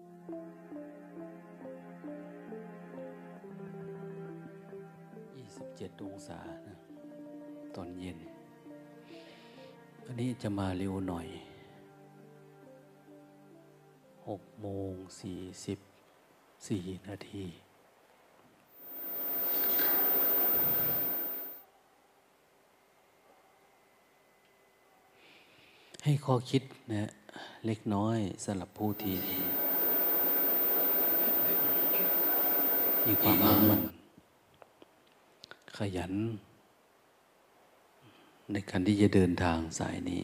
27องศานะตอนเย็น อันนี้จะมาเร็วหน่อย6โมง44นาทีให้ข้อคิดนะเล็กน้อยสำหรับผู้ที่ มีความมุ่งมั่นขยัน ในการที่จะเดินทางสายนี้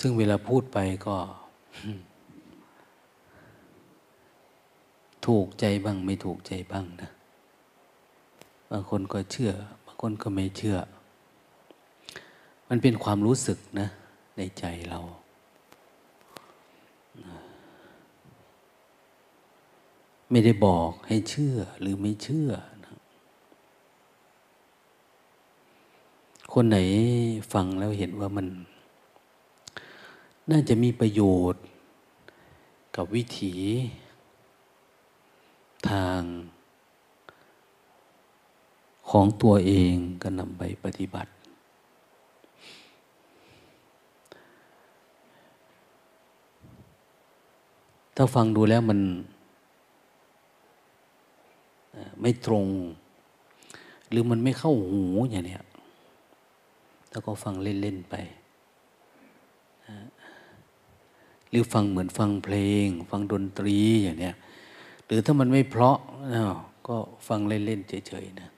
ซึ่งเวลาพูดไปก็ ถูกใจบ้างไม่ถูกใจบ้างนะ บางคนก็เชื่อ บางคนก็ไม่เชื่อ มันเป็นความรู้สึกนะ ในใจเรา ไม่ได้บอกให้เชื่อหรือไม่เชื่อนะคนไหนฟังแล้วเห็นว่ามัน น่าจะมีประโยชน์กับวิถีทางของตัวเองก็นำไปปฏิบัติ ถ้าฟังดูแล้วมัน ไม่ตรง หรือมันไม่เข้าหูอย่างเนี้ยแล้วก็ฟังเล่น ๆ ไป หรือฟังเหมือนฟังเพลง ฟังดนตรีอย่างเนี้ยหรือถ้ามันไม่เพราะก็ฟังเล่น ๆ เฉย ๆ นะ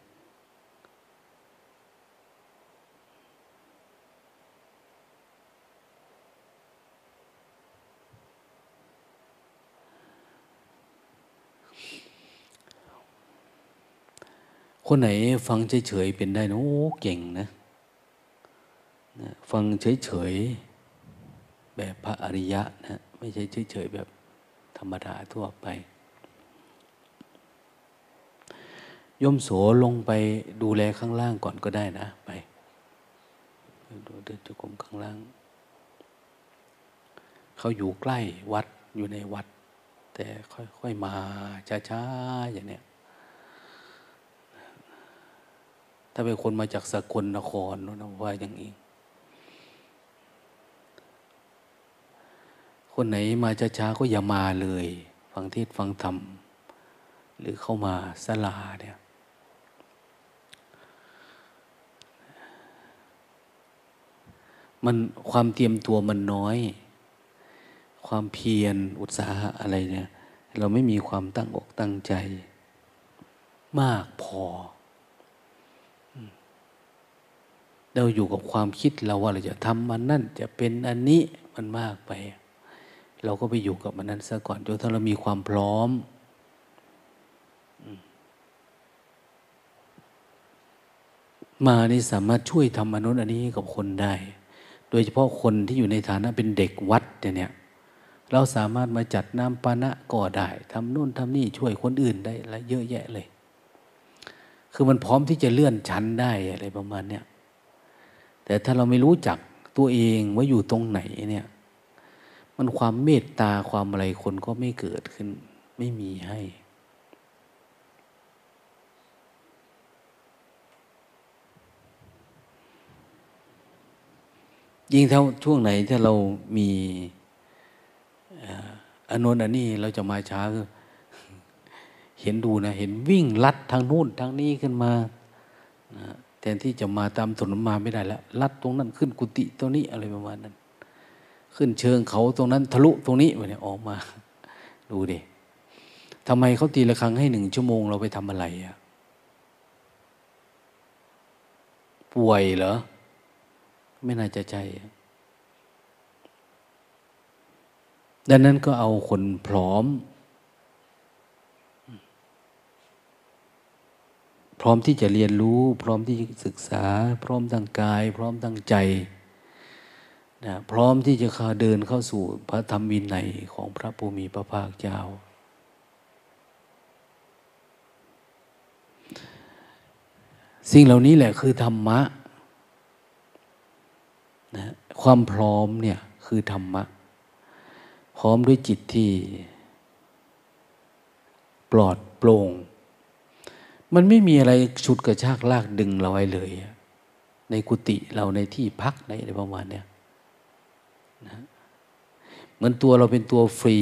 คนไหนฟังเฉยๆเป็นได้นะโอ้เก่งนะนะฟังเฉยๆแบบพระอริยะนะไม่ใช่เฉยๆแบบธรรมดาทั่วไปยมโสลงไปดูแลข้างล่างก่อนก็ได้นะ ไปดูเดินจุกรมข้างล่าง เขาอยู่ใกล้วัดอยู่ในวัด แต่ค่อยๆมาช้าๆอย่างเนี้ย ถ้าเป็นคนมาจากสกลนครนะว่าอย่างนี้ คนไหนมาช้าๆก็อย่ามาเลย ฟังเทศฟังธรรม หรือเข้ามาสลาเนี่ยมันความเตรียมตัวมันน้อย ความเพียรอุตสาหะอะไรเนี่ย เราไม่มีความตั้งอกตั้งใจ มากพอ เราอยู่กับความคิดเราว่าเราจะทำมันนั่นจะเป็นอันนี้มันมากไป เราก็ไปอยู่กับมันนั้นซะก่อนจนถ้าเรามีความพร้อมมานี่สามารถช่วยทำมนุษย์อันนี้กับคนได้ โดยเฉพาะคนที่อยู่ในฐานะเป็นเด็กวัดเนี่ย เราสามารถมาจัดน้ำปานะก็ได้ทำนู่นทำนี่ช่วยคนอื่นได้และเยอะแยะเลย คือมันพร้อมที่จะเลื่อนชั้นได้อะไรประมาณเนี้ย แต่ถ้าเราไม่รู้จักตัวเองว่าอยู่ตรงไหนเนี่ย มันความเมตตาความอะไรคนก็ไม่เกิดขึ้น ไม่มีให้ยิ่งเท่าช่วงไหนถ้าเรามีอนนนอันนี้เราจะมาช้าเห็นดูนะ เห็นวิ่งลัดทางนู้นทางนี้ขึ้นมานะ ทนที่จะมาตามถนนมาไม่ได้แล้วลัดตรงนั้นขึ้นกุฏิตรงนี้อะไรประมาณนั้น ขึ้นเชิงเขาตรงนั้นทะลุตรงนี้ไปเนี่ยออกมา ดูดิทำไมเขาตีละครั้งให้หนึ่งชั่วโมงเราไปทำอะไรอะป่วยเหรอ ไม่น่าจะใจดังนั้นก็เอาคนพร้อม ร้อมที่จะเรียนรู้ พร้อมที่จะศึกษา พร้อมทางกาย พร้อมทางใจนะพร้อมที่จะเข้าเดินเข้าสู่พระธรรมวินัยของพระภูมิพระภาคเจ้า สิ่งเหล่านี้แหละคือธรรมะนะความพร้อมเนี่ยคือธรรมะ พร้อมด้วยจิตที่ ปลอดโปร่ง มันไม่มีอะไรชุดกระชากลากดึงเราไว้เลย ในกุฏิเราในที่พักในอะไรประมาณเนี้ยนะเหมือนตัวเราเป็นตัวฟรี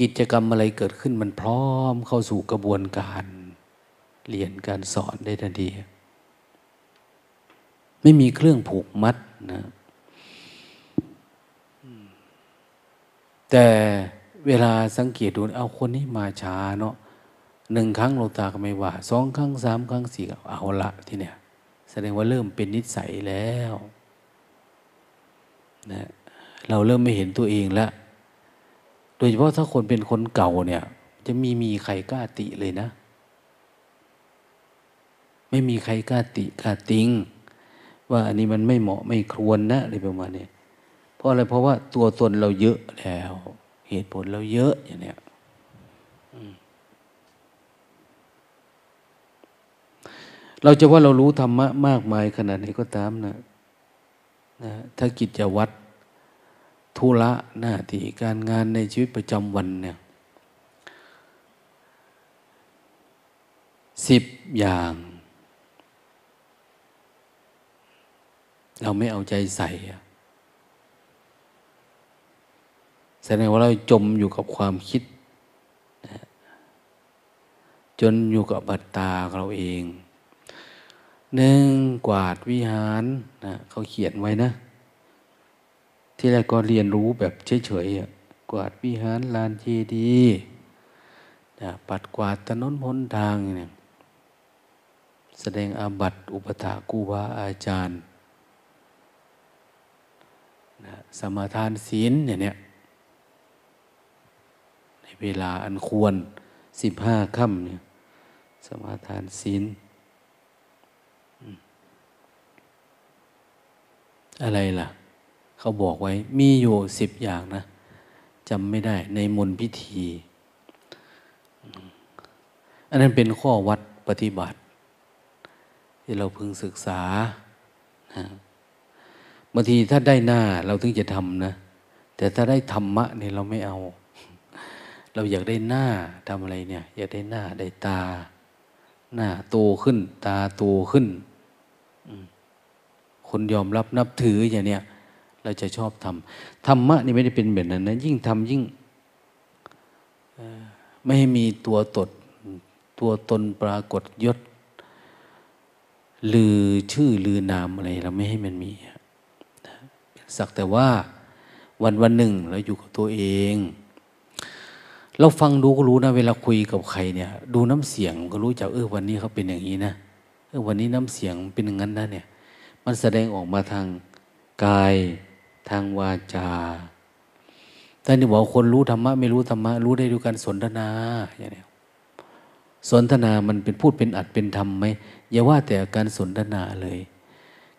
กิจกรรมอะไรเกิดขึ้นมันพร้อมเข้าสู่กระบวนการเรียนการสอนได้ทันที ไม่มีเครื่องผูกมัดนะแต่เวลาสังเกตดูเอาคนนี้มาช้าเนาะ หนึ่งครั้งเราตาก็ไม่ว่าสองครั้งสามครั้งสี่เอาละที่เนี่ย แสดงว่าเริ่มเป็นนิสัยแล้วนะเราเริ่มไม่เห็นตัวเองแล้ว โดยเฉพาะถ้าคนเป็นคนเก่าเนี่ย จะมีมีใครกล้าติเลยนะ ไม่มีใครกล้าติกล้าติง ว่าอันนี้มันไม่เหมาะไม่ควรนะอะไรประมาณนี้เพราะอะไรเพราะว่าตัวตนเราเยอะแล้ว เหตุผลเราเยอะอย่างเนี้ย เราจะว่าเรารู้ธรรมะมากมายขนาดไหนก็ตามนะนะถ้ากิจวัตรธุระหน้าที่การงานในชีวิตประจำวันเนี่ยสิบอย่าง เราไม่เอาใจใส่แสดงว่าเราจมอยู่กับความคิด จนอยู่กับบัตตาเราเอง หนึ่งกวาดวิหารนะเขาเขียนไว้นะ ที่แรกก็เรียนรู้แบบเฉยๆกวาดวิหารลานเจดีนะปัดกวาดถนนหนทางเนี่ยแสดงอาบัตอุปถากูบาอาจารย์นะสมาทานศีลเนี่ยเนี่ยในเวลาอันควรสิบห้าค่ำเนี่ยสมาทานศีล อะไรล่ะ เขาบอกไว้มีอยู่สิบอย่างนะจำไม่ได้ในมนพิธี อันนั้นเป็นข้อวัดปฏิบัติ ที่เราพึงศึกษาบางทีถ้าได้หน้าเราถึงจะทำนะ แต่ถ้าได้ธรรมะเนี่ยเราไม่เอา เราอยากได้หน้าทำอะไรเนี่ย อยากได้หน้าได้ตา หน้าโตขึ้น ตาโตขึ้น คนยอมรับนับถืออย่างเนี้ยเราจะชอบทำธรรมะนี่ไม่ได้เป็นแบบนั้นนะยิ่งทำยิ่งไม่ให้มีตัวตดตัวตนปรากฏยศลือชื่อลือนามอะไรเราไม่ให้มันมีสักแต่ว่าวันวันหนึ่งเราอยู่กับตัวเอง เราฟังดูก็รู้นะ เวลาคุยกับใครเนี่ย ดูน้ำเสียงก็รู้จักเออวันนี้เขาเป็นอย่างนี้นะเออวันนี้น้ำเสียงเป็นอย่างนั้นนะเนี่ย มันแสดงออกมาทางกายทางวาจาท่านที่บอกคนรู้ธรรมะไม่รู้ธรรมะรู้ได้ด้วยการสนทนาอย่างนี้สนทนามันเป็นพูดเป็นอัดเป็นธรรมไหมอย่าว่าแต่การสนทนาเลย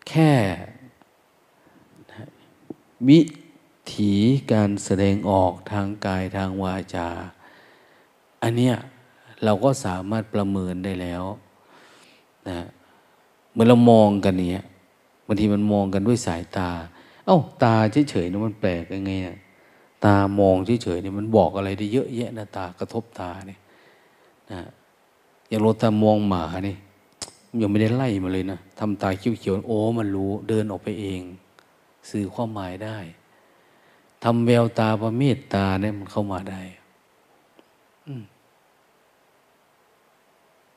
แค่วิถีการแสดงออกทางกายทางวาจา อันเนี้ยเราก็สามารถประเมินได้แล้วนะเมื่อเรามองกันเนี้ย บางทีมันมองกันด้วยสายตา เอา้า ตาเฉยๆนะมันแปลกยังไงนะตามองเฉยๆเนี่ยมันบอกอะไรได้เยอะแยะนะตากระทบตาเนี่ยนะอย่างเราตามองหมาเนี่ยยังไม่ได้ไล่มาเลยนะทำตาเขียวๆโอ้มันรู้ เดินออกไปเอง สื่อความหมายได้ทำแววตาประเมตตาเนี่ยมันเข้ามาได้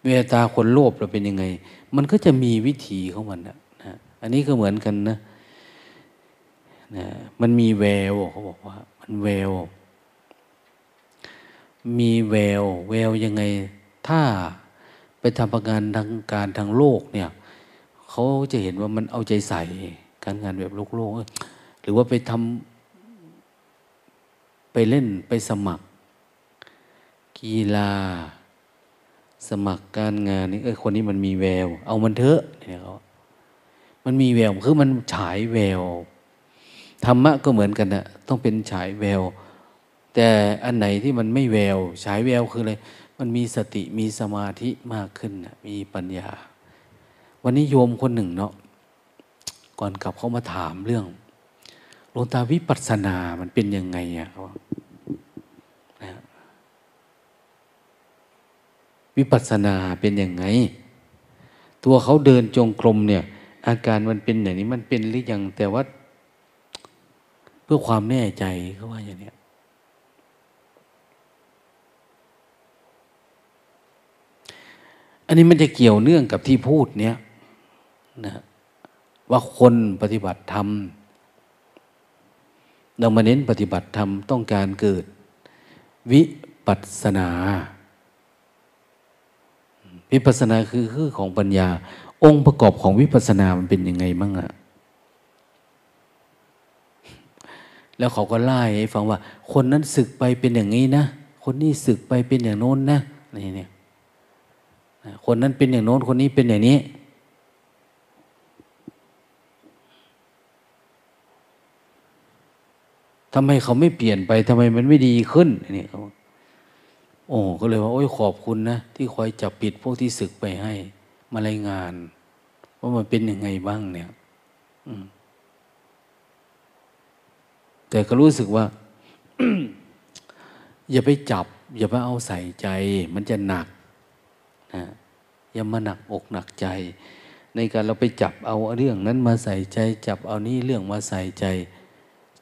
เวตาคนโลภเราเป็นยังไง มันก็จะมีวิธีของมันนะ อันนี้ก็เหมือนกันนะนะมันมีแววเขาบอกว่า มันแวว มีแวว แววยังไง ถ้าไปทำงานทางการทางโลกเนี่ยเขาจะเห็นว่ามันเอาใจใส่การงานแบบโลกโลกหรือว่าไปทำไปเล่นไปสมัคร กีฬา สมัครการงานนี่เออคนนี้มันมีแวว เอามันเถอะเนี่ยเขา มันมีแววคือมันฉายแววธรรมะก็เหมือนกันนะต้องเป็นฉายแวว แต่อันไหนที่มันไม่แวว ฉายแววคืออะไรมันมีสติมีสมาธิมากขึ้นนะมีปัญญา วันนี้โยมคนหนึ่งเนาะก่อนกลับเขามาถามเรื่องหลวงตาวิปัสสนา มันเป็นยังไงอะเขาวิปัสสนาเป็นยังไง ตัวเขาเดินจงกรมเนี่ย อาการมันเป็นอย่างนี้มันเป็นหรือยังแต่ว่า เพื่อความแน่ใจเขาว่าอย่างนี้อันนี้มันจะเกี่ยวเนื่องกับที่พูดเนี้ยนะว่าคนปฏิบัติธรรมเรามาเน้นปฏิบัติธรรมต้องการเกิด วิปัสนา วิปัสสนาคือคือของปัญญา องค์ประกอบของวิปัสสนามันเป็นยังไงบ้างอะแล้วเขาก็ไล่ให้ฟังว่า คนนั้นศึกไปเป็นอย่างนี้นะ คนนี้ศึกไปเป็นอย่างโน้นนะนี่เนี่ยคนนั้นเป็นอย่างโน้น คนนี้เป็นอย่างนี้ ทำไมเขาไม่เปลี่ยนไป ทำไมมันไม่ดีขึ้นนี่เขาโอ้ก็เลยว่า โอ้ยขอบคุณนะ ที่คอยจับปิดพวกที่ศึกไปให้ มารายงานว่ามันเป็นยังไงบ้างเนี่ยแต่ก็รู้สึกว่า อย่าไปจับ อย่าไปเอาใส่ใจ มันจะหนักนะอย่ามาหนักอกหนักใจ ในการเราไปจับเอาเรื่องนั้นมาใส่ใจ จับเอานี่เรื่องมาใส่ใจ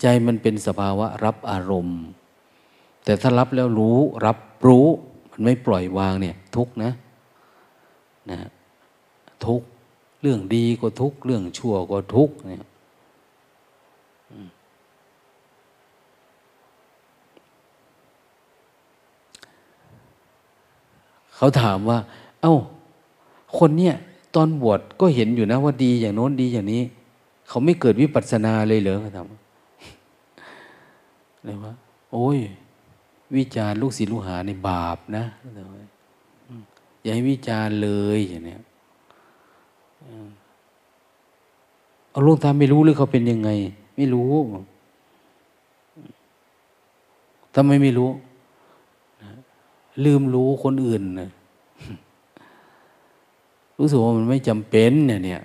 ใจมันเป็นสภาวะรับอารมณ์ แต่ถ้ารับแล้วรู้ รับรู้ มันไม่ปล่อยวางเนี่ย ทุกนะนะ ทุกเรื่องดีก็ทุกเรื่องชั่วก็ทุกเนี่ยเขาถามว่า เอา้า คนเนี่ย ตอนบวชก็เห็นอยู่นะว่าดีอย่างโน้นดีอย่างนี้ เขาไม่เกิดวิปัสสนาเลยเหรอเขาถามเลยว่า โอ้ย วิจารลูกศิษย์ลูกหาในบาปนะ อย่าให้วิจารเลยอย่างนี้ เอาลูกตาไม่รู้หรือเขาเป็นยังไง ไม่รู้ทำไมไม่รู้ ลืมรู้คนอื่นนะรู้สึกว่ามันไม่จำเป็นเนี่ยเนี่ย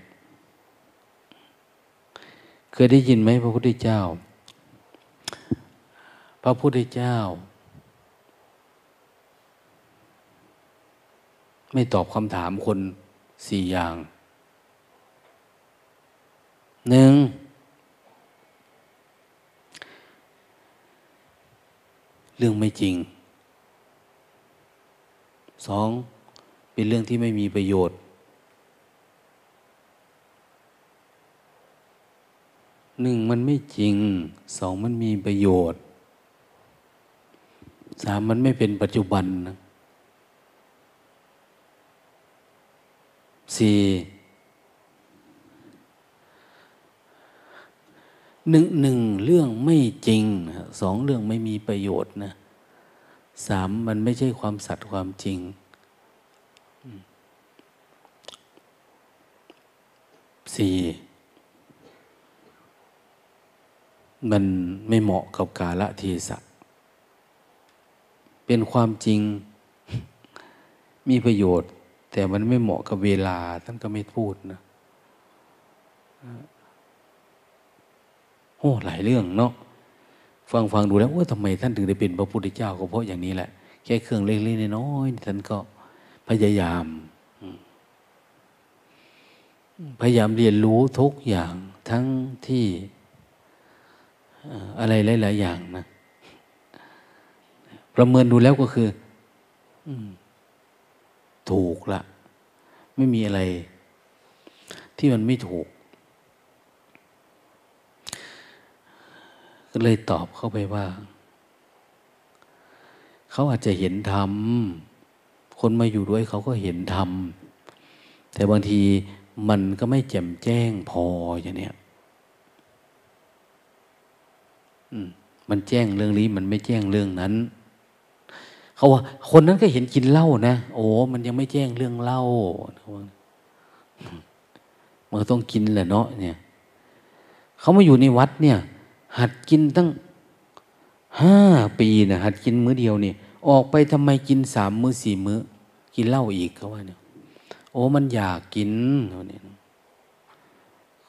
เคยได้ยินไหมพระพุทธเจ้า พระพุทธเจ้า ไม่ตอบคำถามคนสี่อย่าง หนึ่งเรื่องไม่จริงสองเป็นเรื่องที่ไม่มีประโยชน์หนึ่งมันไม่จริงสองมันมีประโยชน์สามมันไม่เป็นปัจจุบันนะสี่ หนึ่งหนึ่งเรื่องไม่จริงสองเรื่องไม่มีประโยชน์นะสามมันไม่ใช่ความสัตย์ความจริง สี่มันไม่เหมาะกับกาละเทศะ เป็นความจริงมีประโยชน์ แต่มันไม่เหมาะกับเวลา ท่านก็ไม่พูดนะ อ้หลายเรื่องเนาะฟังฟังดูแล้วว่าทำไมท่านถึงได้เป็นพระพุทธเจ้าก็เพราะอย่างนี้แหละ แค่เครื่องเล็กๆน้อยๆท่านก็พยายาม พยายามเรียนรู้ทุกอย่างทั้งที่อะไรหลาย ๆ อย่างนะ ประเมินดูแล้วก็คือถูกละ ไม่มีอะไร ที่มันไม่ถูก ก็เลยตอบเข้าไปว่า เขาอาจจะเห็นธรรม คนมาอยู่ด้วยเขาก็เห็นธรรม แต่บางทีมันก็ไม่แจ่มแจ้งพออย่างเนี้ยมันแจ้งเรื่องนี้มันไม่แจ้งเรื่องนั้น เขาว่า คนนั้นก็เห็นกินเหล้านะ โอ้มันยังไม่แจ้งเรื่องเหล้ามันต้องกินแหละเนาะเนี่ย เขามาอยู่ในวัดเนี่ย หัดกินตั้งห้าปีนะหัดกินมื้อเดียวเนี่ยออกไปทำไมกินสามมื้อสี่มื้อ กินเหล้าอีกเขาว่าเนี่ยโอ้มันอยากกินเขาเนี่ย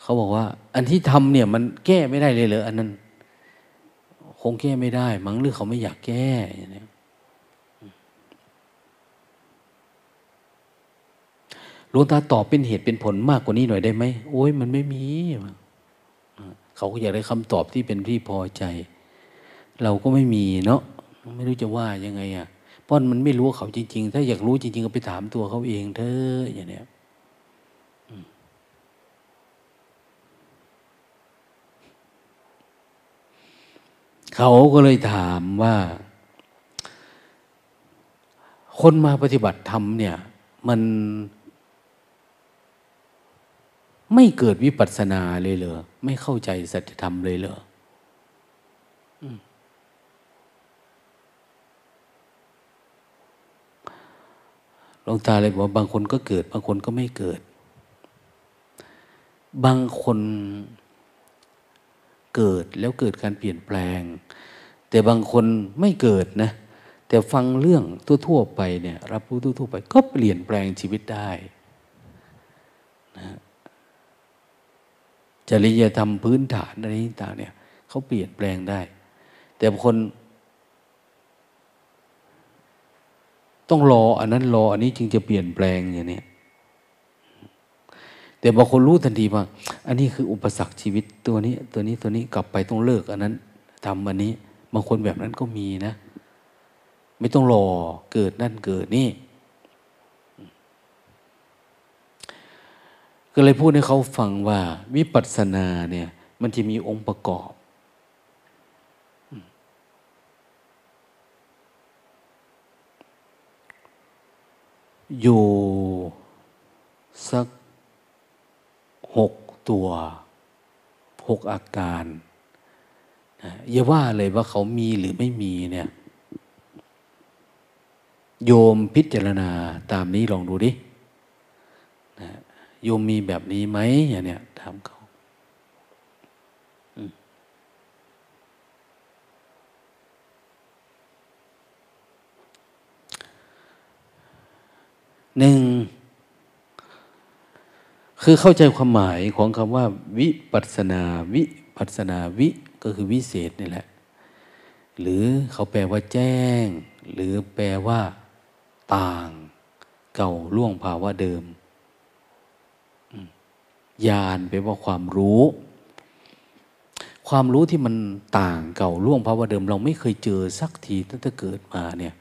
เขาบอกว่า อันที่ทำเนี่ยมันแก้ไม่ได้เลยเหรออันนั้น คงแก้ไม่ได้ มั้งหรือเขาไม่อยากแก้อย่างนี้หลวงตาตอบเป็นเหตุเป็นผลมากกว่านี้หน่อยได้ไหมโอ้ยมันไม่มี เขาก็อยากได้คำตอบที่เป็นที่พอใจ เราก็ไม่มีเนาะไม่รู้จะว่ายังไงอะเพราะมันไม่รู้เขาจริง ๆ ถ้าอยากรู้จริง ๆ ก็ไปถามตัวเขาเองเถอะอย่างเนี้ยเขาก็เลยถามว่า คนมาปฏิบัติธรรมเนี่ย มัน ไม่เกิดวิปัสสนาเลยเหรอไม่เข้าใจสัจธรรมเลยเหรอหลวงตาเลยบอกว่าบางคนก็เกิด บางคนก็ไม่เกิด บางคนเกิดแล้วเกิดการเปลี่ยนแปลง แต่บางคนไม่เกิดนะ แต่ฟังเรื่องทั่วๆไปเนี่ย รับรู้ทั่วๆไป ก็เปลี่ยนแปลงชีวิตได้นะ จริยธรรมพื้นฐานอะไรต่างเนี่ยเขาเปลี่ยนแปลงได้ แต่บางคน ต้องรออันนั้นรออันนี้จึงจะเปลี่ยนแปลงอย่างนี้แต่บางคนรู้ทันทีว่า อันนี้คืออุปสรรคชีวิตตัวนี้ ตัวนี้ตัวนี้กลับไปต้องเลิก อันนั้นทำอันนี้ บางคนแบบนั้นก็มีนะ ไม่ต้องรอเกิดนั่นเกิดนี่ ก็เลยพูดให้เขาฟังว่า วิปัสสนาเนี่ย มันจะมีองค์ประกอบ อยู่สักหกตัวหกอาการอย่าว่าเลยว่าเขามีหรือไม่มีเนี่ย โยมพิจารณาตามนี้ลองดูดิ โยมมีแบบนี้ไหมอย่างเนี้ยถามเขาหนึ่ง คือเข้าใจความหมายของคำว่า วิปัสนา วิปัสนาวิก็คือวิเศษนี่แหละ หรือเขาแปลว่าแจ้ง หรือแปลว่า ต่าง เก่าล่วงภาวะเดิม ญาณแปลว่าความรู้ ความรู้ที่มันต่างเก่าล่วงภาวะเดิม เราไม่เคยเจอสักทีตั้งแต่เกิดมาเนี่ย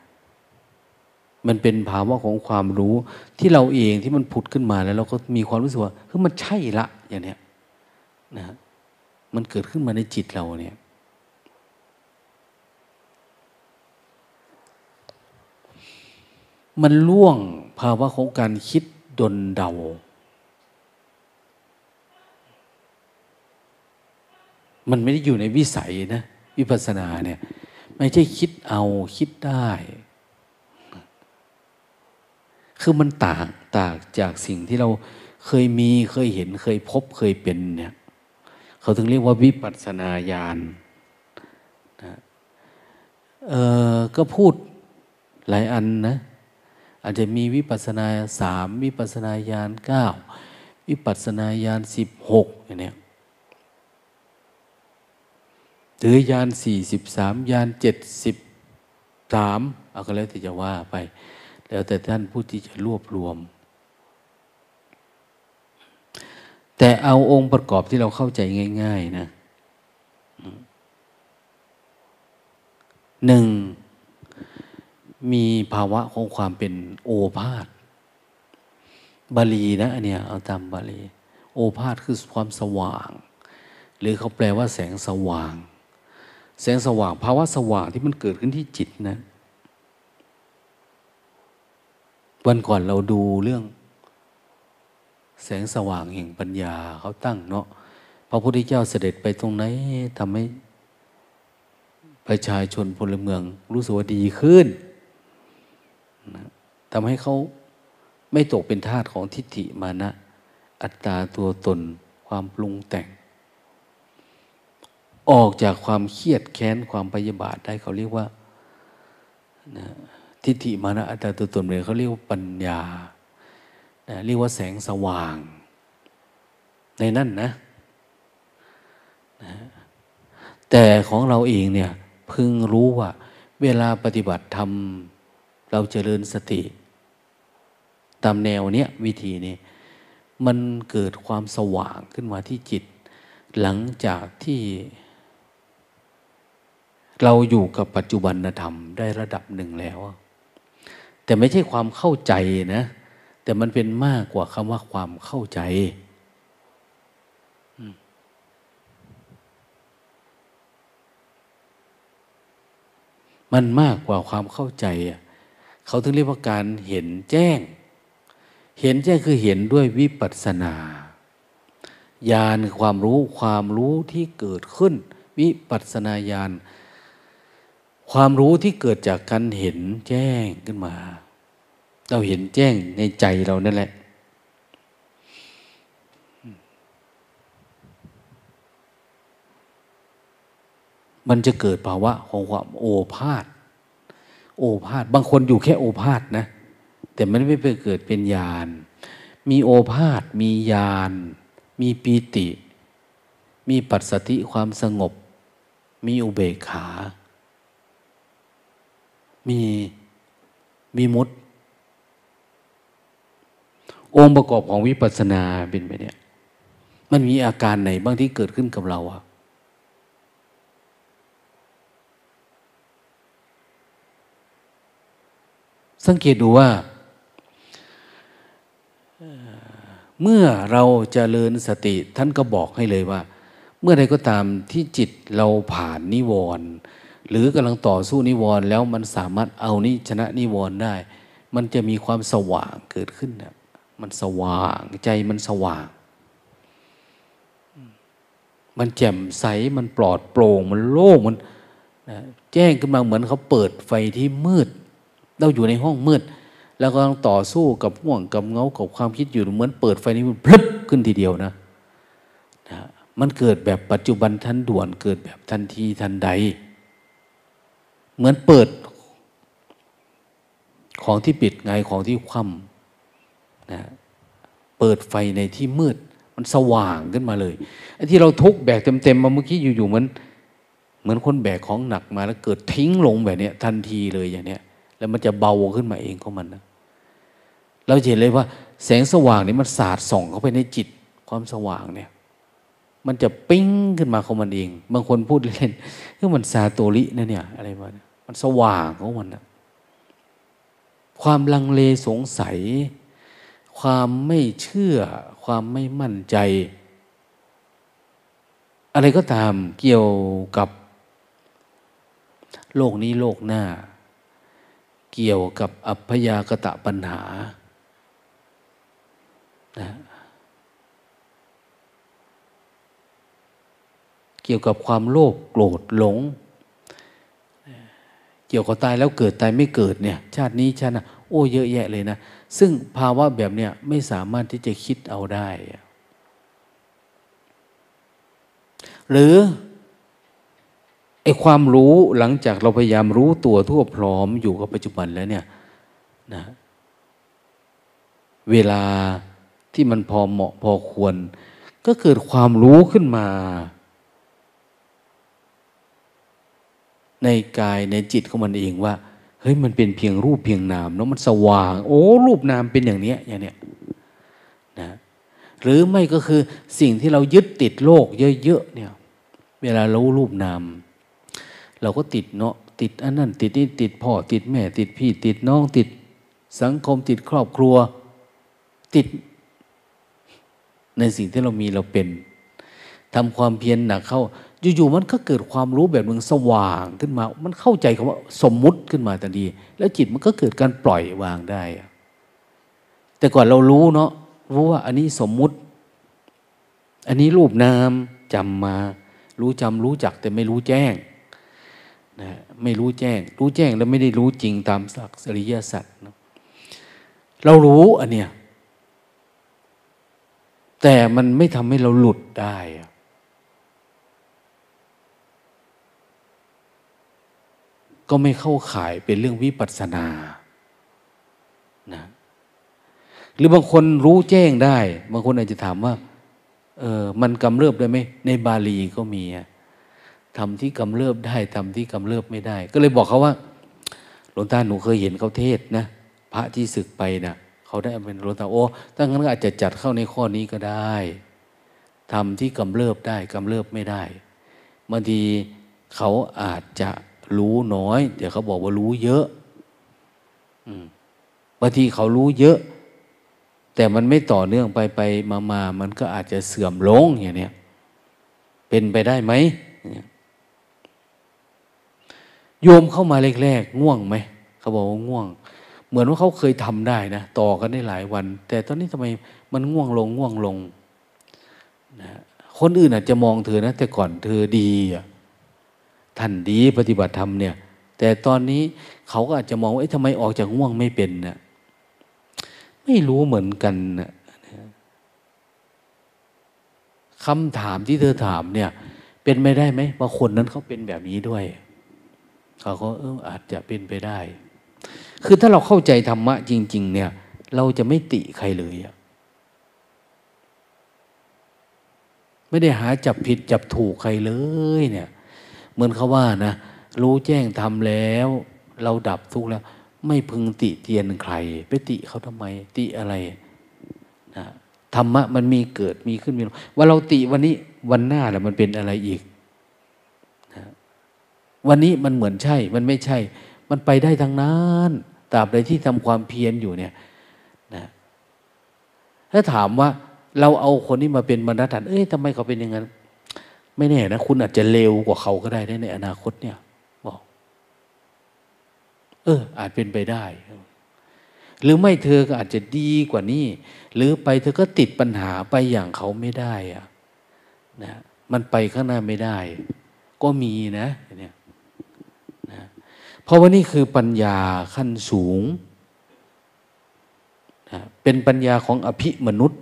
มันเป็นภาวะของความรู้ที่เราเองที่มันผุดขึ้นมาแล้วเราก็มีความรู้สึกว่าคือมันใช่ละอย่างเนี้ยนะมันเกิดขึ้นมาในจิตเราเนี่ยมันล่วงภาวะของการคิดดนเดา มันไม่ได้อยู่ในวิสัยนะวิปัสสนาเนี่ย ไม่ใช่คิดเอาคิดได้ คือมันต่างต่างจากสิ่งที่เราเคยมีเคยเห็นเคยพบเคยเป็นเนี่ย เขาถึงเรียกว่าวิปัสสนาญาณนะเออก็พูดหลายอันนะอาจจะมีวิปัสนาสามวิปัสนาญาณเก้าวิปัสนาญาณสิบหกอย่างเนี้ย หรือยานสี่สิบสามยานเจ็ดสิบสามเอาก็แล้วแต่จะว่าไป แล้วแต่ท่านผู้ที่จะรวบรวม แต่เอาองค์ประกอบที่เราเข้าใจง่าย ๆ นะหนึ่งมีภาวะของความเป็นโอภาษบาลีนะอันเนี้ยเอาตามบาลี โอภาษคือความสว่าง หรือเขาแปลว่าแสงสว่าง แสงสว่างภาวะสว่างที่มันเกิดขึ้นที่จิตนะ วันก่อนเราดูเรื่อง แสงสว่างแห่งปัญญาเขาตั้งเนาะพระพุทธเจ้าเสด็จไปตรงไหนทำให้ประชาชนพลเมืองรู้สึกว่าดีขึ้นทำให้เขาไม่ตกเป็นทาสของทิฏฐิมานะ อัตตาตัวตนความปรุงแต่ง ออกจากความเครียดแค้นความพยาบาทได้เขาเรียกว่านะทิฏฐิมานะอัตตาตัวตนเลยเขาเรียกว่าปัญญานะเรียกว่าแสงสว่าง ในนั่นนะนะ แต่ของเราเองเนี่ยพึงรู้ว่า เวลาปฏิบัติธรรมเราเจริญสติ ตามแนวเนี้ยวิธีนี้มันเกิดความสว่างขึ้นมาที่จิต หลังจากที่ เราอยู่กับปัจจุบันธรรมได้ระดับหนึ่งแล้ว แต่ไม่ใช่ความเข้าใจนะ แต่มันเป็นมากกว่าคำว่าความเข้าใจมันมากกว่าความเข้าใจเขาถึงเรียกว่าการเห็นแจ้ง เห็นแจ้งคือเห็นด้วยวิปัสสนาญาณความรู้ความรู้ที่เกิดขึ้น วิปัสสนาญาณ ความรู้ที่เกิดจากการเห็นแจ้งขึ้นมา เราเห็นแจ้งในใจเรานั่นแหละ มันจะเกิดภาวะของความโอภาษโอภาษบางคนอยู่แค่โอภาษนะ แต่มันไม่ไปเกิดเป็นญาณมีโอภาษมีญาณมีปีติ มีปัสสติความสงบ มีอุเบกขา มีมีมุตองค์ประกอบของวิปัสสนาเป็นไปเนี่ย มันมีอาการไหนบ้างที่เกิดขึ้นกับเราอะสังเกตดูว่า เมื่อเราจเจริญสติท่านก็บอกให้เลยว่า เมื่อใดก็ตามที่จิตเราผ่านนิวรณ์ หรือกำลังต่อสู้นิวรณ์แล้วมันสามารถเอานี้ชนะนิวรณ์ได้ มันจะมีความสว่างเกิดขึ้นนะมันสว่างใจมันสว่าง มันแจ่มใสมันปลอดโปร่งมันโล่งมันนะแจ้งขึ้นมาเหมือนเขาเปิดไฟที่มืด เราอยู่ในห้องมืด แล้วก็ต้องต่อสู้กับห่วงกับเงากับความคิดอยู่เหมือนเปิดไฟนี้มันพลึบขึ้นทีเดียวนะนะมันเกิดแบบปัจจุบันทันด่วนเกิดแบบทันทีทันใด เหมือนเปิด ของที่ปิดไงของที่คว่ำนะเปิดไฟในที่มืด มันสว่างขึ้นมาเลยไอ้ที่เราทุกแบกเต็มๆมาเมื่อกี้อยู่ๆเหมือนเหมือนคนแบกของหนักมาแล้วเกิดทิ้งลงแบบนี้ทันทีเลยอย่างเนี้ย แล้วมันจะเบาขึ้นมาเองของมันนะเราเห็นเลยว่า แสงสว่างนี่มันสาดส่องเข้าไปในจิตความสว่างเนี่ย มันจะปิ้งขึ้นมาของมันเอง บางคนพูดเล่นคือมันซาโตรินะเนี่ย อะไรมาเนี่ย มันสว่างของมันนะความลังเลสงสัย ความไม่เชื่อ ความไม่มั่นใจ อะไรก็ตามเกี่ยวกับ โลกนี้โลกหน้า เกี่ยวกับอัพยากตะปัญหานะเกี่ยวกับความโลภโกรธหลง เกี่ยวกับตายแล้วเกิดตายไม่เกิดเนี่ย ชาตินี้ชาตินะโอ้เยอะแยะเลยนะ ซึ่งภาวะแบบเนี้ยไม่สามารถที่จะคิดเอาได้ หรือไอความรู้หลังจากเราพยายามรู้ตัวทั่วพร้อมอยู่กับปัจจุบันแล้วเนี่ยนะเวลาที่มันพอเหมาะพอควร ก็เกิดความรู้ขึ้นมา ในกายในจิตของมันเองว่าเฮ้ยมันเป็นเพียงรูปเพียงนามเนาะมันสว่าง โอ้รูปนามเป็นอย่างเนี้ยอย่างเนี้ยนะหรือไม่ก็คือสิ่งที่เรายึดติดโลกเยอะๆเนี่ยเวลาเรู้รูปนาม เราก็ติดเนาะติดอันนั้นติดนี่ติดพ่อติดแม่ ติดพี่ ติดน้องติดสังคมติดครอบครัว ติด ในสิ่งที่เรามีเราเป็นทำความเพียรหนักเข้า อยู่ๆมันก็เกิดความรู้แบบหนึ่งสว่างขึ้นมา มันเข้าใจคำว่าสมมุติขึ้นมาทันทีแล้วจิตมันก็เกิดการปล่อยวางได้ แต่ก่อนเรารู้เนาะรู้ว่าอันนี้สมมุติ อันนี้รูปนามจำมา รู้จำรู้จักแต่ไม่รู้แจ้งนะไม่รู้แจ้ง รู้แจ้งแล้วไม่ได้รู้จริงตามสักสริยสัจนะเรารู้อันเนี้ยแต่มันไม่ทำให้เราหลุดได้ ก็ไม่เข้าข่ายเป็นเรื่องวิปัสสนานะหรือบางคนรู้แจ้งได้ บางคนอาจจะถามว่าเออมันกำเริบได้ไหมในบาลีก็มีทำที่กำเริบได้ทำที่กำเริบไม่ได้ ก็เลยบอกเขาว่าหลวงตาหนูเคยเห็นเขาเทศนะพระที่ศึกไปนะเขาเขาได้เป็นรู้ตาโอ้ถ้างั้นก็อาจจะจัดเข้าในข้อนี้ก็ได้ทำที่กำเริบได้กำเริบไม่ได้บางทีเขาอาจจะ รู้น้อยเดี๋ยวเขาบอกว่ารู้เยอะบางทีเขารู้เยอะ แต่มันไม่ต่อเนื่องไปไปมามามันก็อาจจะเสื่อมลงอย่างเนี้ยเป็นไปได้ไหมโยมเข้ามาแรกๆง่วงไหมเขาบอกว่าง่วง เหมือนว่าเขาเคยทำได้นะต่อกันได้หลายวัน แต่ตอนนี้ทำไมมันง่วงลงง่วงลงนะคนอื่นอาจจะมองเธอนะแต่ก่อนเธอดีอะ ท่านดีปฏิบัติธรรมเนี่ย แต่ตอนนี้เขาก็อาจจะมองว่าทำไมออกจากง่วงไม่เป็นเนะ่ยไม่รู้เหมือนกันนะคำถามที่เธอถามเนี่ย เป็นไม่ได้ไหมว่าคนนั้นเขาเป็นแบบนี้ด้วย เขาก็เอออาจจะเป็นไปได้ คือถ้าเราเข้าใจธรรมะจริง ๆ เนี่ย เราจะไม่ติใครเลยอะไม่ได้หาจับผิดจับถูกใครเลยเนี่ย เหมือนเขาว่านะรู้แจ้งทำแล้ว เราดับทุกข์แล้ว ไม่พึงติเตียนใคร ไปติเขาทำไม ติอะไรนะธรรมะมันมีเกิดมีขึ้นมีลงว่าเราติวันนี้วันหน้าแหล้วมันเป็นอะไรอีกนะวันนี้มันเหมือนใช่ มันไม่ใช่ มันไปได้ทั้งนั้นตราบใดที่ทำความเพียรอยู่เนี่ยนะถ้าถามว่าเราเอาคนนี้มาเป็นบรรทัดฐานเอ้ยทำไมเขาเป็นอย่างนั้น ไม่แน่นะ คุณอาจจะเลวกว่าเขาก็ได้ในอนาคตเนี่ยบอก เออ อาจเป็นไปได้ หรือไม่เธอก็อาจจะดีกว่านี้ หรือไปเธอก็ติดปัญหาไปอย่างเขาไม่ได้อะนะมันไปข้างหน้าไม่ได้ ก็มีนะเนี่ยนะเพราะว่านี่คือปัญญาขั้นสูงนะเป็นปัญญาของอภิมนุษย์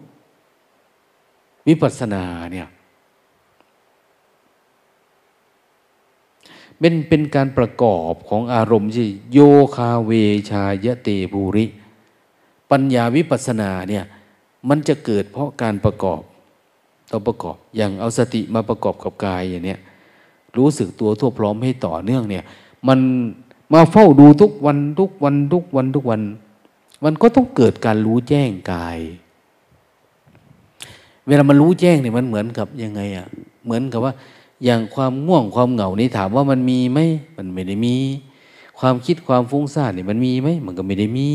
วิปัสสนาเนี่ย เป็นเป็นการประกอบของอารมณ์ที่โยคาเวชายเตบูริ ปัญญาวิปัสนาเนี่ยมันจะเกิดเพราะการประกอบต้อประกอบอย่างเอาสติมาประกอบกับกายอย่างเนี้ยรู้สึกตัวทั่วพร้อมให้ต่อเนื่องเนี่ย มันมาเฝ้าดูทุกวันทุกวันทุกวันทุกวัน มันก็ต้องเกิดการรู้แจ้งกาย เวลามันรู้แจ้งเนี่ยมันเหมือนกับยังไงอะ่ะเหมือนกับว่า อย่างความง่วงความเหงานี่ถามว่ามันมีไหมมันไม่ได้มี ความคิดความฟุ้งซ่านเนี่ยมันมีไหมมันก็ไม่ได้มี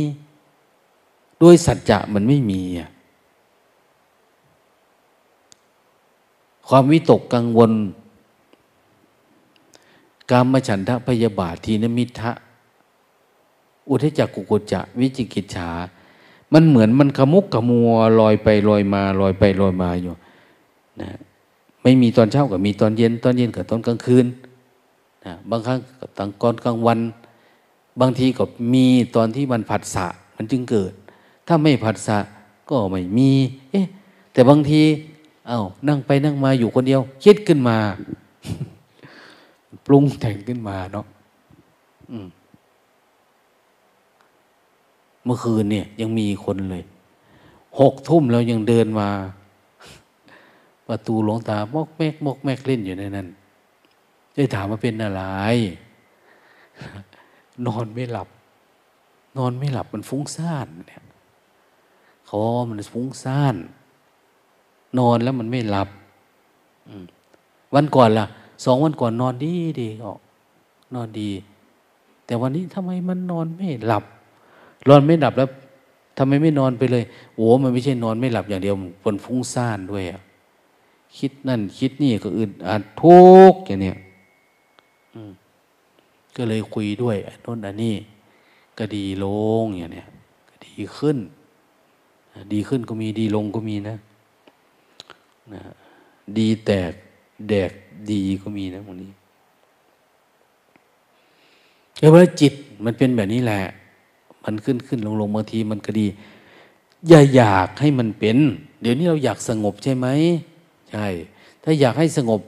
โดยสัจจะมันไม่มีอะความวิตกกังวล การมฉันทะพยาบาททีนมิทะอุทจักกุกุจะวิจิกิจฉา มันเหมือนมันขมุกขมัวลอยไปลอยมาลอยไปลอยมาอยู่นะ ไม่มีตอนเช้ากับมีตอนเย็น ตอนเย็นกับตอนกลางคืนนะบางครั้งกับตอนกอนกลางวัน บางทีก็มีตอนที่มันผัสสะมันจึงเกิด ถ้าไม่ผัสสะก็ไม่มี เอ๊ะ แต่บางที เอา้านั่งไปนั่งมาอยู่คนเดียว คิดขึ้นมา ปรุงแต่งขึ้นมาเนาะอืมมื่อคืนเนี่ย ยังมีคนเลยหกทุ่มเรายังเดินมา ประตูหลวงตามกแมกมกแมกเล่นอยู่ในนั้นจะถามว่าเป็นอะไร นอนไม่หลับ นอนไม่หลับมันฟุ้งซ่านเนี่ยเขาว่ามันฟุ้งซ่าน นอนแล้วมันไม่หลับวันก่อนล่ะสองวันก่อนนอนดีดีออกนอนดี แต่วันนี้ทำไมมันนอนไม่หลับนอนไม่หลับแล้วทำไมไม่นอนไปเลยโอ้มันไม่ใช่นอนไม่หลับอย่างเดียวมันฟุ้งซ่านด้วยอะ คิดนั่น คิดนี่ก็อื่นอาจทุกอย่างเนี้ยก็เลยคุยด้วยโน่นอันนี้ ก็ดีลงอย่างเนี้ยก็ดีขึ้น ดีขึ้นก็มีดีลงก็มีนะนะดีแตกแดกดีก็มีนะวันนี้เพราะว่าจิตมันเป็นแบบนี้แหละ มันขึ้นขึ้นลงลงบางทีมันก็ดี อย่าอยากให้มันเป็น เดี๋ยวนี้เราอยากสงบใช่ไหม ใช่ ถ้าอยากให้สงบ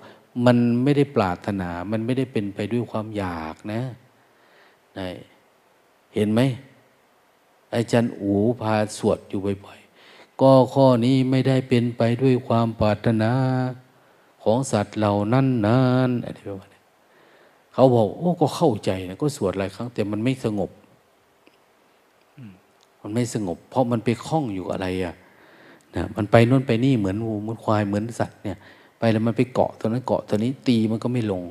มันไม่ได้ปรารถนา มันไม่ได้เป็นไปด้วยความอยากนะได้เห็นไหมอาจารย์อูพาสวดอยู่บ่อยๆ ก็ข้อนี้ไม่ได้เป็นไปด้วยความปรารถนาของสัตว์เหล่านั้นนานอะไรประมาณนี้เขาบอกโอ้ก็เข้าใจนะก็สวดหลายครั้ง แต่มันไม่สงบ มันไม่สงบ เพราะมันไปคล้องอยู่อะไรอะ่ะ นะมันไปนู่นไปนี่เหมือนงูเหมือนควายเหมือนสัตว์เนี่ย ไปแล้วมันไปเกาะตัวนั้นเกาะตัวนี้ตีมันก็ไม่ลง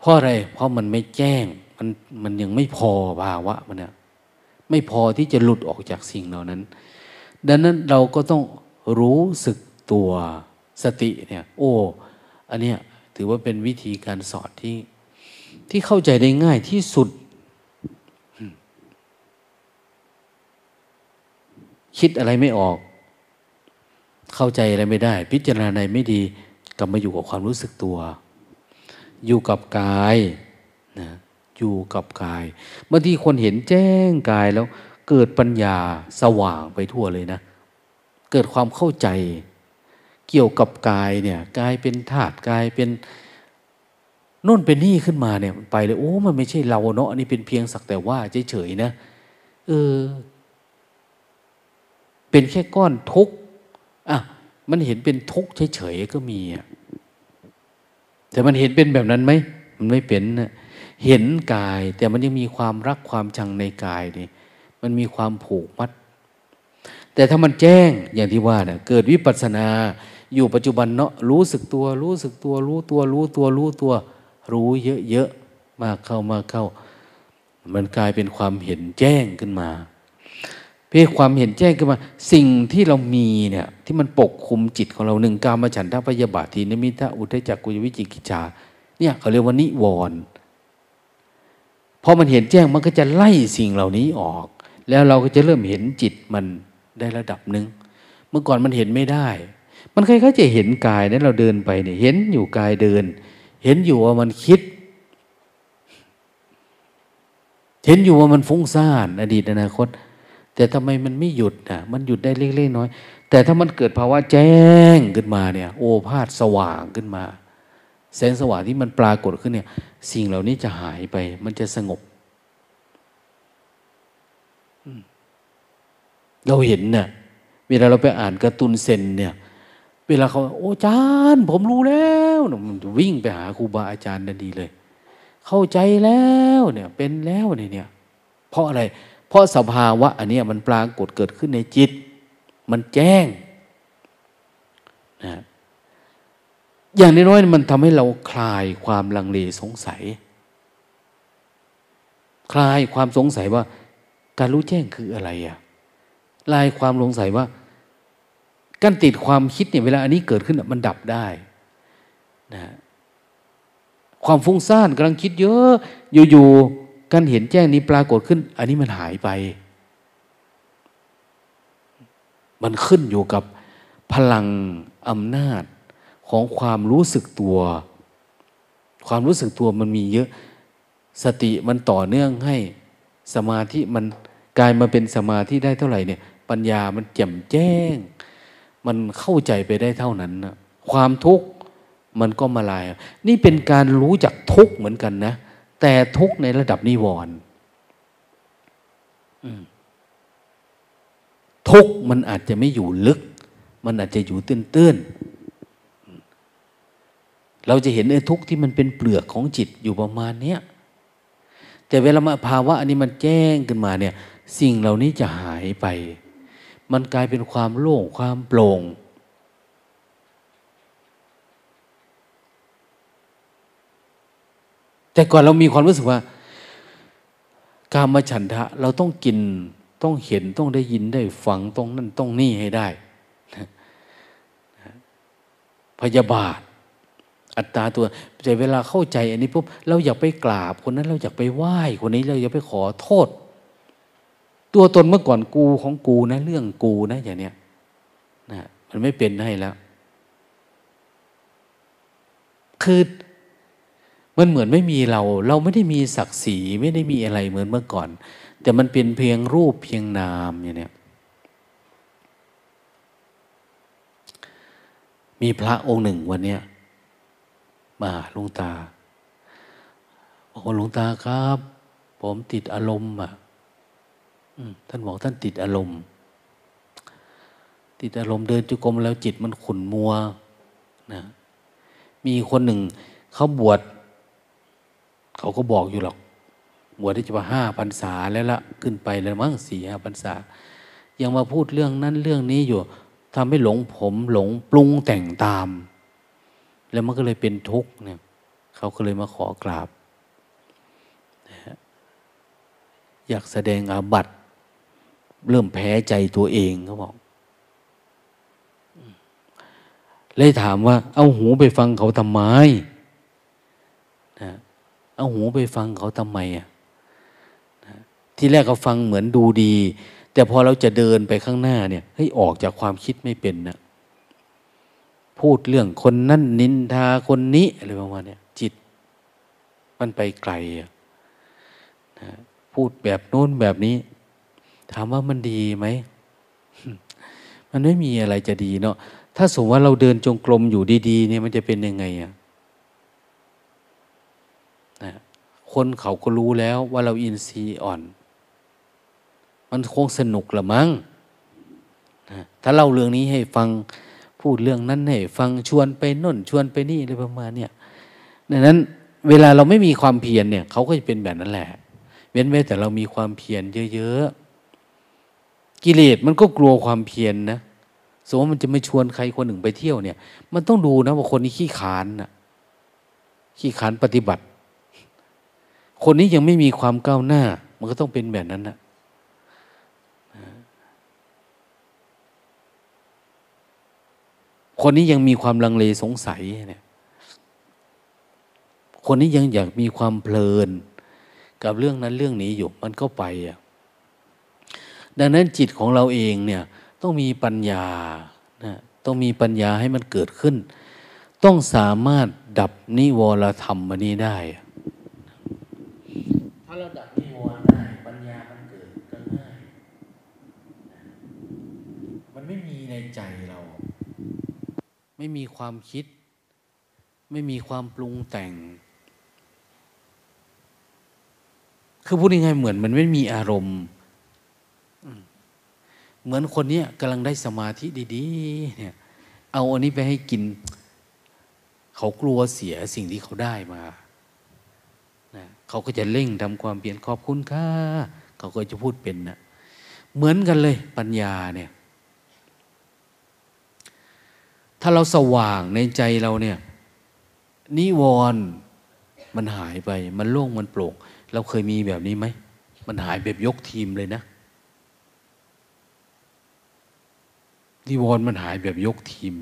เพราะอะไร เพราะมันไม่แจ้ง มันมันยังไม่พอภาวะมันเนี่ยไม่พอที่จะหลุดออกจากสิ่งเหล่านั้น ดังนั้นเราก็ต้องรู้สึกตัวสติเนี่ย โอ้อันเนี้ยถือว่าเป็นวิธีการสอนที่ ที่เข้าใจได้ง่ายที่สุด คิดอะไรไม่ออก เข้าใจอะไรไม่ได้ พิจารณาในไม่ดีกลับมาอยู่กับความรู้สึกตัว อยู่กับกายนะอยู่กับกายบางทีคนเห็นแจ้งกายแล้ว เกิดปัญญาสว่างไปทั่วเลยนะ เกิดความเข้าใจ เกี่ยวกับกายเนี่ยกายเป็นธาตุกายเป็นนู่นเป็นนี่ขึ้นมาเนี่ยไปเลยโอ้มันไม่ใช่เราเนาะอันนี้เป็นเพียงสักแต่ว่าเฉยๆนะเออเป็นแค่ก้อนทุก อะมันเห็นเป็นทุกเฉยๆก็มีอะแต่มันเห็นเป็นแบบนั้นไหมมันไม่เป็นนะเห็นกาย แต่มันยังมีความรักความชังในกายนี่มันมีความผูกมัด แต่ถ้ามันแจ้งอย่างที่ว่าเนะ่ยเกิดวิปัสสนา อยู่ปัจจุบันเนาะรู้สึกตัว รู้สึกตัว รู้ตัว รู้ตัว รู้ตัว รู้เยอะๆมากเข้ามากเข้า มันกลายเป็นความเห็นแจ้งขึ้นมา เพื่อความเห็นแจ้งขึ้นมา สิ่งที่เรามีเนี่ยที่มันปกคุมจิตของเราหนึ่งกามฉันทะพยาบาทีนิมิตะอุทจักกุยวิจิกิจาเนี่ยเขาเรียกว่านิวรณ์พอมันเห็นแจ้งมันก็จะไล่สิ่งเหล่านี้ออก แล้วเราก็จะเริ่มเห็นจิตมันได้ระดับหนึ่งเมื่อก่อนมันเห็นไม่ได้ มันคล้ายๆจะเห็นกายนั้นเราเดินไปเนี่ยเห็นอยู่กายเดิน เห็นอยู่ว่ามันคิด เห็นอยู่ว่ามันฟุ้งซ่านอดีตอนาคต แต่ทำไมมันไม่หยุดนะมันหยุดได้เล็กๆน้อย แต่ถ้ามันเกิดภาวะแจ้งขึ้นมาเนี่ย โอภาษสว่างขึ้นมา แสงสว่างที่มันปรากฏขึ้นเนี่ย สิ่งเหล่านี้จะหายไป มันจะสงบ เราเห็นเนี่ยเวลาเราไปอ่านการ์ตูนเซนเนี่ย เวลาเขาโอ้อาจารย์ ผมรู้แล้วมันวิ่งไปหาครูบาอาจารย์นันดีเลย เข้าใจแล้วเนี่ย เป็นแล้วเนี่ยเพราะอะไรเเพราะสภาวะอันนี้มันปรากฏเกิดขึ้นในจิต มันแจ้งนะอย่างน้อยๆมันทำให้เราคลายความลังเลสงสัย คลายความสงสัยว่า การรู้แจ้งคืออะไรอะลายความสงสัยว่า การติดความคิดเนี่ยเวลาอันนี้เกิดขึ้นมันดับได้นะความฟุ้งซ่านกำลังคิดเยอะอยู่ๆ การเห็นแจ้งนี้ปรากฏขึ้น อันนี้มันหายไป มันขึ้นอยู่กับพลังอำนาจของความรู้สึกตัว ความรู้สึกตัวมันมีเยอะ สติมันต่อเนื่องให้สมาธิมันกลายมาเป็นสมาธิได้เท่าไหร่เนี่ย ปัญญามันแจ่มแจ้ง มันเข้าใจไปได้เท่านั้นนะความทุกข์มันก็มาลาย นี่เป็นการรู้จักทุกข์เหมือนกันนะ แต่ทุกในระดับนิวรณ์ทุกมันอาจจะไม่อยู่ลึก มันอาจจะอยู่ตื้นๆเราจะเห็นไอ้ทุกที่มันเป็นเปลือกของจิตอยู่ประมาณเนี้ยแต่เวลามาภาวะอันนี้มันแจ้งขึ้นมาเนี่ย สิ่งเหล่านี้จะหายไป มันกลายเป็นความโล่งความโปร่ง แต่ก่อนเรามีความรู้สึกว่า การมาฉันทะเราต้องกินต้องเห็นต้องได้ยินได้ฟังต้องนั่นต้องนี่ให้ได้ พยาบาท อัตตาตัวแต่เวลาเข้าใจอันนี้ปุ๊บเราอยากไปกราบคนนั้น เราอยากไปไหว้คนนี้เราอยากไปขอโทษ ตัวตนเมื่อก่อนกูของกูนะ เรื่องกูนะอย่างเนี้ยนะมันไม่เป็นให้แล้ว คือ มันเหมือนไม่มีเรา เราไม่ได้มีศักดิ์ศรีไม่ได้มีอะไรเหมือนเมื่อก่อน แต่มันเป็นเพียงรูปเพียงนามอย่างเนี้ยมีพระองค์หนึ่งวันเนี้ยมาลวงตาบอกว่าลวงตาครับ ผมติดอารมณ์อะท่านบอกท่านติดอารมณ์ ติดอารมณ์เดินจุกรมแล้วจิตมันขุ่นมัวนะมีคนหนึ่งเขาบวช เขาก็บอกอยู่หรอกบวชได้จะมาห้าพรรษาแล้วละขึ้นไปแล้วมั้งสี่ห้าพรรษา ยังมาพูดเรื่องนั้นเรื่องนี้อยู่ทำให้หลงผมหลงปรุงแต่งตาม แล้วมันก็เลยเป็นทุกข์เนี่ยเขาก็เลยมาขอกราบ อยากแสดงอาบัตเริ่มแพ้ใจตัวเองเขาบอกเลยถามว่า เอาหูไปฟังเขาทำไมนะ เอาหูไปฟังเขาทำไมอะที่แรกเขาฟังเหมือนดูดี แต่พอเราจะเดินไปข้างหน้าเนี่ยให้ออกจากความคิดไม่เป็นนะพูดเรื่องคนนั่นนินทาคนนี้อะไรประมาณนี้จิต มันไปไกลนะพูดแบบโน้นแบบนี้ ถามว่ามันดีไหม มันไม่มีอะไรจะดีเนาะถ้าสมมติว่าเราเดินจงกรมอยู่ดี ๆ เนี่ยมันจะเป็นยังไงอะ คนเขาก็รู้แล้วว่าเราอินทรีย์อ่อน มันคงสนุกละมั้งถ้าเล่าเรื่องนี้ให้ฟังพูดเรื่องนั้นให้ฟังชวนไปน่นชวนไปนี่อะไรประมาณเนี่ยดังนั้น เวลาเราไม่มีความเพียรเนี่ยเขาก็จะเป็นแบบนั้นแหละ เว้นไว้แต่เรามีความเพียรเยอะๆกิเลสมันก็กลัวความเพียรนนะสมมติมันจะไม่ชวนใครคนหนึ่งไปเที่ยวเนี่ย มันต้องดูนะว่าคนนี้ขี้ขานนะขี้ขานปฏิบัติ คนนี้ยังไม่มีความก้าวหน้า มันก็ต้องเป็นแบบนั้นนะคนนี้ยังมีความลังเลสงสัยเนี่ยคนนี้ยังอยากมีความเพลิน กับเรื่องนั้นเรื่องนี้อยู่ มันก็ไปอะดังนั้นจิตของเราเองเนี่ยต้องมีปัญญานะต้องมีปัญญาให้มันเกิดขึ้น ต้องสามารถดับนิวรธรรมมันนี้ได้ เราดับนิวรได้ปัญญามันเกิดก็ง่ายมันไม่มีในใจเรา ไม่มีความคิด ไม่มีความปรุงแต่ง คือพูดยังไงเหมือนมันไม่มีอารมณ์เหมือนคนนี้กำลังได้สมาธิดีๆเนี่ยเอาอันนี้ไปให้กิน เขากลัวเสียสิ่งที่เขาได้มา เขาก็จะเร่งทำความเปลี่ยนขอบคุณค่ะเขาก็จะพูดเป็นนะเหมือนกันเลยปัญญาเนี่ย ถ้าเราสว่างในใจเราเนี่ยนิวรณ์มันหายไป มันโล่งมันโปร่งเราเคยมีแบบนี้ไหม มันหายแบบยกทีมเลยนะนิวรณ์มันหายแบบยกทีม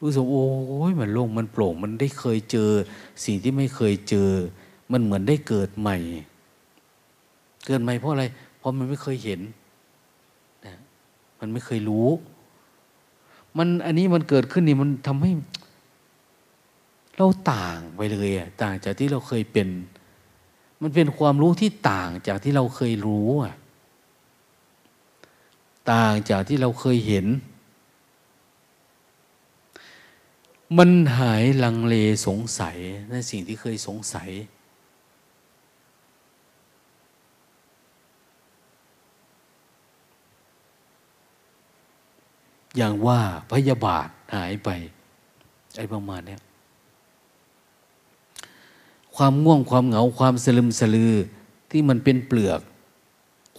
รู้สึกโอ้ยมันโล่งมันโปร่ง มันได้เคยเจอ สิ่งที่ไม่เคยเจอ มันเหมือนได้เกิดใหม่ เกิดใหม่เพราะอะไร เพราะมันไม่เคยเห็นนะมันไม่เคยรู้ มันอันนี้มันเกิดขึ้นนี่มันทำให้ เราต่างไปเลยอะต่างจากที่เราเคยเป็น มันเป็นความรู้ที่ต่างจากที่เราเคยรู้อะต่างจากที่เราเคยเห็น มันหายลังเลสงสัยในสิ่งที่เคยสงสัย อย่างว่าพยาบาทหายไปไอ้ประมาณนี้ความง่วงความเหงาความสลึมสลือที่มันเป็นเปลือก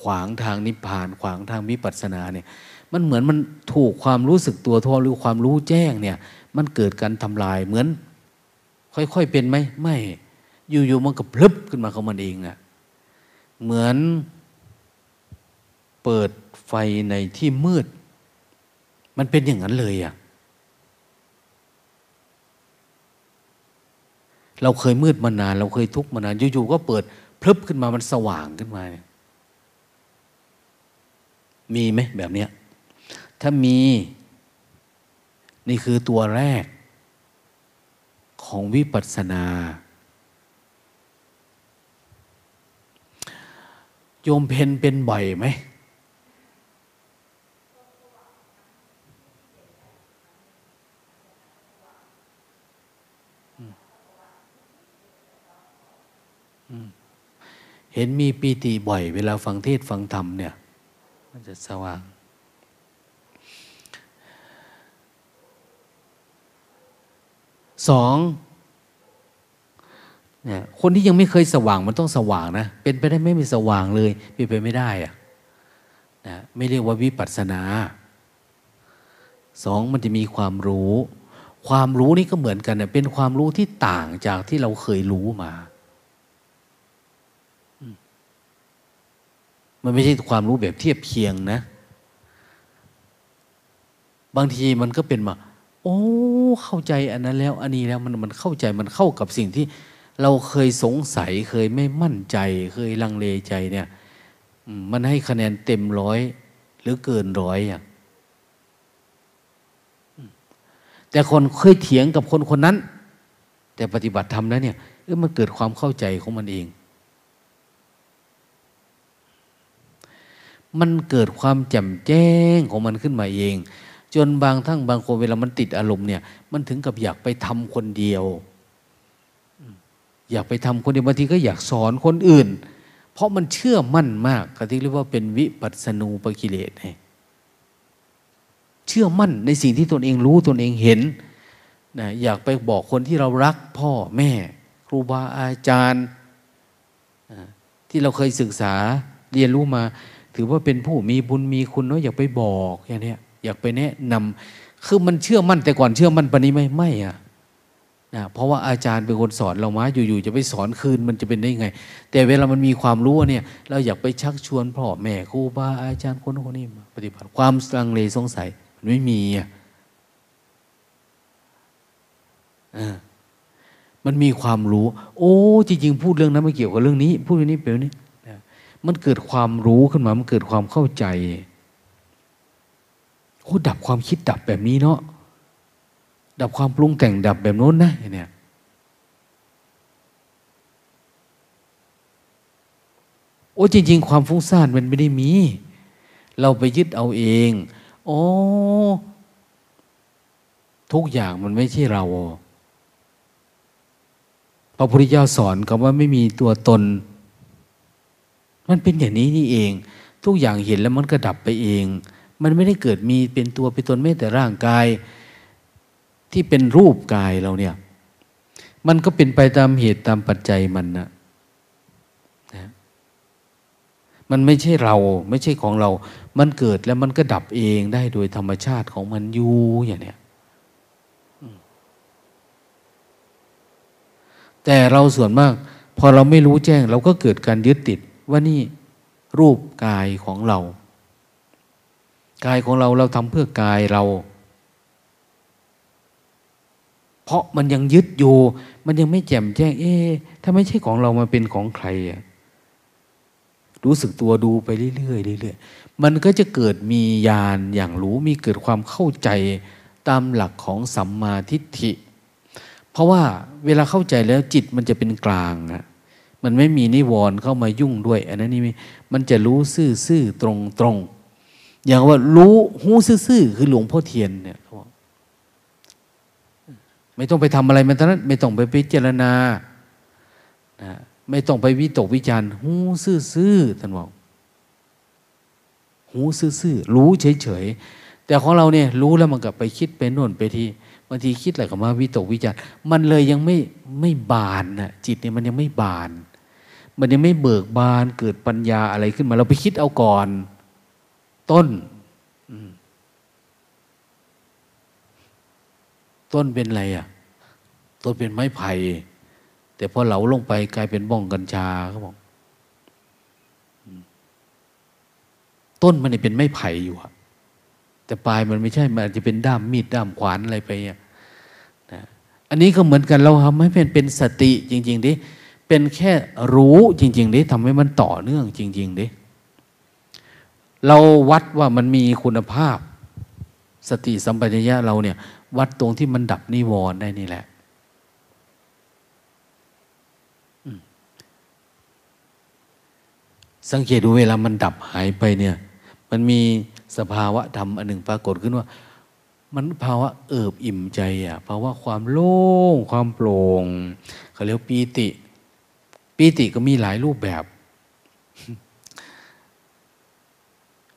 ขวางทางนิพพาน ขวางทางวิปัสสนาเนี่ย มันเหมือนมันถูกความรู้สึกตัวทั่วหรือความรู้แจ้งเนี่ย มันเกิดการทำลายเหมือน ค่อยๆเป็นไหมไม่ อยู่ๆมันก็พลึบขึ้นมาของมันเองอะเหมือนเปิดไฟในที่มืด มันเป็นอย่างนั้นเลยอะเราเคยมืดมานาน เราเคยทุกข์มานานอยู่ๆก็เปิดพลึบขึ้นมามันสว่างขึ้นมาเนี่ยมีไหมแบบเนี้ยถ้ามีนี่คือตัวแรก ของวิปัสสนาโยมเพนเป็นบ่อยไหม เห็นมีปีติบ่อย เวลาฟังเทศฟังธรรมเนี่ย มันจะสว่าง สองเนี่ยคนที่ยังไม่เคยสว่างมันต้องสว่างนะ เป็นไปได้ไม่มีสว่างเลยเป็นไปไม่ได้อะนะไม่เรียกว่าวิปัสสนาสองมันจะมีความรู้ ความรู้นี่ก็เหมือนกันเนะเป็นความรู้ที่ต่างจากที่เราเคยรู้มา มันไม่ใช่ความรู้แบบเทียบเคียงนะ บางทีมันก็เป็นมา โอ้ เข้าใจอันนั้นแล้ว อันนี้แล้วมันมันเข้าใจมันเข้ากับสิ่งที่เราเคยสงสัยเคยไม่มั่นใจ เคยลังเลใจเนี่ยมันให้คะแนนเต็มร้อยหรือเกินร้อยอย่างแต่คนเคยเถียงกับคนคนนั้น แต่ปฏิบัติธรรมแล้วเนี่ยเออมันเกิดความเข้าใจของมันเอง มันเกิดความแจ่มแจ้งของมันขึ้นมาเอง จนบางทั้งบางคนเวลามันติดอารมณ์เนี่ย มันถึงกับอยากไปทำคนเดียว อยากไปทำคนเดียวบางทีก็อยากสอนคนอื่น เพราะมันเชื่อมั่นมากก็ที่เรียกว่าเป็นวิปัสสนูปกิเลสเชื่อมั่นในสิ่งที่ตนเองรู้ตนเองเห็นนะอยากไปบอกคนที่เรารักพ่อแม่ ครูบาอาจารย์ที่เราเคยศึกษาเรียนรู้มา ถือว่าเป็นผู้มีบุญมีคุณเนาะอยากไปบอกอย่างนี้อยากไปแนะนำคือมันเชื่อมั่นแต่ก่อนเชื่อมั่นปนี้ไม่ไม่อะนะเพราะว่าอาจารย์เป็นคนสอนเรามาอยู่ๆจะไปสอนคืนมันจะเป็นได้ไง แต่เวลามันมีความรู้เนี่ย เราอยากไปชักชวนพ่อแม่ครูบาอาจารย์คนคนนี้มาปฏิบัติความลังเลสงสัย มันไม่มีอะมันมีความรู้ โอ้จริงๆพูดเรื่องนั้นไม่เกี่ยวกับเรื่องนี้ พูดเรื่องนี้เป็นนี้ มันเกิดความรู้ขึ้นมา มันเกิดความเข้าใจโอ้ดับความคิดดับแบบนี้เนาะดับความปรุงแต่งดับแบบโน้นนะเนี่ยโอ้จริง ๆ ความฟุ้งซ่านมันไม่ได้มี เราไปยึดเอาเองโอ้ทุกอย่างมันไม่ใช่เรา พระพุทธเจ้าสอนคำว่าไม่มีตัวตน มันเป็นอย่างนี้นี่เอง ทุกอย่างเห็นแล้วมันก็ดับไปเอง มันไม่ได้เกิดมีเป็นตัวเป็นตนไม่แต่ร่างกาย ที่เป็นรูปกายเราเนี่ย มันก็เป็นไปตามเหตุตามปัจจัยมันนะนะมันไม่ใช่เรา ไม่ใช่ของเรา มันเกิดแล้วมันก็ดับเองได้โดยธรรมชาติของมันอยู่อย่างเนี้ยแต่เราส่วนมาก พอเราไม่รู้แจ้ง เราก็เกิดการยึดติด ว่านี่รูปกายของเรา กายของเราเราทำเพื่อกายเรา เพราะมันยังยึดอยู่ มันยังไม่แจ่มแจ้ง เอ๊ะถ้าไม่ใช่ของเรามาเป็นของใครอะรู้สึกตัวดูไปเรื่อยๆเรื่อยๆมันก็จะเกิดมีญาณอย่างรู้มีเกิดความเข้าใจตามหลักของสัมมาทิฏฐิ เพราะว่าเวลาเข้าใจแล้วจิตมันจะเป็นกลางอะ มันไม่มีนิวรณ์เข้ามายุ่งด้วย อันนั้นนี่มันจะรู้ซื่อๆตรงๆอย่างว่ารู้หูซื่อๆคือหลวงพ่อเทียนเนี่ยไม่ต้องไปทำอะไรมันเท่านั้น ไม่ต้องไปพิจารณานะไม่ต้องไปวิตกวิจารณ์หูซื่อๆท่านบอกหูซื่อๆรู้เฉยๆแต่ของเราเนี่ยรู้แล้วมันก็ไปคิดไปโน่นไปทีบางทีคิดอะไรก็มาวิตกวิจารณ์มันเลยยังไม่ไม่บานนะจิตเนี่ยมันยังไม่บาน มันยังไม่เบิกบานเกิดปัญญาอะไรขึ้นมา เราไปคิดเอาก่อน ต้น ต้นเป็นอะไรอะ ต้นเป็นไม้ไผ่แต่พอเหลาลงไปกลายเป็นบ้องกัญชาเขาบอกต้นมันเป็นไม้ไผ่อยู่อะแต่ปลายมันไม่ใช่ มันอาจจะเป็นด้ามมีดด้ามขวานอะไรไปอะนะอันนี้ก็เหมือนกันเราทำให้เป็นเป็นสติจริง ๆดิ เป็นแค่รู้จริงๆดิทำให้มันต่อเนื่องจริง ๆดิเราวัดว่ามันมีคุณภาพ สติสัมปชัญญะเราเนี่ย วัดตรงที่มันดับนิวรณ์ได้นี่แหละสังเกตดูเวลามันดับหายไปเนี่ย มันมีสภาวะธรรมอันหนึ่งปรากฏขึ้นว่า มันภาวะเอิบอิ่มใจอะภาวะความโล่งความโปร่งเขาเรียกปีติ ปีติก็มีหลายรูปแบบ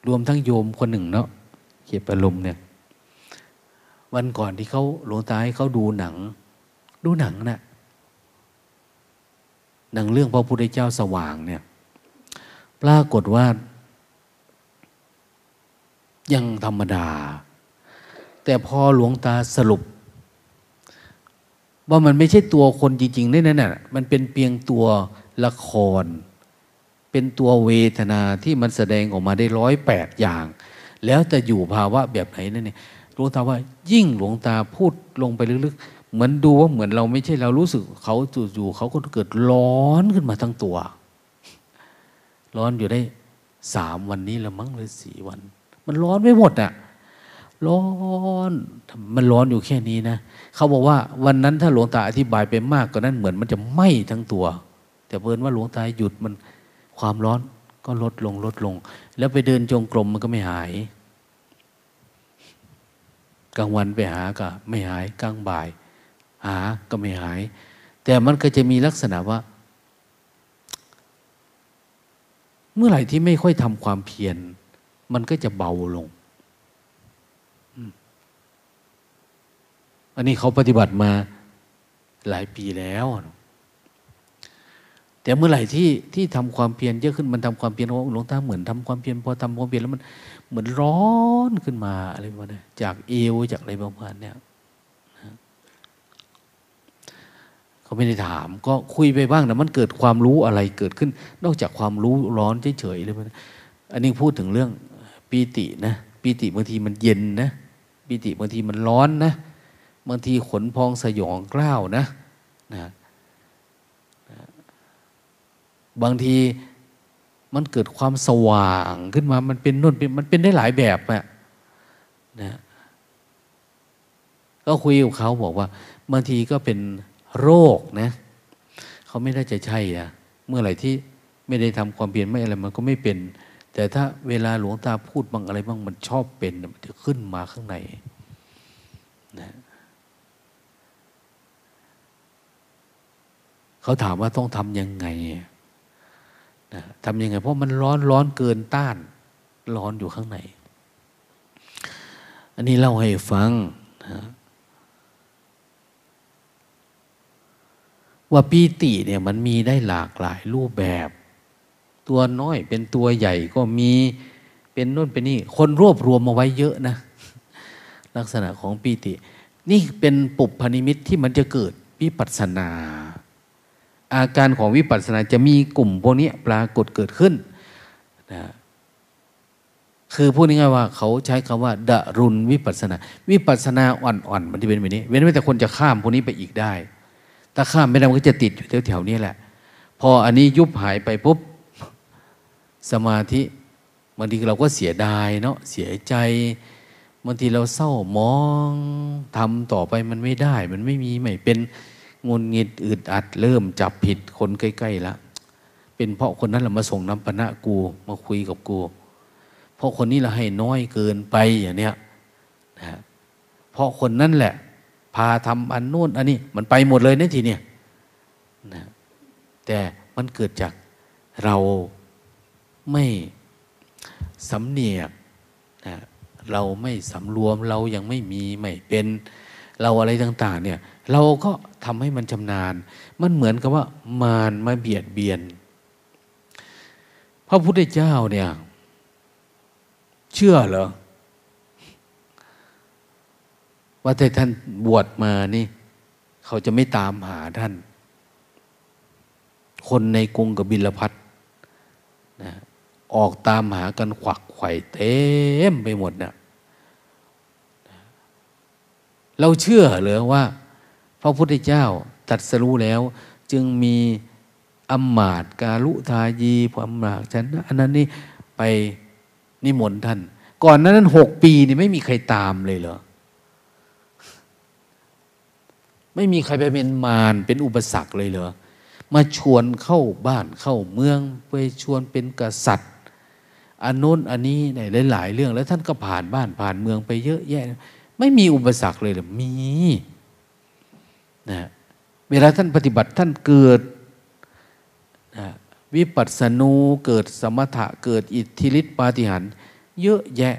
รวมทั้งโยมคนหนึ่งเนาะเก็บอารมณ์เนี่ย วันก่อนที่เขาหลวงตาให้เขาดูหนัง ดูหนังนะ่ะหนังเรื่องพระพุทธเจ้าสว่างเนี่ย ปรากฏว่า ยังธรรมดา แต่พอหลวงตาสรุป ว่ามันไม่ใช่ตัวคนจริงๆนี่นั่นน่ะมันเป็นเพียงตัวละคร เป็นตัวเวทนาที่มันแสดงออกมาได้ร้อยแปดอย่าง แล้วจะอยู่ภาวะแบบไหนนั่นเนี่ยหลวงตาว่ายิ่งหลวงตาพูดลงไปลึกๆ เหมือนดูว่าเหมือนเราไม่ใช่เรารู้สึกเขาจู่ๆเขาก็เกิดร้อนขึ้นมาทั้งตัว ร้อนอยู่ได้สามวันนี้ละมั้งหรือสี่วัน มันร้อนไม่หมดอะ่ะร้อนมันร้อนอยู่แค่นี้นะ เขาบอกว่าวันนั้นถ้าหลวงตาอธิบายไปมากกว่านั้นเหมือนมันจะไหม้ทั้งตัว แต่เพิ่นว่าหลวงตาหยุดมันความร้อนก็ลดลงลดลง แล้วไปเดินจงกรมมันก็ไม่หาย กลางวันไปหาก็ไม่หายกลางบ่าย หาก็ไม่หาย แต่มันก็จะมีลักษณะว่า เมื่อไหร่ที่ไม่ค่อยทำความเพียรมันก็จะเบาลง อันนี้เขาปฏิบัติมาหลายปีแล้ว แต่เมื่อไหร่ที่ที่ทำความเพียรเยอะขึ้นมันทำความเพียรหลวงตาเหมือนทำความเพียรพอทำความเพียรแล้วมันเหมือนร้อนขึ้นมาอะไรประมาณนี้จากเอวจากอะไรประมาณนี้เขาไม่ได้ถาม ก็คุยไปบ้างนะมันเกิดความรู้อะไรเกิดขึ้น นอกจากความรู้ร้อนเฉยๆเลยมันอันนี้พูดถึงเรื่องปีตินะปีติบางทีมันเย็นนะปีติบางทีมันร้อนนะ บางทีขนพองสยองกล้าวนะนะบางทีมันเกิดความสว่างขึ้นมา มันเป็นนุ่นมันเป็นได้หลายแบบอะนะก็คุยกับเขาบอกว่าบางทีก็เป็นโรคนะเขาไม่ได้จะใช่อะเมื่อไหร่ที่ไม่ได้ทำความเปลี่ยนไม่อะไรมันก็ไม่เป็น แต่ถ้าเวลาหลวงตาพูดบางอะไรบ้างมันชอบเป็นมันจะขึ้นมาข้างในนะ เขาถามว่าต้องทำยังไงนะทำยังไง เพราะมันร้อนร้อนเกินต้าน ร้อนอยู่ข้างใน อันนี้เล่าให้ฟังนะว่าปีติเนี่ยมันมีได้หลากหลายรูปแบบ ตัวน้อยเป็นตัวใหญ่ก็มีเป็นนู่นเป็นนี่ คนรวบรวมมาไว้เยอะนะ ลักษณะของปีติ นี่เป็นปุพพนิมิตที่มันจะเกิดวิปัสสนา อาการของวิปัสสนาจะมีกลุ่มพวกนี้ปรากฏเกิดขึ้นนะคือพูดง่ายๆว่าเขาใช้คำว่าดรุนวิปัสนา วิปัสนาอ่อนๆมันจะเป็นแบบนี้ เว้นไว้แต่คนจะข้ามพวกนี้ไปอีกได้ ถ้าข้ามไม่ได้มันก็จะติดอยู่แถวๆนี้แหละ พออันนี้ยุบหายไปปุ๊บสมาธิบางทีเราก็เสียดายเนาะเสียใจบางทีเราเศร้ามองทำต่อไปมันไม่ได้ มันไม่มีไม่เป็น งุนงิดอึดอัด เริ่มจับผิดคนใกล้ๆแล้วเป็นเพราะคนนั้นเรามาส่งน้ำปนะกูมาคุยกับกู เพราะคนนี้เราให้น้อยเกินไปอย่างเนี้ยนะเพราะคนนั้นแหละ พาทำอันโน้นอันนี้ มันไปหมดเลยนะทีเนี้ยนะแต่มันเกิดจากเราไม่สำเนียกนะเราไม่สำรวมเรายังไม่มีไม่เป็น เราอะไรต่าง ๆ เนี่ย เราก็ทำให้มันชำนาญ มันเหมือนกับว่ามารมาเบียดเบียน พระพุทธเจ้าเนี่ย เชื่อเหรอว่าแต่ท่านบวชมานี่ เขาจะไม่ตามหาท่าน คนในกรุงกับบิลพัทนะออกตามหากันขวักไข่เต็มไปหมดเนะี่ย เราเชื่อหรือว่า พระพุทธเจ้าตัดสรู้แล้ว จึงมีอมมาตกาลุทายีพอมมาตฉันอันนั้นนี่ไปนิมนต์ท่าน ก่อนนั้นหกปีนี่ไม่มีใครตามเลยเหรอไม่มีใครไปเป็นมารเป็นอุปสรรคเลยเหรอมาชวนเข้าบ้านเข้าเมืองไปชวนเป็นกษัตริย์อันโน้นอันนี้ในหลาย ๆ เรื่องแล้วท่านก็ผ่านบ้านผ่านเมืองไปเยอะแยะ ไม่มีอุปสรรคเลยหรือมีนะเวลาท่านปฏิบัติท่านเกิดนะวิปัสสนูเกิดสมถะเกิดอิทธิฤทธิปาฏิหาริย์เยอะแยะ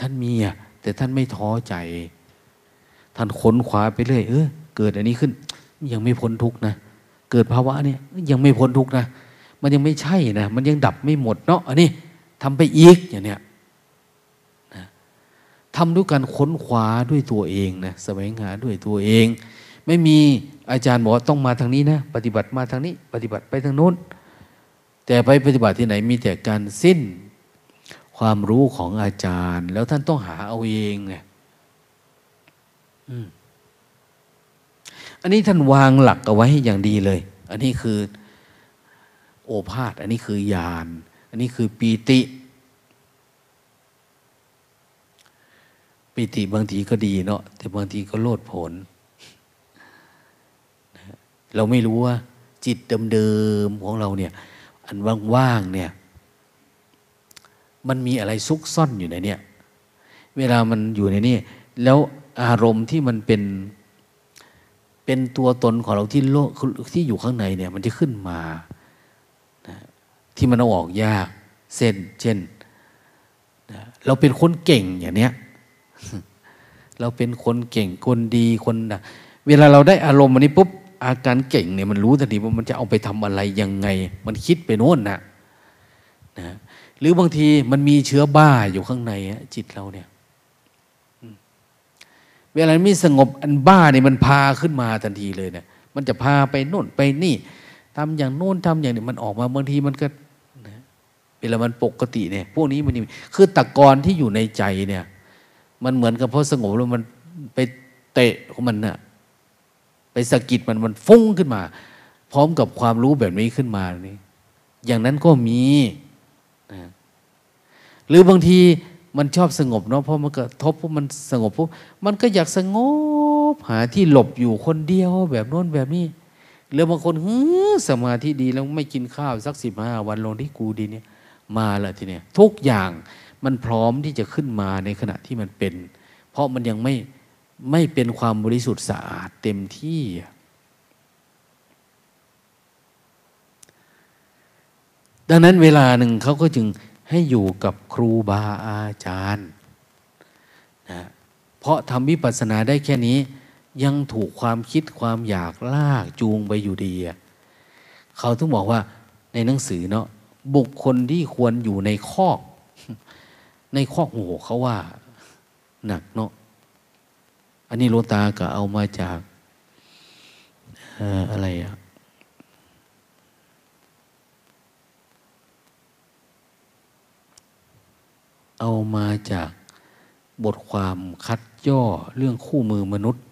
ท่านมีอะแต่ท่านไม่ท้อใจ ท่านค้นคว้าไปเรื่อยเออเกิดอันนี้ขึ้น ยังไม่พ้นทุกนะ เกิดภาวะเนี่ยยังไม่พ้นทุกนะ มันยังไม่ใช่นะ มันยังดับไม่หมดเนาะอันนี้ทำไปอีกอย่างเนี้ย ทำด้วยการค้นคว้าด้วยตัวเองนะแสวงหาด้วยตัวเอง ไม่มีอาจารย์บอกว่าต้องมาทางนี้นะ ปฏิบัติมาทางนี้ ปฏิบัติไปทางโน้น แต่ไปปฏิบัติที่ไหนมีแต่การสิ้นความรู้ของอาจารย์ แล้วท่านต้องหาเอาเองไงอันนี้ท่านวางหลักเอาไว้อย่างดีเลย อันนี้คือโอภาษ อันนี้คือญาณอันนี้คือปีติ ปีติบางทีก็ดีเนาะแต่บางทีก็โลดผล เราไม่รู้ว่า จิตเดิมๆของเราเนี่ย อันว่างๆเนี่ย มันมีอะไรซุกซ่อนอยู่ในนี้เวลามันอยู่ในนี้แล้วอารมณ์ที่มันเป็น เป็นตัวตนของเราที่โลกที่อยู่ข้างในเนี่ย มันจะขึ้นมานะที่มันเอาออกยาก เส้น เช่นนะเราเป็นคนเก่งอย่างเนี้ย เราเป็นคนเก่งคนดีคนนะเวลาเราได้อารมณ์อันนี้ปุ๊บอาการเก่งเนี่ยมันรู้ทันทีว่ามันจะเอาไปทำอะไรยังไง มันคิดไปโน่นนะนะหรือบางทีมันมีเชื้อบ้าอยู่ข้างในจิตเราเนี่ยเวลาไม่สงบอันบ้าเนี่ยมันพาขึ้นมาทันทีเลยเนี่ย มันจะพาไปโน่นไปนี่ทำอย่างโน้นทำอย่างนี้มันออกมาบางทีมันก็เวลามันปกติเนี่ย พวกนี้มันคือตะกอนที่อยู่ในใจเนี่ย มันเหมือนกับพอสงบแล้วมันไปเตะของมันน่ะไปสะกิดมันมันฟุ้งขึ้นมา พร้อมกับความรู้แบบนี้ขึ้นมานี่อย่างนั้นก็มีนะหรือบางทีมันชอบสงบเนาะเพราะมันกระทบพวกมันสงบปุ๊บมันก็อยากสงบหาที่หลบอยู่คนเดียวแบบโน้นแบบนี้หรือบางคนเฮ้สมาธิดีแล้วไม่กินข้าวสักสิบห้าวันลงที่กูดีเนี่ย มาล้วทีเนี้ยทุกอย่าง มันพร้อมที่จะขึ้นมาในขณะที่มันเป็น เพราะมันยังไม่ไม่เป็นความบริสุทธิ์สะอาดเต็มที่ ดังนั้นเวลาหนึ่งเขาก็จึงให้อยู่กับครูบาอาจารย์นะเพราะทำวิปัสสนาได้แค่นี้ ยังถูกความคิดความอยากลากจูงไปอยู่ดี เขาต้องบอกว่าในหนังสือเนาะบุคคลที่ควรอยู่ในคอก ในคอกโอ้โหเขาว่าหนักเนาะอันนี้โลตาก็เอามาจากอะไรอะเอามาจากบทความคัดย่อเรื่องคู่มือมนุษย์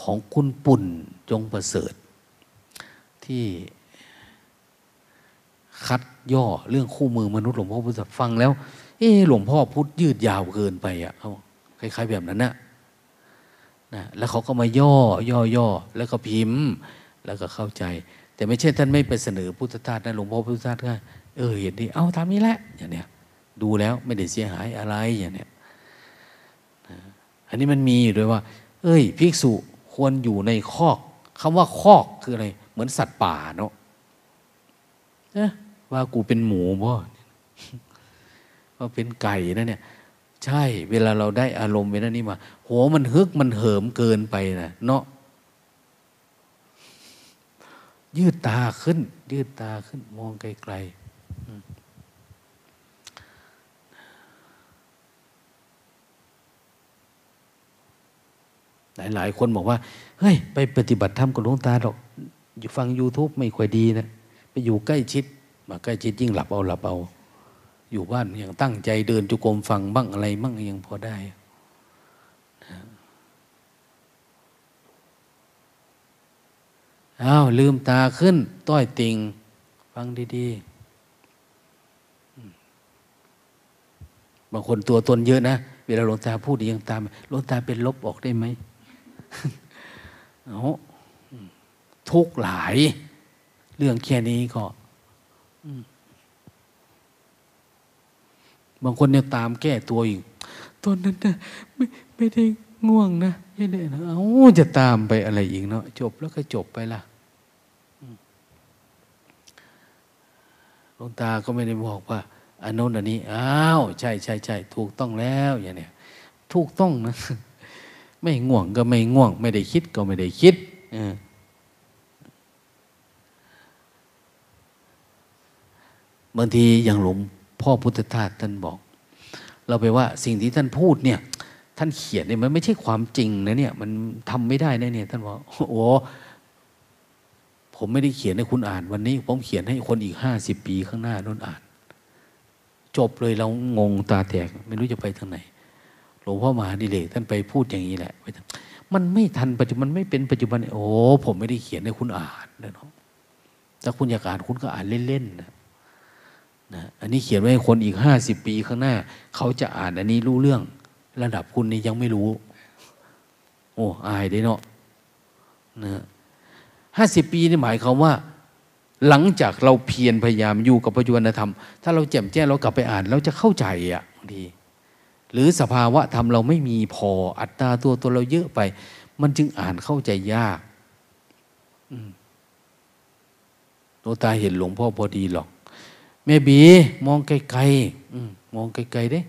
ของคุณปุ่นจงประเสริฐ ที่คัดย่อเรื่องคู่มือมนุษย์หลวงพ่อพุทธฟังแล้ว เออหลวงพ่อพุทธยืดยาวเกินไปอะเขาคล้ายๆแบบนั้นนะนะแล้วเขาก็มาย่อย่อย่อแล้วก็พิมพ์ แล้วก็เข้าใจ แต่ไม่ใช่ท่านไม่ไปเสนอพุทธทาสนะหลวงพ่อพุทธทาสก็เออเห็นดีเอาทำนี้แหละอย่างเนี้ยดูแล้วไม่ได้เสียหายอะไรอย่างเนี้ยอันนี้มันมีอยู่ด้วยว่า เอ้ยภิกษุควรอยู่ในคอกคำว่าคอกคืออะไร เหมือนสัตว์ป่าเนาะนะว่ากูเป็นหมูบ่ ว่าเป็นไก่นะเนี่ย ใช่เวลาเราได้อารมณ์เวลานี้มาหัวมันฮึกมันเหิมเกินไปนะเนาะยืดตาขึ้น ยืดตาขึ้นมองไกลๆหลายๆคนบอกว่า เฮ้ย ไปปฏิบัติธรรมกับหลวงตาหรอกอยู่ฟัง YouTube ไม่ค่อยดีนะ ไปอยู่ใกล้ชิด มาใกล้ชิดยิ่งหลับเอาหลับเอา อยู่บ้านยังตั้งใจเดินจุกรมฟังบ้างอะไรบ้างยังพอได้อ้าวลืมตาขึ้น ต้อยติง ฟังดีๆ บางคนตัวตนเยอะนะ เวลาหลวงตาพูดยังตามหลวงตาเป็นลบออกได้ไหมเอาทุกหลาย เรื่องแค่นี้ก็ บางคนเนี่ยตามแก้ตัวอีกตอนนั้นนะไม่ไม่ได้ง่วงนะไม่ได้นะเอาจะตามไปอะไรอีกเนาะจบแล้วก็จบไปละหลวงตาก็ไม่ได้บอกว่าอันโน้นอันนี้อ้าวใช่ใช่ใช่ถูกต้องแล้วอย่างเนี้ยถูกต้องนะ ไม่ง่วงก็ไม่ง่วง ไม่ได้คิดก็ไม่ได้คิดเออบางทีอย่างหลวง พ่อพุทธทาสท่านบอก เราไปว่าสิ่งที่ท่านพูดเนี่ย ท่านเขียนเนี่ยมันไม่ใช่ความจริงนะเนี่ย มันทำไม่ได้นะเนี่ยท่านบอกโอ้ผมไม่ได้เขียนให้คุณอ่านวันนี้ ผมเขียนให้คนอีกห้าสิบปีข้างหน้าน้นอ่าน จบเลยเรางงตาแตก ไม่รู้จะไปทางไหนหลวงพ่อมหาดิเลกท่านไปพูดอย่างนี้แหละ มันไม่ทันปัจจุบันไม่เป็นปัจจุบัน โอ้ผมไม่ได้เขียนให้คุณอ่านนะเนาะถ้าคุณอยากอ่านคุณก็อ่านเล่นๆนะ นะอันนี้เขียนไว้ให้คนอีกห้าสิบปีข้างหน้า เขาจะอ่านอันนี้รู้เรื่อง ระดับคุณนี่ยังไม่รู้ โอ้อายได้เนาะนะห้าสิบปีนี่หมายความว่า หลังจากเราเพียรพยายามอยู่กับปัจจุบันธรรม ถ้าเราแจ่มแจ้งเรากลับไปอ่าน เราจะเข้าใจอะบางทีหรือสภาวะธรรมเราไม่มีพออัตตาตัวตัวเราเยอะไป มันจึงอ่านเข้าใจยากโนตาเห็นหลวงพ่อพอดีหรอก แม่บี มองไกลๆมองไกลๆได้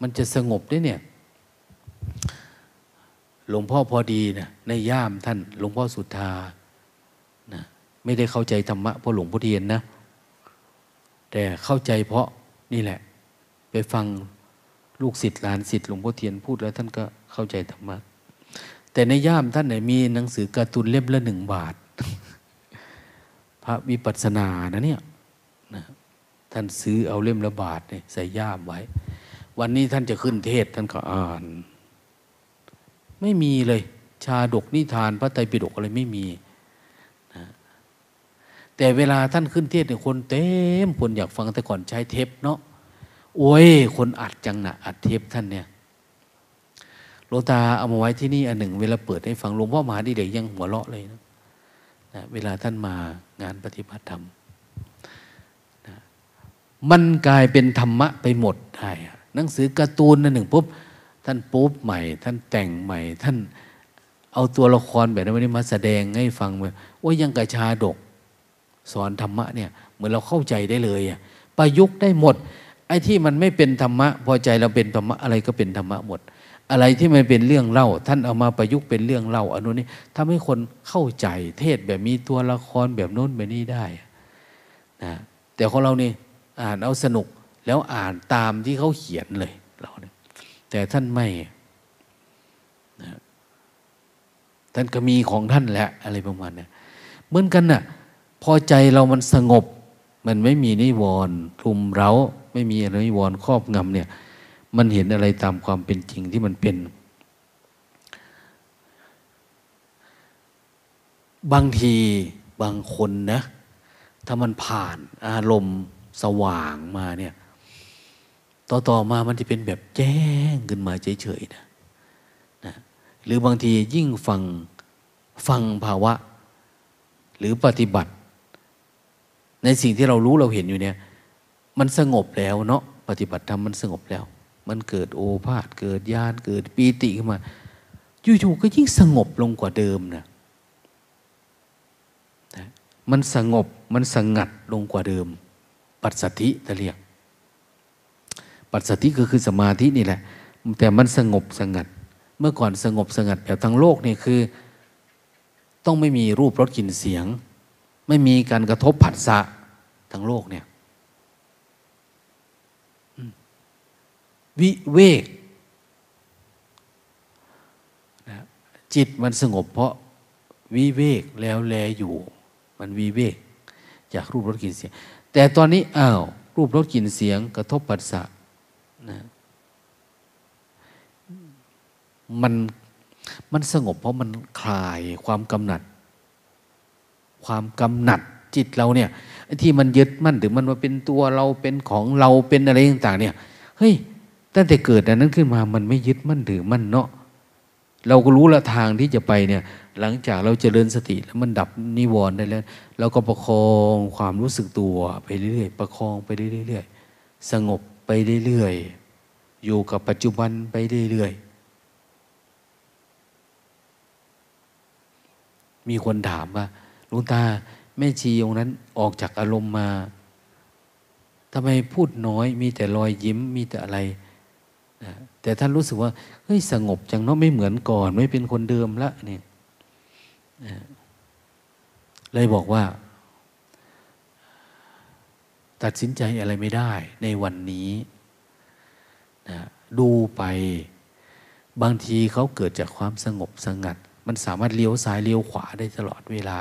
มันจะสงบได้เนี่ย หลวงพ่อพอดีนะในย่ามท่าน หลวงพ่อสุธานะไม่ได้เข้าใจธรรมะเพราะหลวงพ่อเทียนนะ แต่เข้าใจเพราะนี่แหละ ไปฟังลูกศิษย์หลานศิษย์หลวงพ่อเทียนพูดแล้วท่านก็เข้าใจธรรมะแต่ในย่ามท่านไหนมีหนังสือการ์ตูนเล่มละหนึ่งบาท พระวิปัสสนานะเนี่ยนะ ท่านซื้อเอาเล่มละบาทเนี่ยใส่ย่ามไว้ วันนี้ท่านจะขึ้นเทศท่านก็อ่าน ไม่มีเลย ชาดกนิทานพระไตรปิฎกอะไรไม่มีนะแต่เวลาท่านขึ้นเทศเนี่ยคนเต็มคนอยากฟังแต่ก่อนใช้เทปเนาะโอ้ย คนอัดจังนะอัดเทปท่านเนี่ยหลวงตาเอามาไว้ที่นี่อันหนึ่ง เวลาเปิดให้ฟังหลวงพ่อมหาดีเด็กยังหัวเราะเลยนะนะเวลาท่านมางานปฏิบัติธรรม มันกลายเป็นธรรมะไปหมดได้หนังสือการ์ตูนนั่นหนึ่งปุ๊บท่านปุ๊บใหม่ ท่านแต่งใหม่ ท่านเอาตัวละครแบบนี้มาแสดงให้ฟังว่ายังกระชาดก สอนธรรมะเนี่ยเหมือนเราเข้าใจได้เลยอะประยุกต์ได้หมด ไอ้ที่มันไม่เป็นธรรมะ พอใจเราเป็นธรรมะอะไรก็เป็นธรรมะหมด อะไรที่มันเป็นเรื่องเล่า ท่านเอามาประยุกต์เป็นเรื่องเล่าอันนู้นนี่ทำให้คนเข้าใจเทศแบบมีตัวละครแบบโน้นแบบนี้ได้นะแต่ของเรานี่ อ่านเอาสนุกแล้วอ่านตามที่เขาเขียนเลยเราเนี่ยแต่ท่านไม่นะท่านก็มีของท่านแหละอะไรประมาณนี้เหมือนกันนะ่ะพอใจเรามันสงบ มันไม่มีนิวรณ์คลุมเร้า ไม่มีอะไรวอนครอบงำเนี่ย มันเห็นอะไรตามความเป็นจริงที่มันเป็น บางทีบางคนนะ ถ้ามันผ่านอารมณ์ สว่างมาเนี่ยต่อต่อมามันจะเป็นแบบแจ้งขึ้นมาเฉยๆนะนะหรือบางทียิ่งฟังฟังภาวะ หรือปฏิบัติ ในสิ่งที่เรารู้เราเห็นอยู่เนี่ย มันสงบแล้วเนาะปฏิบัติธรรมมันสงบแล้ว มันเกิดโอภาษเกิดญาณเกิดปีติขึ้นมาอยู่ๆก็ยิ่งสงบลงกว่าเดิมนะมันสงบมันสงัดลงกว่าเดิม ปัสสติตะเรียก ปัสสติก็คือสมาธินี่แหละ แต่มันสงบสงัด เมื่อก่อนสงบสงัดแบบทั้งโลกนี่คือ ต้องไม่มีรูปรสกลิ่นเสียง ไม่มีการกระทบผัสสะทั้งโลกเนี่ยวิเวกจิตมันสงบเพราะวิเวกแล้วแลอยู่ มันวิเวก จากรูปรสกลิ่นเสียง แต่ตอนนี้อ้าวรูปรสกลิ่นเสียงกระทบปัสสะนะมันมันสงบเพราะมันคลายความกำหนัด ความกำหนัดจิตเราเนี่ยที่มันยึดมั่นหรือมันมาเป็นตัวเราเป็นของเราเป็นอะไรต่างๆเนี่ยเฮ้ยตั้งแต่เกิดอันนั้นขึ้นมามันไม่ยึดมั่นถือมั่นเนาะ เราก็รู้ละทางที่จะไปเนี่ย หลังจากเราเจริญสติแล้วมันดับนิวรณ์ได้แล้วเราก็ประคองความรู้สึกตัวไปเรื่อยๆประคองไปเรื่อยๆสงบไปเรื่อยๆอยู่กับปัจจุบันไปเรื่อยๆมีคนถามว่าลุงตาแม่ชีองนั้นออกจากอารมณ์มาทำไมพูดน้อยมีแต่รอยยิ้มมีแต่อะไรนะ แต่ท่านรู้สึกว่าเฮ้ยสงบจังเนาะไม่เหมือนก่อน ไม่เป็นคนเดิมละเนี่ยเลยบอกว่า ตัดสินใจอะไรไม่ได้ ในวันนี้นะดูไปบางทีเขาเกิดจากความสงบสงัด มันสามารถเลี้ยวซ้ายเลี้ยวขวาได้ตลอดเวลา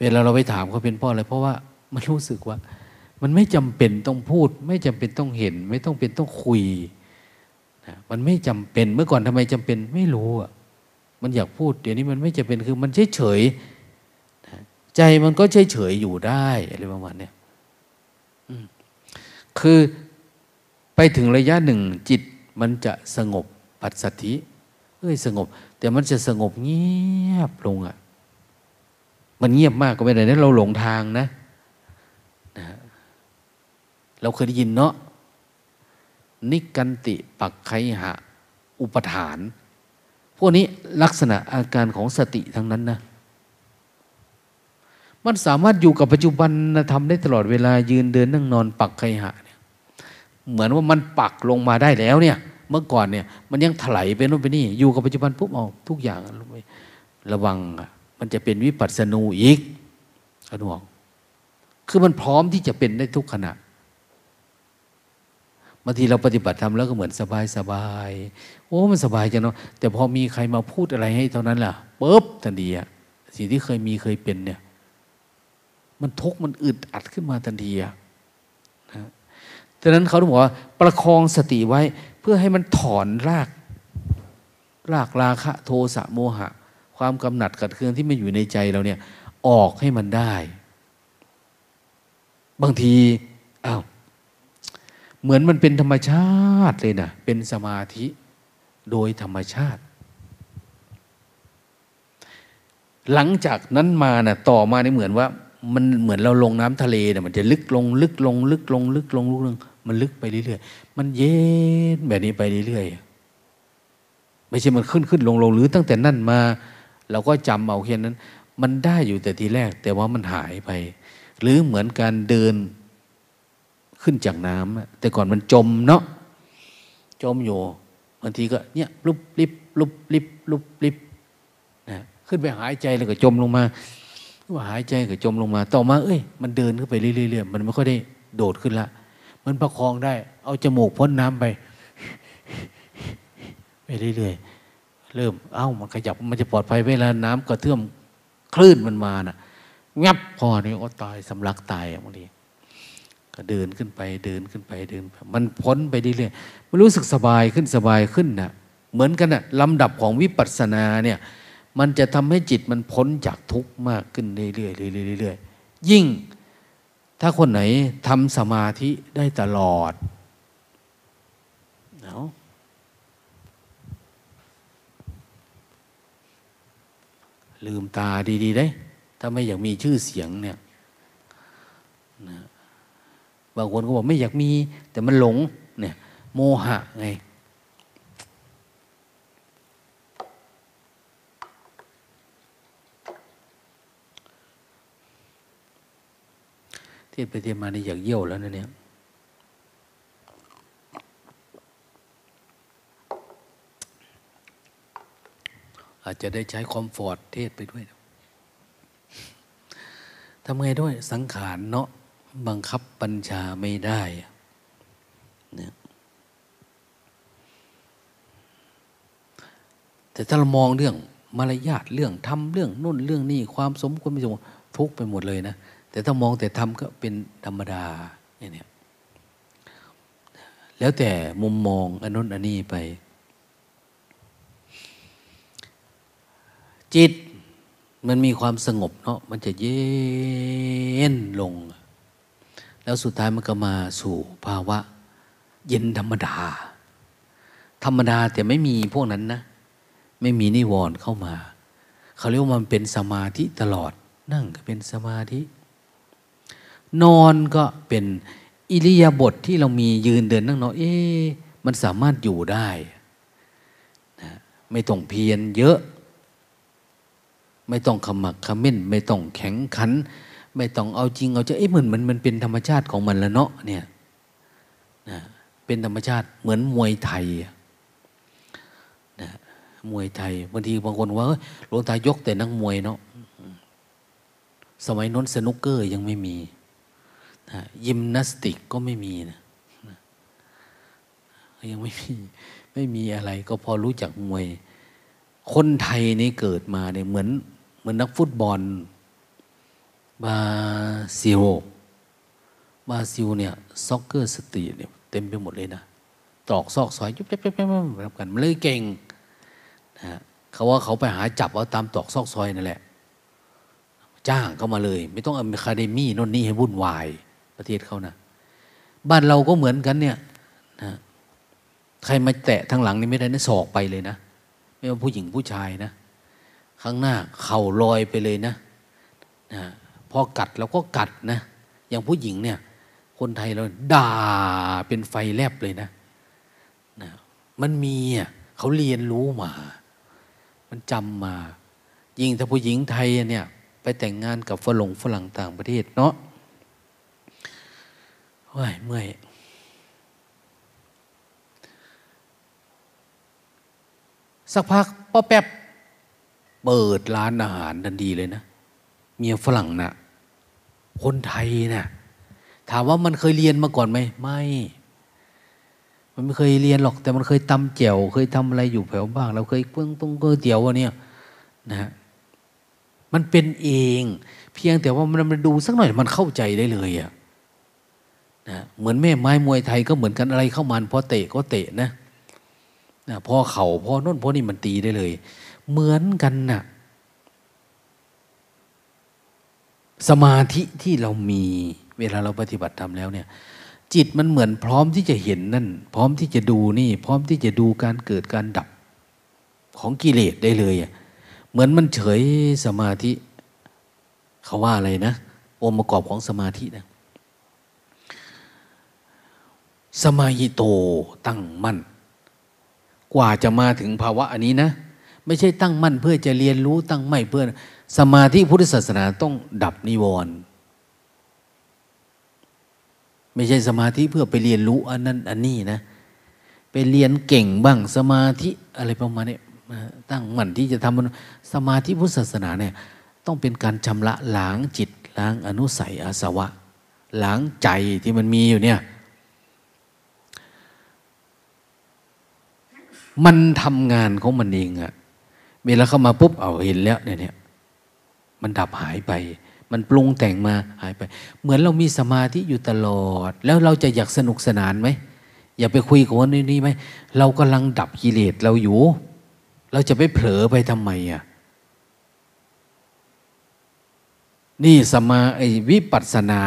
เวลาเราไปถามเขาเป็นเพราะอะไรเพราะว่ามันรู้สึกว่า มันไม่จำเป็นต้องพูด ไม่จำเป็นต้องเห็น ไม่ต้องเป็นต้องคุยนะมันไม่จำเป็นเมื่อก่อนทำไมจำเป็นไม่รู้อะมันอยากพูดเดี๋ยวนี้มันไม่จำเป็นคือมันเฉยเฉยใจมันก็เฉยเฉยอยู่ได้อะไรประมาณนี้ยคือไปถึงระยะหนึ่งจิตมันจะสงบปัสสธิเอ้ยสงบ แต่มันจะสงบเงียบลงอะ่ะ มันเงียบมากก็ไม่ได้นะเราหลงทางนะนะ เราเคยได้ยินเนาะนิกันติปักไคหะ อุปทาน พวกนี้ลักษณะอาการของสติทั้งนั้นนะมันสามารถอยู่กับปัจจุบันทำได้ตลอดเวลายืนเดินนั่งนอนปักไคหะเหมือนว่ามันปักลงมาได้แล้วเนี่ย เมื่อก่อนเนี่ย มันยังถลายไปโน่นไปนี่อยู่กับปัจจุบันปุ๊บเอาทุกอย่างระวังมันจะเป็นวิปัสสนูอีกอนุวงคือมันพร้อมที่จะเป็นได้ทุกขณะ บางทีเราปฏิบัติทำแล้วก็เหมือนสบายสบายโอ้มันสบายจังเนาะแต่พอมีใครมาพูดอะไรให้เท่านั้นล่ะปุ๊บทันทีอะสิ่งที่เคยมีเคยเป็นเนี่ย มันทุกข์มันอึดอัดขึ้นมาทันทีอะดังนั้นเขาต้องบอกว่า ประคองสติไว้ เพื่อให้มันถอนราก รากราคะ โทสะโมหะ ความกำหนัดกัดเคืองที่มันอยู่ในใจเราเนี่ย ออกให้มันได้ บางทีอา้าว เหมือนมันเป็นธรรมชาติเลยนะเป็นสมาธิโดยธรรมชาติ หลังจากนั้นมานะ่ะต่อมาเนี่ยเหมือนว่า มันเหมือนเราลงน้ำทะเลนะ่ะมันจะลึกลงลึกลง ลึกลง ลึกลงลึกลงมันลึกไปเรื่อยๆมันเย็นแบบนี้ไปเรื่อยๆไม่ใช่มันขึ้นขึ้นลงลงหรือตั้งแต่นั่นมา เราก็จำเอาแค่นั้น มันได้อยู่แต่ทีแรก แต่ว่ามันหายไป หรือเหมือนการเดิน ขึ้นจากน้ำแต่ก่อนมันจมเนาะจมอยู่บางทีก็เนี่ยลุบลิบลุบลิบลุบลิบนะขึ้นไปหายใจแล้วก็จมลงมาว่าหายใจก็จมลงมา ต่อมาเอ้ยมันเดินขึ้นไปเรื่อยๆมันไม่ค่อยได้โดดขึ้นละมันประคองได้ เอาจมูกพ้นน้ำไปไปเรื่อยๆเริ่มเอ้ามันขยับมันจะปลอดภัยเวลาน้ำกระเทื่อมคลื่นมันมาน่ะงับพอนี่ก็ตายสำลักตายบางที ก็เดินขึ้นไปเดินขึ้นไปเดินมันพ้นไปเรื่อยๆมันรู้สึกสบายขึ้นสบายขึ้นนะเหมือนกันนะลำดับของวิปัสสนาเนี่ยมันจะทำให้จิตมันพ้นจากทุกข์มากขึ้นเรื่อยๆเรื่อยๆยิ่ง ถ้าคนไหนทำสมาธิได้ตลอดเนาะลืมตาดีๆได้ ถ้าไม่อยากมีชื่อเสียงเนี่ย บางคนก็บอกไม่อยากมี แต่มันหลงเนี่ยโมหะไงเทียบไปเทียบมานี่อยากเยี่ยวแล้วนะเนี่ยอาจจะได้ใช้คอมฟอร์ตเทศไปด้วยทำไงด้วยสังขารเนาะ บังคับปัญชาไม่ได้เนี่ยแต่ถ้าเรามองเรื่องมารยาทเรื่องทำเรื่องนู่นเรื่องนี้ความสมควรไม่สมควรทุกไปหมดเลยนะแต่ถ้ามองแต่ทำก็เป็นธรรมดาเนี่ยแล้วแต่มุมมองอันนู้นอันนี้ไป จิตมันมีความสงบเนาะมันจะเย็นลง แล้วสุดท้ายมันก็มาสู่ภาวะ เย็นธรรมดา ธรรมดาแต่ไม่มีพวกนั้นนะ ไม่มีนิวรณ์เข้ามา เขาเรียกว่ามันเป็นสมาธิตลอด นั่งก็เป็นสมาธิ นอนก็เป็นอิริยาบถทที่เรามียืนเดินนั่งนอนเอ๊มันสามารถอยู่ได้นะไม่ต้องเพียรเยอะ ไม่ต้องขมักขม้น ไม่ต้องแข็งขัน ไม่ต้องเอาจริงเอาจะเอ๊ะเหมือนมันมันเป็นธรรมชาติของมันแล้วเนาะเนี่ยนะเป็นธรรมชาติเหมือนมวยไทยนะมวยไทยบางทีบางคนว่าหลวงตายกแต่นักมวยเนาะสมัยนั้นสนุกเกอร์ยังไม่มีนะยิมนาสติกก็ไม่มีนะยังไม่มีไม่มีอะไรก็พอรู้จักมวย คนไทยนี่เกิดมาเนี่ยเหมือนเหมือนนักฟุตบอล บราซิลบราซิลเนี่ย soccer street เนี่ยเต็มไปหมดเลยนะตรอกซอกซอยยุบยับยับยับแบบกันมันเลยเก่งนะเขาว่าเขาไปหาจับเอาตามตอกซอกซอยนั่นแหละ จ้างเขามาเลย ไม่ต้องอะคาเดมี่นนนี่ให้วุ่นวายประเทศเขานะบ้านเราก็เหมือนกันเนี่ยนะใครมาแตะทางหลังนี่ไม่ได้นะสอกไปเลยนะ ไม่ว่าผู้หญิงผู้ชายนะ ข้างหน้าเข่าลอยไปเลยนะนะ พอกัดเราก็กัดนะ อย่างผู้หญิงเนี่ย คนไทยเราด่าเป็นไฟแลบเลยนะนะ มันมีอะเขาเรียนรู้มา มันจำมา ยิ่งถ้าผู้หญิงไทยเนี่ย ไปแต่งงานกับฝรั่งฝรั่งต่างประเทศเนาะเฮ้ยเมื่อยสักพักป้อแป๊บเปิดร้านอาหารทันทีเลยนะ เมียฝรั่งนะ่ะ คนไทยนะ่ะถามว่ามันเคยเรียนมาก่อนไหมไม่ มันไม่เคยเรียนหรอก แต่มันเคยตำแจ่วเคยทำอะไรอยู่แถวบ้าง เราเคยเพิ่งต้องก๋วยเตี๋ยววะเนี่ยนะมันเป็นเอง เพียงแต่ว่ามันมันดูสักหน่อยมันเข้าใจได้เลยอะนะเหมือนแม่ไม้มวยไทยก็เหมือนกันอะไรเข้ามันพอเตะก็เตะนะนะพอเข่าพอน้นพอนี่มันตีได้เลย เหมือนกันนะ่ะ สมาธิที่เรามีเวลาเราปฏิบัติทำแล้วเนี่ยจิตมันเหมือนพร้อมที่จะเห็นนั่น พร้อมที่จะดูนี่ พร้อมที่จะดูการเกิดการดับของกิเลสได้เลยอะเหมือนมันเฉยสมาธิเขาว่าอะไรนะองค์ประกอบของสมาธินะสมาหิโตตั้งมั่น กว่าจะมาถึงภาวะอันนี้นะ ไม่ใช่ตั้งมั่นเพื่อจะเรียนรู้ตั้งไม่เพื่อ สมาธิพุทธศาสนาต้องดับนิวรณ์ไม่ใช่สมาธิเพื่อไปเรียนรู้อันนั้นอันนี้นะ ไปเรียนเก่งบ้างสมาธิอะไรประมาณนี้ตั้งมั่นที่จะทำสมาธิพุทธศาสนาเนี่ยต้องเป็นการชำระล้างจิตล้างอนุสัยอาสวะล้างใจที่มันมีอยู่เนี่ย มันทำงานของมันเองอะเวลาเข้ามาปุ๊บเอาเห็นแล้วเนี่ย มันดับหายไป มันปรุงแต่งมาหายไป เหมือนเรามีสมาธิอยู่ตลอด แล้วเราจะอยากสนุกสนานไหมอย่าไปคุยกับคนนี้ไหมเรากำลังดับกิเลสเราอยู่ เราจะไปเผลอไปทำไมอะนี่สมาไอวิปัสสนา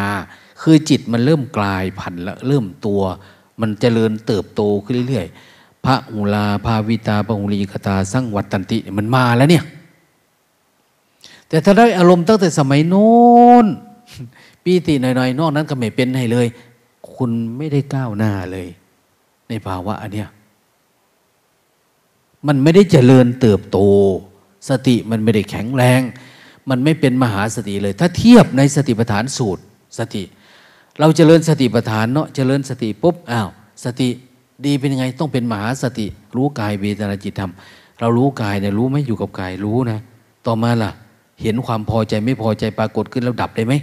คือจิตมันเริ่มกลายพันธุ์แล้วเริ่มตัว มันจเจริญเติบโตขึ้นเรื่อยๆพระหุลาภาวิตาปหุลีกตา สังวัตตันติมันมาแล้วเนี่ย แต่ถ้าได้อารมณ์ตั้งแต่สมัยโน้นปีติหน่อยๆ นอกนั้นก็ไม่เป็นให้เลย คุณไม่ได้ก้าวหน้าเลย ในภาวะอันเนี้ยมันไม่ได้เจริญเติบโต สติมันไม่ได้แข็งแรง มันไม่เป็นมหาสติเลย ถ้าเทียบในสติปัฏฐานสูตรสติ เราเจริญสติปัฏฐานเนาะเจริญสติปุ๊บอ้าวสติดีเป็นยังไงต้องเป็นมหาสติ รู้กายเวทนาจิตธรรม เรารู้กายเนี่ยรู้ไหมอยู่กับกายรู้นะ ต่อมาล่ะ เห็นความพอใจไม่พอใจปรากฏขึ้นแล้วดับได้ไหม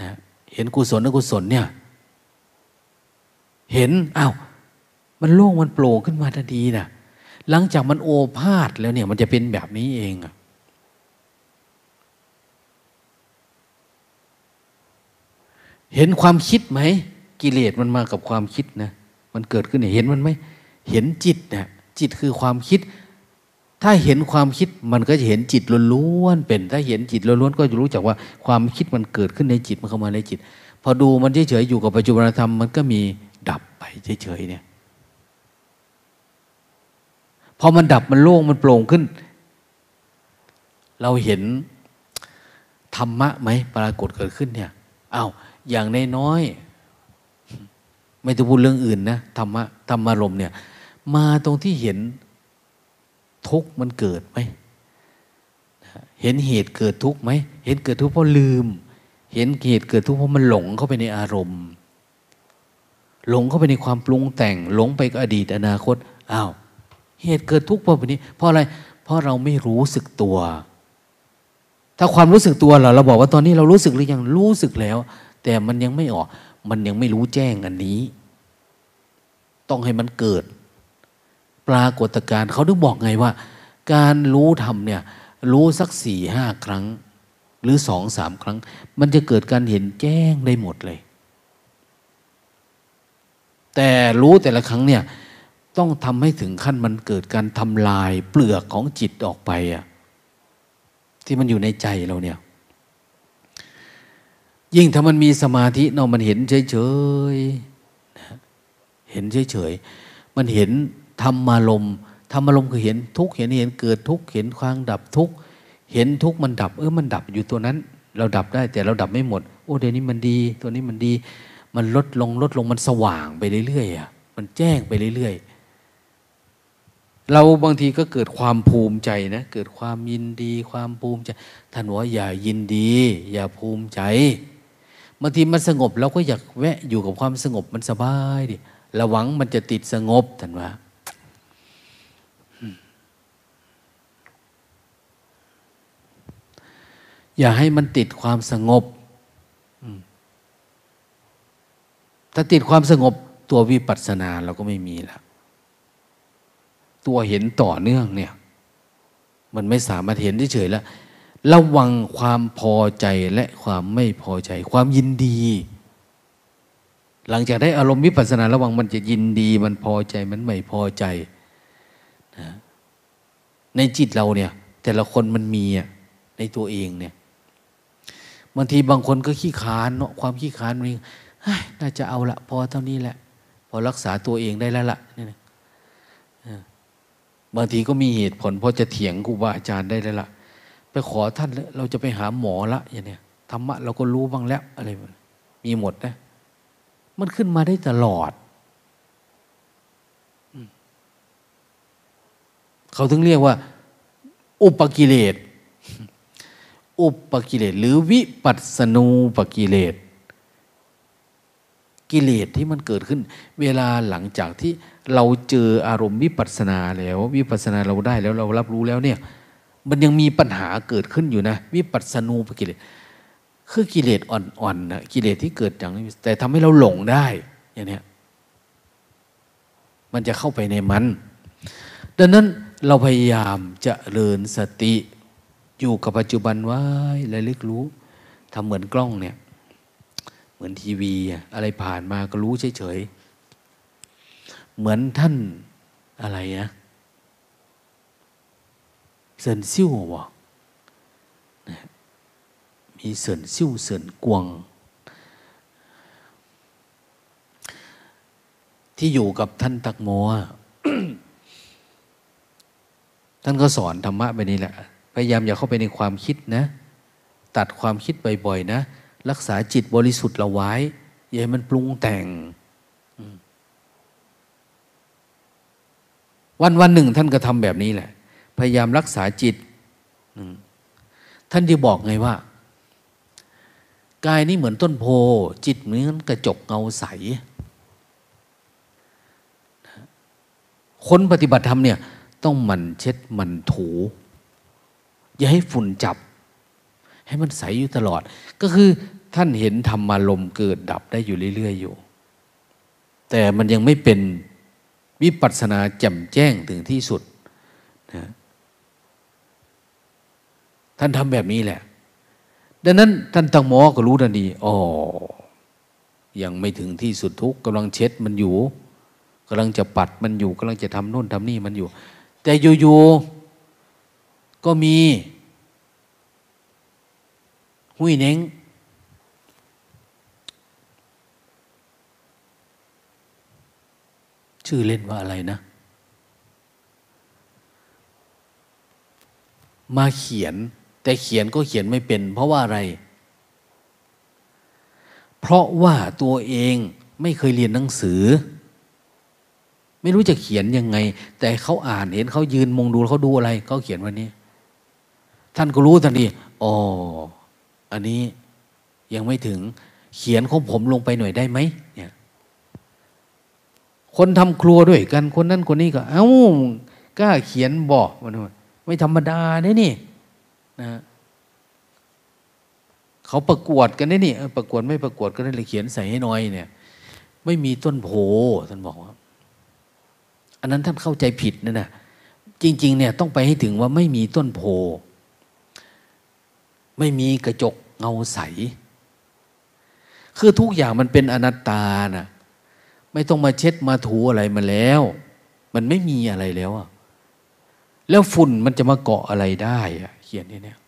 นะเห็นกุศลอกุศลเนี่ย เห็นอ้าวมันโล่งมันโปร่งขึ้นมาทันทีนะหลังจากมันโอภาษแล้วเนี่ย มันจะเป็นแบบนี้เองอะเห็นความคิดไหมกิเลสมันมากับความคิดนะมันเกิดขึ้นเห็นมันไหมเห็นจิตเนี่ยจิตคือความคิด ถ้าเห็นความคิดมันก็จะเห็นจิตล้วนๆเป็น ถ้าเห็นจิตล้วนๆก็จะรู้จักว่าความคิดมันเกิดขึ้นในจิตมันเข้ามาในจิต พอดูมันเฉยๆอยู่กับปัจจุบันธรรมมันก็มีดับไปเฉยๆเนี่ยพอมันดับมันโล่งมันโปร่งขึ้น เราเห็นธรรมะไหมปรากฏเกิดขึ้นเนี่ยอา้าวอย่างในน้อย ไม่ต้องพูดเรื่องอื่นนะธรรมะธรรมารมเนี่ย มาตรงที่เห็น ทุกข์มันเกิดไหมเห็นเหตุเกิดทุกข์ไหมเห็นเกิดทุกข์เพราะลืม เห็นเหตุเกิดทุกข์เพราะมันหลงเข้าไปในอารมณ์ หลงเข้าไปในความปรุงแต่ง หลงไปกับอดีตอนาคตอ้าวเหตุเกิดทุกข์เพราะแบบนี้ เพราะอะไร เพราะเราไม่รู้สึกตัว ถ้าความรู้สึกตัวเราเราบอกว่าตอนนี้เรารู้สึกหรือยังรู้สึกแล้ว แต่มันยังไม่ออก มันยังไม่รู้แจ้งอันนี้ ต้องให้มันเกิด ปรากฏการณ์เขาถึงบอกไงว่า การรู้ทำเนี่ยรู้สักสี่ห้าครั้ง หรือสองสามครั้ง มันจะเกิดการเห็นแจ้งได้หมดเลย แต่รู้แต่ละครั้งเนี่ยต้องทำให้ถึงขั้นมันเกิดการทำลายเปลือกของจิตออกไปอะที่มันอยู่ในใจเราเนี่ย ยิ่งถ้ามันมีสมาธิเนาะมันเห็นเฉยๆเห็นเฉยๆมันเห็น ธรรมารมธรรมารมคือเห็นทุกเห็นเห็นเกิดทุกเห็นความดับทุกเห็นทุกมันดับ เออมันดับอยู่ตัวนั้น เราดับได้แต่เราดับไม่หมด โอ้เดี๋ยวนี้มันดีตัวนี้มันดี มันลดลงลดลงมันสว่างไปเรื่อยๆอะมันแจ้งไปเรื่อยๆ เราบางทีก็เกิดความภูมิใจนะเกิดความยินดีความภูมิใจท่านว่าอย่ายินดี อย่าภูมิใจบางทีมันสงบเราก็อยากแวะอยู่กับความสงบมันสบายดิระวังมันจะติดสงบท่านว่า อย่าให้มันติดความสงบ ถ้าติดความสงบตัววิปัสสนาเราก็ไม่มีแล้ว ตัวเห็นต่อเนื่องเนี่ย มันไม่สามารถเห็นเฉยๆแล้ว ระวังความพอใจและความไม่พอใจ ความยินดี หลังจากได้อารมณ์วิปัสสนาระวังมันจะยินดี มันพอใจมันไม่พอใจนะในจิตเราเนี่ย แต่ละคนมันมีอะในตัวเองเนี่ย บางทีบางคนก็ขี้คานเนาะความขี้คานมันน่าจะเอาละพอเท่านี้แหละ พอรักษาตัวเองได้แล้วละนี่นะบางทีก็มีเหตุผลพอจะเถียงครูบาอาจารย์ได้แล้วละไปขอท่านเราจะไปหาหมอละอย่างเนี้ยธรรมะเราก็รู้บ้างแล้วอะไรมันมีหมดนะ มันขึ้นมาได้ตลอดเขาถึงเรียกว่า อุปกิเลส อุปกิเลสหรือวิปัสนูปกิเลสกิเลสที่มันเกิดขึ้น เวลาหลังจากที่เราเจออารมณ์วิปัสนาแล้ว วิปัสนาเราได้แล้วเรารับรู้แล้วเนี่ย มันยังมีปัญหาเกิดขึ้นอยู่นะ วิปัสนูปกิเลสคือกิเลสอ่อนๆนะกิเลสที่เกิดอย่างนี้แต่ทำให้เราหลงได้อย่างนี้มันจะเข้าไปในมัน ดังนั้นเราพยายามจะเริญสติ อยู่กับปัจจุบันไว้และลึกรู้ทำเหมือนกล้องเนี่ย เหมือนทีวีอะไรผ่านมาก็รู้เฉยๆเหมือนท่านอะไรนะเสินซิ่วบะมีเสินซิ่วเสินกวง ที่อยู่กับท่านตักโมท่านก็สอนธรรมะไปนี่แหละ พยายามอย่าเข้าไปในความคิดนะ ตัดความคิดบ่อยๆนะ รักษาจิตบริสุทธิ์เราไว้ อย่าให้มันปรุงแต่ง วันวันหนึ่งท่านก็ทำแบบนี้แหละ พยายามรักษาจิต ท่านจะบอกไงว่า กายนี้เหมือนต้นโพ จิตเหมือนกระจกเงาใสคนปฏิบัติธรรมเนี่ย ต้องมันเช็ดมันถู อย่าให้ฝุ่นจับ ให้มันใสอยู่ตลอด ก็คือท่านเห็นธรรมารมเกิดดับได้อยู่เรื่อยๆอยู่ แต่มันยังไม่เป็นวิปัสสนาแจ่มแจ้งถึงที่สุดนะท่านทำแบบนี้แหละ ดังนั้นท่านตังหมอก็รู้ทันทีอ๋อยังไม่ถึงที่สุดทุกกำลังเช็ดมันอยู่กำลังจะปัดมันอยู่กำลังจะทำโน่นทำนี่มันอยู่ แต่อยู่ๆ ก็มีหุ้ยเน้งชื่อเล่นว่าอะไรนะ มาเขียน แต่เขียนก็เขียนไม่เป็น เพราะว่าอะไร เพราะว่าตัวเองไม่เคยเรียนหนังสือ ไม่รู้จะเขียนยังไง แต่เขาอ่านเห็นเขายืนมองดูเขาดูอะไรเขาเขียนวันนี้ ท่านก็รู้ทันทีอ๋ออันนี้ยังไม่ถึงเขียนของผมลงไปหน่อยได้ไหมเนี่ยคนทำครัวด้วยกันคนนั้นคนนี้ก็ เอา้ากล้าเขียนบอกมันไม่ธรรมดาเนี่ยนี่นะเขาประกวดกันนี่นี่ประกวดไม่ประกวดก็ได้เลยเขียนใส่ให้น้อยเนี่ย ไม่มีต้นโพท่านบอกว่า อันนั้นท่านเข้าใจผิดนะนะจริง ๆ เนี่ยต้องไปให้ถึงว่าไม่มีต้นโพ ไม่มีกระจกเงาใส คือทุกอย่างมันเป็นอนัตตานะไม่ต้องมาเช็ดมาถูอะไรมาแล้ว มันไม่มีอะไรแล้วอะแล้วฝุ่นมันจะมาเกาะอะไรได้อะเขียนนี่เนี่ย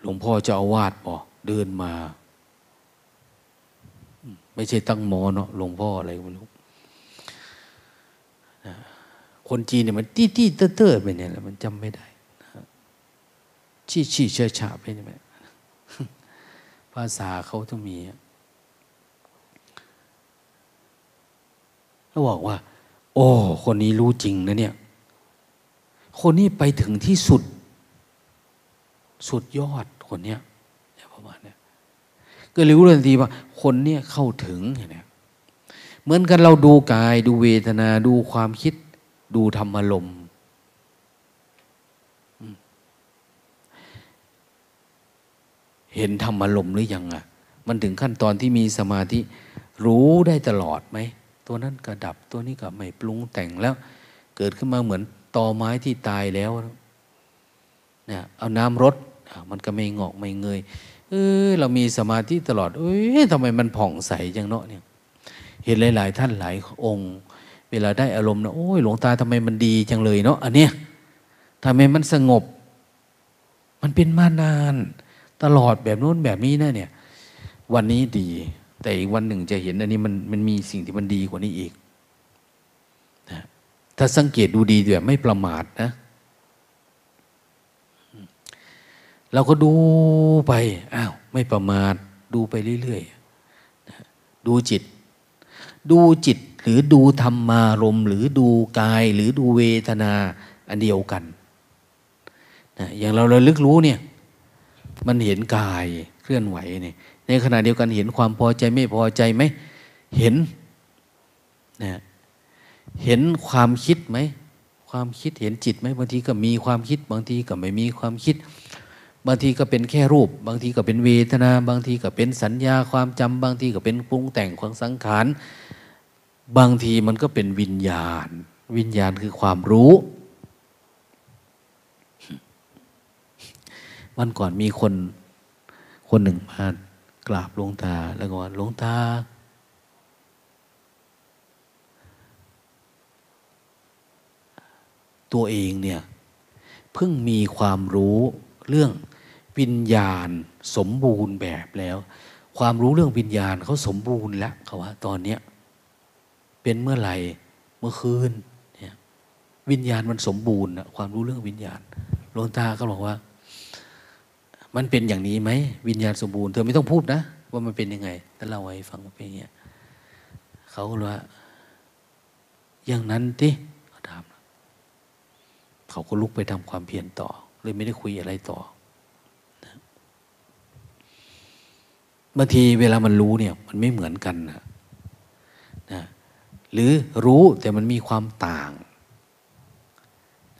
หลวงพ่อจะอาวาสบอกเดินมา ไม่ใช่ตั้งมอเนาะหลวงพ่ออะไรไม่รู้คนจีนเนี่ยมันตี้ตี้เต้อเต้อไปเนี่ยแหละมันจำไม่ได้ ชี้ชี้เชื่อฉาไปเนี่ยภาษาเขาต้องมีแล้วบอกว่า โอ้ คนนี้รู้จริงนะเนี่ย คนนี้ไปถึงที่สุด สุดยอดคนเนี้ยประมาณเนี้ยก็รู้เลยทีว่า คนเนี้ยเข้าถึงเนี่ยเหมือนกันเราดูกาย ดูเวทนาดูความคิด ดูธรรมลม เห็นธรรมลมหรือยังอะ มันถึงขั้นตอนที่มีสมาธิรู้ได้ตลอดไหม ตัวนั้นก็ดับตัวนี้ก็ไม่ปรุงแต่งแล้ว เกิดขึ้นมาเหมือนตอไม้ที่ตายแล้วเนี่ยเอาน้ำรดมันก็ไม่งอกไม่เงยเออเรามีสมาธิตลอด เอ้ยทำไมมันผ่องใสจังเนาะเนี่ย เห็นหลาย ๆ ท่านหลายองค์ เวลาได้อารมณ์นะโอ้ยหลวงตาทำไมมันดีจังเลยเนาะอันเนี้ยทำไมมันสงบ มันเป็นมานาน ตลอดแบบโน้นแบบนี้นะเนี่ย วันนี้ดี แต่อีกวันหนึ่งจะเห็นอันนี้มันมันมีสิ่งที่มันดีกว่านี้อีกนะถ้าสังเกตดูดีแบบไม่ประมาทนะเราก็ดูไปอ้าวไม่ประมาทดูไปเรื่อยๆดูจิต ดูจิตหรือดูธรรมารมหรือดูกายหรือดูเวทนาอันเดียวกันนะอย่างเราเราลึกรู้เนี่ย มันเห็นกายเคลื่อนไหวนี่ในขณะเดียวกันเห็นความพอใจไม่พอใจไหมเห็นนะเห็นความคิดไหมความคิดเห็นจิตไหมบางทีก็มีความคิด บางทีก็ไม่มีความคิด บางทีก็เป็นแค่รูป บางทีก็เป็นเวทนา บางทีก็เป็นสัญญาความจำบางทีก็เป็นปรุงแต่งของสังขาร บางทีมันก็เป็นวิญญาณ วิญญาณคือความรู้ วันก่อนมีคน คนหนึ่งมากราบหลวงตา แล้วก็ว่าหลวงตา ตัวเองเนี่ย เพิ่งมีความรู้เรื่องวิญญาณสมบูรณ์แบบแล้ว ความรู้เรื่องวิญญาณเขาสมบูรณ์แล้วเขาว่า ตอนเนี้ยเป็นเมื่อไหร่เมื่อคืนเนี่ยวิญญาณมันสมบูรณ์นะความรู้เรื่องวิญญาณหลวงตาก็บอกว่า มันเป็นอย่างนี้ไหมวิญญาณสมบูรณ์เธอไม่ต้องพูดนะว่ามันเป็นยังไงแต่เล่าให้ฟังว่าเป็นอย่างนี้เขาก็ว่าอย่างนั้นที่เขาถามเขาก็ลุกไปทำความเพียรต่อ เลยไม่ได้คุยอะไรต่อบางทีเวลามันรู้เนี่ย มันไม่เหมือนกันนะนะหรือรู้แต่มันมีความต่าง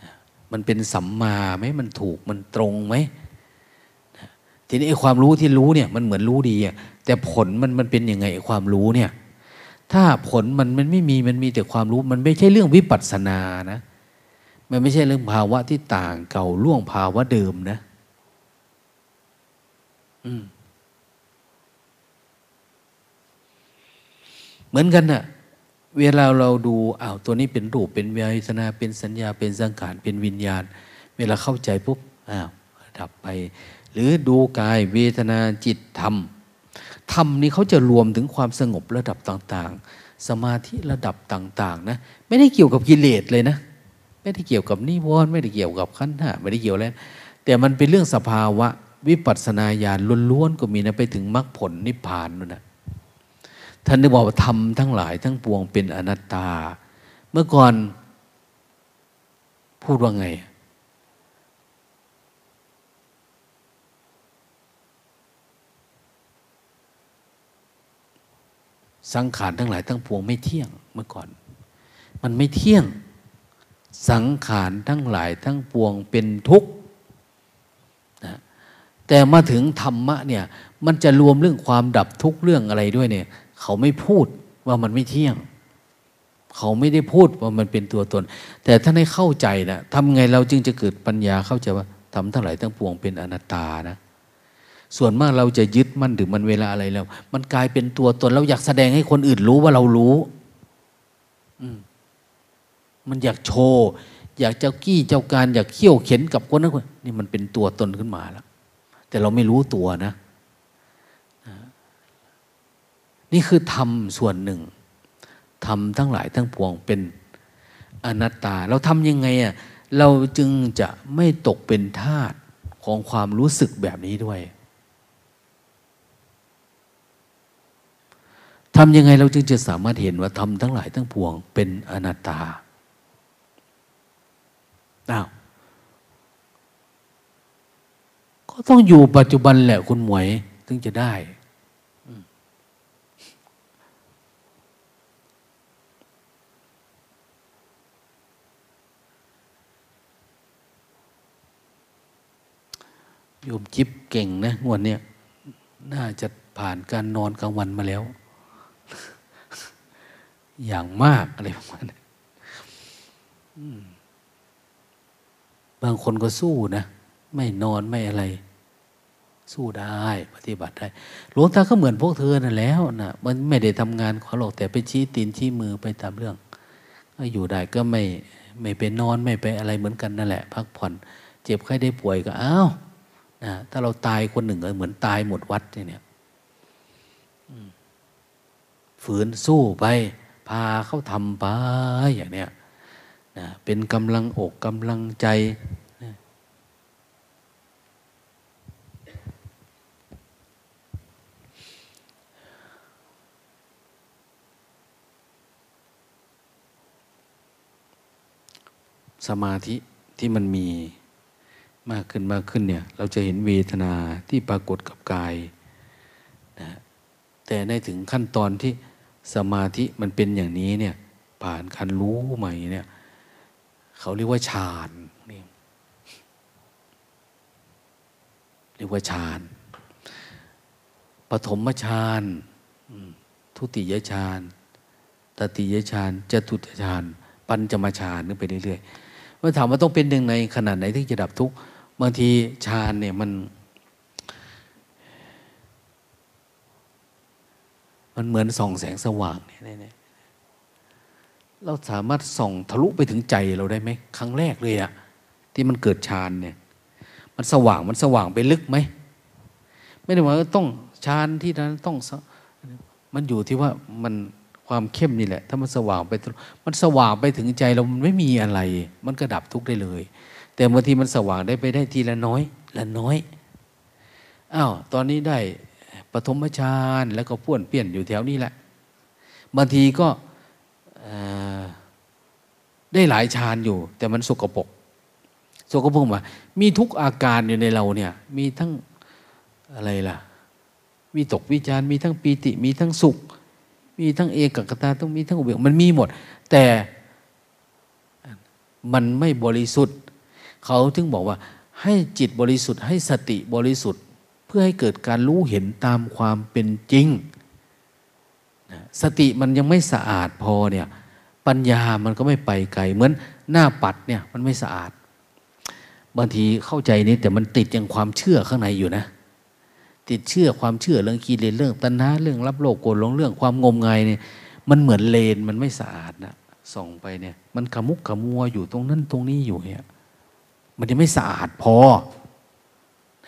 นะมันเป็นสัมมาไหมมันถูกมันตรงไหม ทีนี้ไอ้ความรู้ที่รู้เนี่ยมันเหมือนรู้ดีอะแต่ผลมันมันเป็นยังไงไอ้ความรู้เนี่ย ถ้าผลมันมันไม่มีมันมีแต่ความรู้มันไม่ใช่เรื่องวิปัสสนานะ มันไม่ใช่เรื่องภาวะที่ต่างเก่าล่วงภาวะเดิมนะ อืมเหมือนกันนะ่ะเวลาเราดูอ้าวตัวนี้เป็นรูปเป็นเวทนาเป็นสัญญาเป็นสังขารเป็นวิญญาณ เวลาเข้าใจปุ๊บอ้าวดับไป หรือดูกายเวทนาจิตธรรมธรรมนี้เขาจะรวมถึงความสงบระดับต่างๆ สมาธิระดับต่าง ๆ นะ ไม่ได้เกี่ยวกับกิเลสเลยนะ ไม่ได้เกี่ยวกับนิวรณ์ไม่ได้เกี่ยวกับขันธ์ห้าไม่ได้เกี่ยวแล้วแต่มันเป็นเรื่องสภาวะวิปัสสนาญาณล้วนๆก็มีนะไปถึงมรรคผลนิพพานนู่นนะท่านได้บอกว่าธรรมทั้งหลายทั้งปวงเป็นอนัตตา เมื่อก่อนพูดว่าไง สังขารทั้งหลายทั้งปวงไม่เที่ยงเมื่อก่อน มันไม่เที่ยง สังขารทั้งหลายทั้งปวงเป็นทุกข์นะแต่มาถึงธรรมะเนี่ยมันจะรวมเรื่องความดับทุกเรื่องอะไรด้วยเนี่ย เขาไม่พูดว่ามันไม่เที่ยง เขาไม่ได้พูดว่ามันเป็นตัวตน แต่ถ้าให้เข้าใจนะทำไงเราจึงจะเกิดปัญญาเข้าใจว่าทำทั้งหลายทั้งปวงเป็นอนัตตานะ ส่วนมากเราจะยึดมั่นถึงมันเวลาอะไรแล้ว มันกลายเป็นตัวตนเราอยากแสดงให้คนอื่นรู้ว่าเรารู้มันอยากโชว์อยากเจ้ากี้เจ้าการอยากเขี่ยวเข็นกับคนนั้นคนนี่มันเป็นตัวตนขึ้นมาแล้ว แต่เราไม่รู้ตัวนะ นี่คือธรรมส่วนหนึ่งธรรมทั้งหลายทั้งปวงเป็นอนัตตา เราทำยังไงอะเราจึงจะไม่ตกเป็นทาสของความรู้สึกแบบนี้ด้วย ทำยังไงเราจึงจะสามารถเห็นว่าธรรมทั้งหลายทั้งปวง เป็นอนัตตาอ้าวก็ต้องอยู่ปัจจุบันแหละคุณหมวยถึงจะได้โยมจิ๊บเก่งนะงวดเนี้ยน่าจะผ่านการนอนกลางวันมาแล้ว อย่างมากอะไรประมาณนี้นบางคนก็สู้นะ ไม่นอนไม่อะไร สู้ได้ ปฏิบัติได้หลวงตาก็เหมือนพวกเธอนั่นแล้วนะมันไม่ได้ทำงานขอหรอกแต่ไปชี้ตีนชี้มือไปตามเรื่องก็อยู่ได้ก็ไม่ไม่ไปนอนไม่ไปอะไรเหมือนกันนั่นแหละ พักผ่อน เจ็บไข้ได้ป่วยก็อ้าวนะถ้าเราตายคนหนึ่งเหมือนตายหมดวัดเนี่ยฝืนสู้ไป พาเขาทำไปอย่างเนี้ยนะเป็นกำลังอกกำลังใจนะสมาธิที่มันมีมากขึ้นมากขึ้นเนี่ยเราจะเห็นเวทนาที่ปรากฏกับกายนะแต่ในถึงขั้นตอนที่ สมาธิมันเป็นอย่างนี้เนี่ย ผ่านคันรู้ใหม่เนี่ย เขาเรียกว่าฌานนี่เรียกว่าฌานปฐมฌานทุติยฌานตติยฌานจตุตฌานปัญจมฌานนึกไปเรื่อยๆเมื่อถามว่าต้องเป็นหนึ่งในขนาดไหนที่จะดับทุกข์บางทีฌานเนี่ยมัน มันเหมือนส่องแสงสว่างเนี่ยเราสามารถส่องทะลุไปถึงใจเราได้ไหมครั้งแรกเลยอะที่มันเกิดฌานเนี่ย มันสว่างมันสว่างไปลึกไหมไม่ได้ว่าต้องฌานที่นั้นต้องมันอยู่ที่ว่ามันความเข้มนี่แหละ ถ้ามันสว่างไป มันสว่างไปถึงใจเรามันไม่มีอะไร มันก็ดับทุกข์ได้เลย แต่บางทีมันสว่างได้ไปได้ทีละน้อย ละน้อยอ้าวตอนนี้ได้ ปฐมฌานแล้วก็พ่วนเปลี่ยนอยู่แถวนี้แหละ บางทีก็ได้หลายฌานอยู่ แต่มันสกปรกสกปรกว่ามีทุกอาการอยู่ในเราเนี่ย มีทั้งอะไรล่ะมีตกวิจารมีทั้งปีติ มีทั้งสุข มีทั้งเอกกตาต้องมีทั้งอุเบกมันมีหมด แต่มันไม่บริสุทธิ์ เขาถึงบอกว่าให้จิตบริสุทธิ์ให้สติบริสุทธิ์ พื่อให้เกิดการรู้เห็นตามความเป็นจริง สติมันยังไม่สะอาดพอเนี่ยปัญญามันก็ไม่ไปไกลเหมือนหน้าปัดเนี่ยมันไม่สะอาด บางทีเข้าใจนี้แต่มันติดยังความเชื่อข้างในอยู่นะ ติดเชื่อความเชื่อเรื่องกีเลนเรื่องตัณหาเรื่องรับโลกโกรธหลงเรื่องความงมงายเนี่ยมันเหมือนเลนมันไม่สะอาดนะส่องไปเนี่ย มันขมุกขมัวอยู่ตรงนั้นตรงนี้อยู่เนี่ยมันยังไม่สะอาดพอ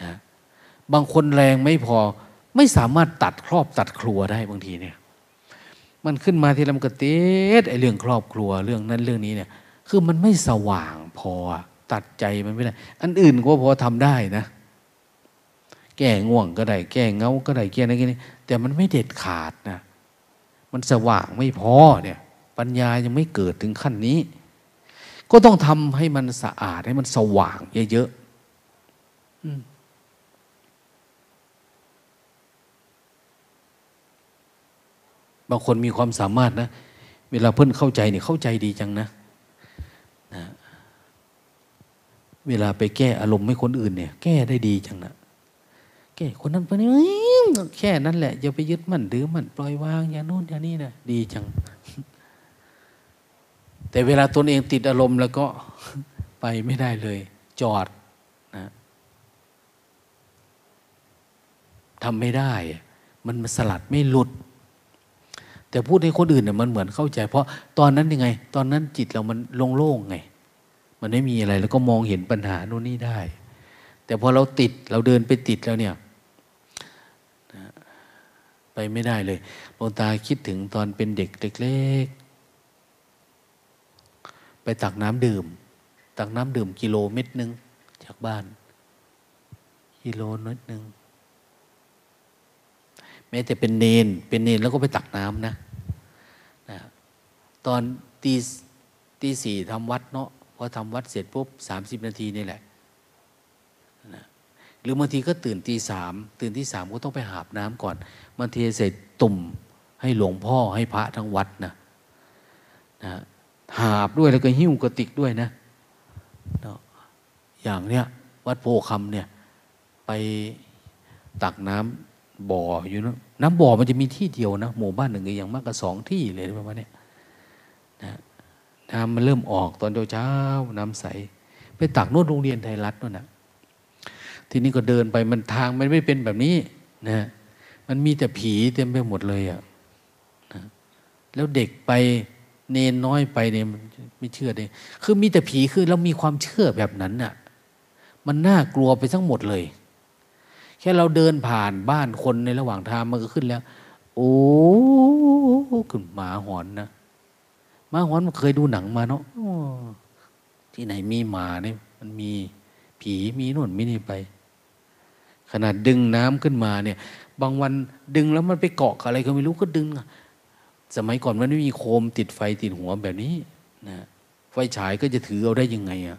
นะ บางคนแรงไม่พอ ไม่สามารถตัดครอบตัดครัวได้บางทีเนี่ย มันขึ้นมาที่ลำกระเตดไอเรื่องครอบครัวเรื่องนั้นเรื่องนี้เนี่ย คือมันไม่สว่างพอตัดใจมันไม่ได้ อันอื่นก็พอทำได้นะ แก้ง่วงก็ได้ แก้เงาก็ได้แก้อะไรกันนี่แต่มันไม่เด็ดขาดนะ มันสว่างไม่พอเนี่ย ปัญญายังไม่เกิดถึงขั้นนี้ ก็ต้องทำให้มันสะอาดให้มันสว่างเยอะๆ บางคนมีความสามารถนะ เวลาเพื่อนเข้าใจเนี่ยเข้าใจดีจังนะนะ เวลาไปแก้อารมณ์ให้คนอื่นเนี่ย แก้ได้ดีจังนะแก่คนนั้นคนนี้แค่นั้นแหละอย่าไปยึดมั่นดื้อมั่นปล่อยวางอย่างโน้นอย่างนี้นะดีจัง แต่เวลาตนเองติดอารมณ์แล้วก็ไปไม่ได้เลย จอดนะทำไม่ได้ มันสลัดไม่หลุด แต่พูดให้คนอื่นเนี่ยมันเหมือนเข้าใจ เพราะตอนนั้นยังไง ตอนนั้นจิตเรามันโล่งๆไง มันไม่มีอะไรแล้วก็มองเห็นปัญหาโน่นนี่ได้ แต่พอเราติดเราเดินไปติดแล้วเนี่ยไปไม่ได้เลยหลวงตาคิดถึงตอนเป็นเด็กเล็กๆไปตักน้ำดื่ม ตักน้ำดื่มกิโลเม็ดหนึ่งจากบ้าน กิโลนิดหนึ่งแม้แต่เป็นเนนเป็นเนนแล้วก็ไปตักน้ำนะ ตอนตีตีสี่ทำวัดเนาะพอทำวัดเสร็จปุ๊บสามสิบนาทีนี่แหละหรือบางทีก็ตื่นตีสามตื่นที่สามก็ต้องไปหาบน้ำก่อนบางทีเสร็จตุ่มให้หลวงพ่อให้พระทั้งวัดนะนะหาบด้วยแล้วก็หิ้วกระติกด้วยนะเนาะอย่างเนี้ยวัดโพคำเนี่ยไปตักน้ำบ่ออยู่นะน้ำบ่อมันจะมีที่เดียวนะหมู่บ้านหนึ่งอย่างมากก็สองที่เลยประมาณนี้ นะน้ำมันเริ่มออกตอนเช้าน้ำใส ไปตักน่นโรงเรียนไทยรัฐนู่นนะทีนี้ก็เดินไปมันทางมันไม่เป็นแบบนี้นะมันมีแต่ผีเต็มไปหมดเลยอะ่ะนะแล้วเด็กไปเนนน้อยไปเนี่ยไม่เชื่อเลยคือมีแต่ผีคือเรามีความเชื่อแบบนั้นน่ะ มันน่ากลัวไปทั้งหมดเลย แค่เราเดินผ่านบ้านคนในระหว่างทางมันก็ขึ้นแล้ว โอ้ขึ้นหมาหอนนะ มาหอนมันเคยดูหนังมาเนาะที่ไหนมีหมาเนี่ยมันมีผีมีน่นมีนี่ไป ขนาดดึงน้ำขึ้นมาเนี่ย บางวันดึงแล้วมันไปเกาะอะไรก็ไม่รู้ก็ดึงสมัยก่อนมันไม่มีโคมติดไฟติดหัวแบบนี้นะไฟฉายก็จะถือเอาได้ยังไงอะ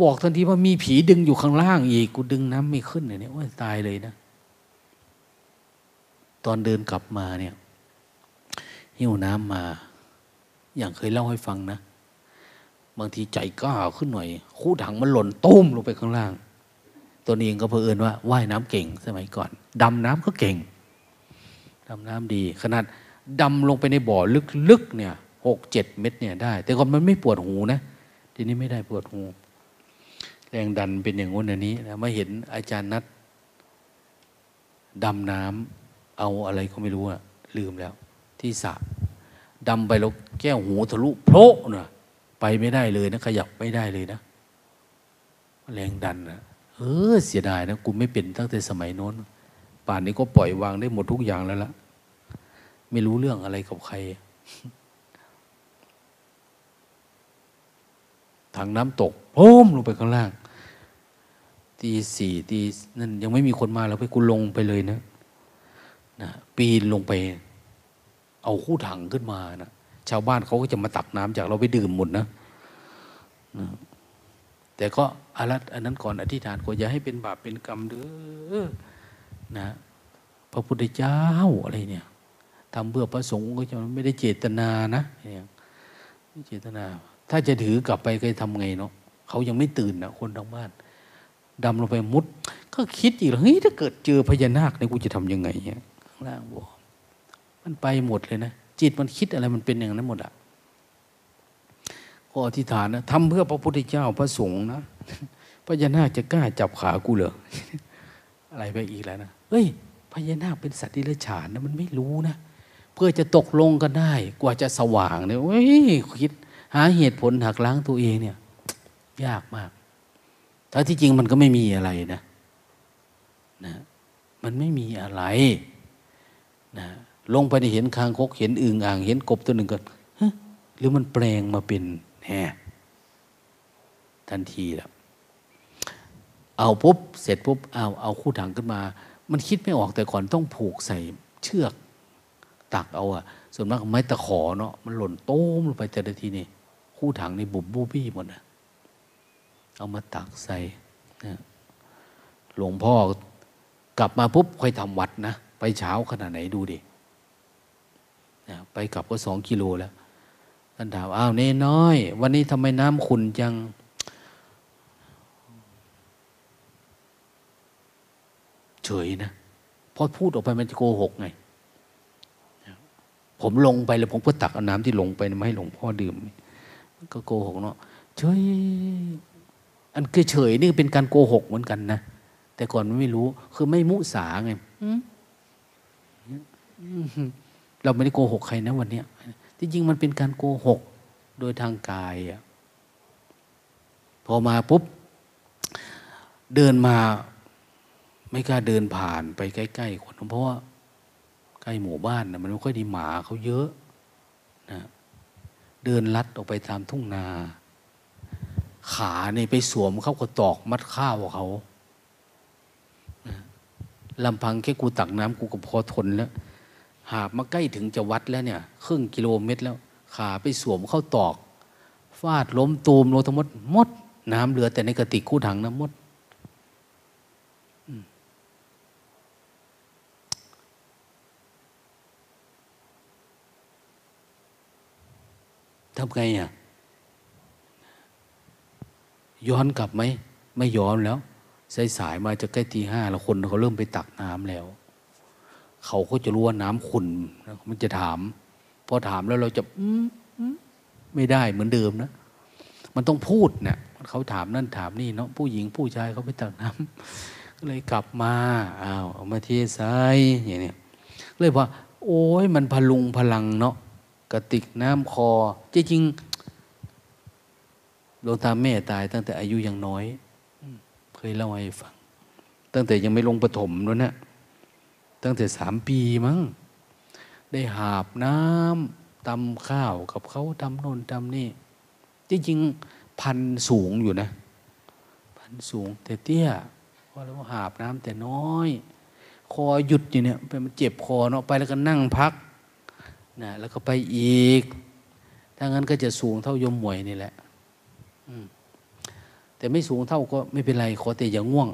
บอกทันทีว่ามีผีดึงอยู่ข้างล่างอีกกูดึงน้ำไม่ขึ้นเนี่ยโอ้ยตายเลยนะ ตอนเดินกลับมาเนี่ยหิ้วน้ำมา อย่างเคยเล่าให้ฟังนะบางทีใจกล้าขึ้นหน่อย คู่ถังมันหล่นตุ้มลงไปข้างล่าง ตัวเองก็เพอเอิญว่าว่ายน้ำเก่งสมัยก่อนดำน้ำก็เก่งดำน้ำดี ขนาดดำลงไปในบ่อลึกๆเนี่ยหกเจ็ดเม็ดเนี่ยได้ แต่ก่อนมันไม่ปวดหูนะทีนี้ไม่ได้ปวดหู แรงดันเป็นอย่างงู้นอันนี้นะมาเห็นอาจารย์นัดดำน้ำเอาอะไรก็ไม่รู้อะลืมแล้ว ที่สระ ดำไปแล้วแก้วหูทะลุโผล่นะไปไม่ได้เลยนะขยับไม่ได้เลยนะแรงดันนะเออเสียดายนะกูไม่เป็นตั้งแต่สมัยโน้น ป่านนี้ก็ปล่อยวางได้หมดทุกอย่างแล้วละไม่รู้เรื่องอะไรกับใครทางน้ำตกโพ้มลงไปข้างล่างตีสี่ตีนั่นยังไม่มีคนมาแล้วไปกูลงไปเลยนะนะปีนลงไป เอาคู่ถังขึ้นมานะชาวบ้านเขาก็จะมาตักน้ำจากเราไปดื่มหมดนะแต่ก็อารัตอันนั้นก่อนอธิษฐานก็อย่าให้เป็นบาปเป็นกรรมเด้อนะ พระพุทธเจ้าอะไรเนี่ยทำเพื่อพระสงฆ์ก็จะไม่ได้เจตนานะเนี่ยไม่เจตนา ถ้าจะถือกลับไปก็ทำไงเนาะเขายังไม่ตื่นนะคนทั้งบ้านดำลงไปมุด ก็คิดอีกเฮ้ยถ้าเกิดเจอพญานาคเนี่ยกูจะทํำยังไงเนี่ยข้างล่างบอก มันไปหมดเลยนะ จิตมันคิดอะไรมันเป็นอย่างนั้นหมดอะก็อธิษฐานนะทำเพื่อพระพุทธเจ้าพระสงฆ์นะพญานาคจะกล้าจับขากูเหรออะไรไปอีกแล้วนะเฮ้ยพญานาคเป็นสัตว์ที่เลื้อยฉานนะมันไม่รู้นะเพื่อจะตกลงกันได้ กว่าจะสว่างเนี่ยเฮ้ยคิด หาเหตุผลหักล้างตัวเองเนี่ย ยากมากถ้าที่จริงมันก็ไม่มีอะไรนะนะ มันไม่มีอะไรนะ ลงไปในเห็นคางคกเห็นอึ่งอ่างเห็นกบตัวหนึ่งก็หรือมันแปลงมาเป็นแฮทันทีแล้วเอาปุ๊บเสร็จปุ๊บเอาเอาคู่ถังขึ้นมา มันคิดไม่ออกแต่ก่อนต้องผูกใส่เชือก ตักเอาอะส่วนมากไม้ตะขอเนาะมันหล่นโต้มลงไปแต่ละทีนี่คู่ถังนี่บุบบูบี้หมดนะเอามาตักใส่หลวงพ่อกลับมาปุ๊บค่อยทำวัดนะ ไปเช้าขนาดไหนดูดิ ไปกลับก็สองกิโลแล้วท่านถามอ้าวเน่น้อย วันนี้ทำไมน้ำขุนจัง เฉยนะพอพูดออกไปมันจะโกหกไง ผมลงไปแล้วผมก็ตักเอาน้ำที่ลงไปมาให้หลวงพ่อดื่ม ก็โกหกเนาะเฉยอันคือเฉยนี่เป็นการโกหกเหมือนกันนะแต่ก่อนมันไม่รู้ คือไม่มุสาไง เราไม่ได้โกหกใครนะวันนี้ที่จริงมันเป็นการโกหกโดยทางกายอะพอมาปุ๊บ เดินมาไม่กล้าเดินผ่านไปใกล้ๆคนเพราะว่าใกล้หมู่บ้านนะมันไม่ค่อยดีหมาเขาเยอะนะเดินลัดออกไปตามทุ่งนา ขาเนี่ยไปสวมเข้ากระตอกมัดข้าวเขาลำพังแค่กูตักน้ำกูก็พอทนแล้ว หาบมาใกล้ถึงจะวัดแล้วเนี่ย ครึ่งกิโลเมตรแล้ว ขาไปสวมเข้าตอก ฟาดล้มตูมโลทั้งหมดมด น้ำเหลือแต่ในกระติกคู่ถังน้ำมดทำไงอะย้อนกลับไหมไม่ย้อนแล้วสายสายมาจะใกล้ตีห้าแล้วคนเขาเริ่มไปตักน้ำแล้ว เขาก็จะรู้ว่าน้ำขุนมันจะถาม พอถามแล้วเราจะไม่ได้เหมือนเดิมนะ มันต้องพูดเนะี่ยเขาถามนั่นถามนี่เนาะผู้หญิงผู้ชายเขาไปตักน้ำก็เลยกลับมาอ้าวเอามาเทใส่อย่างนี้เลยว่า โอ้ยมันพลุงพลังเนาะกระติกน้ำคอจริงๆหลวงตาแม่ตายตั้งแต่อายุยังน้อย เคยเล่าให้ฟัง ตั้งแต่ยังไม่ลงปฐมนู้นนะ ตั้งแต่สามปีมั้งได้หาบน้ำตำข้าวกับเขาทำโน่นทำนี่จริงๆพันสูงอยู่นะ พันสูงแต่เตี้ยเพราะเราหาบน้ำแต่น้อย คอหยุดอยู่เนี่ยไปมันเจ็บคอเนาะไปแล้วก็นั่งพักนะแล้วก็ไปอีก ถ้างั้นก็จะสูงเท่ายมหมวยนี่แหละแต่ไม่สูงเท่าก็ไม่เป็นไรขอแต่อย่าง่วง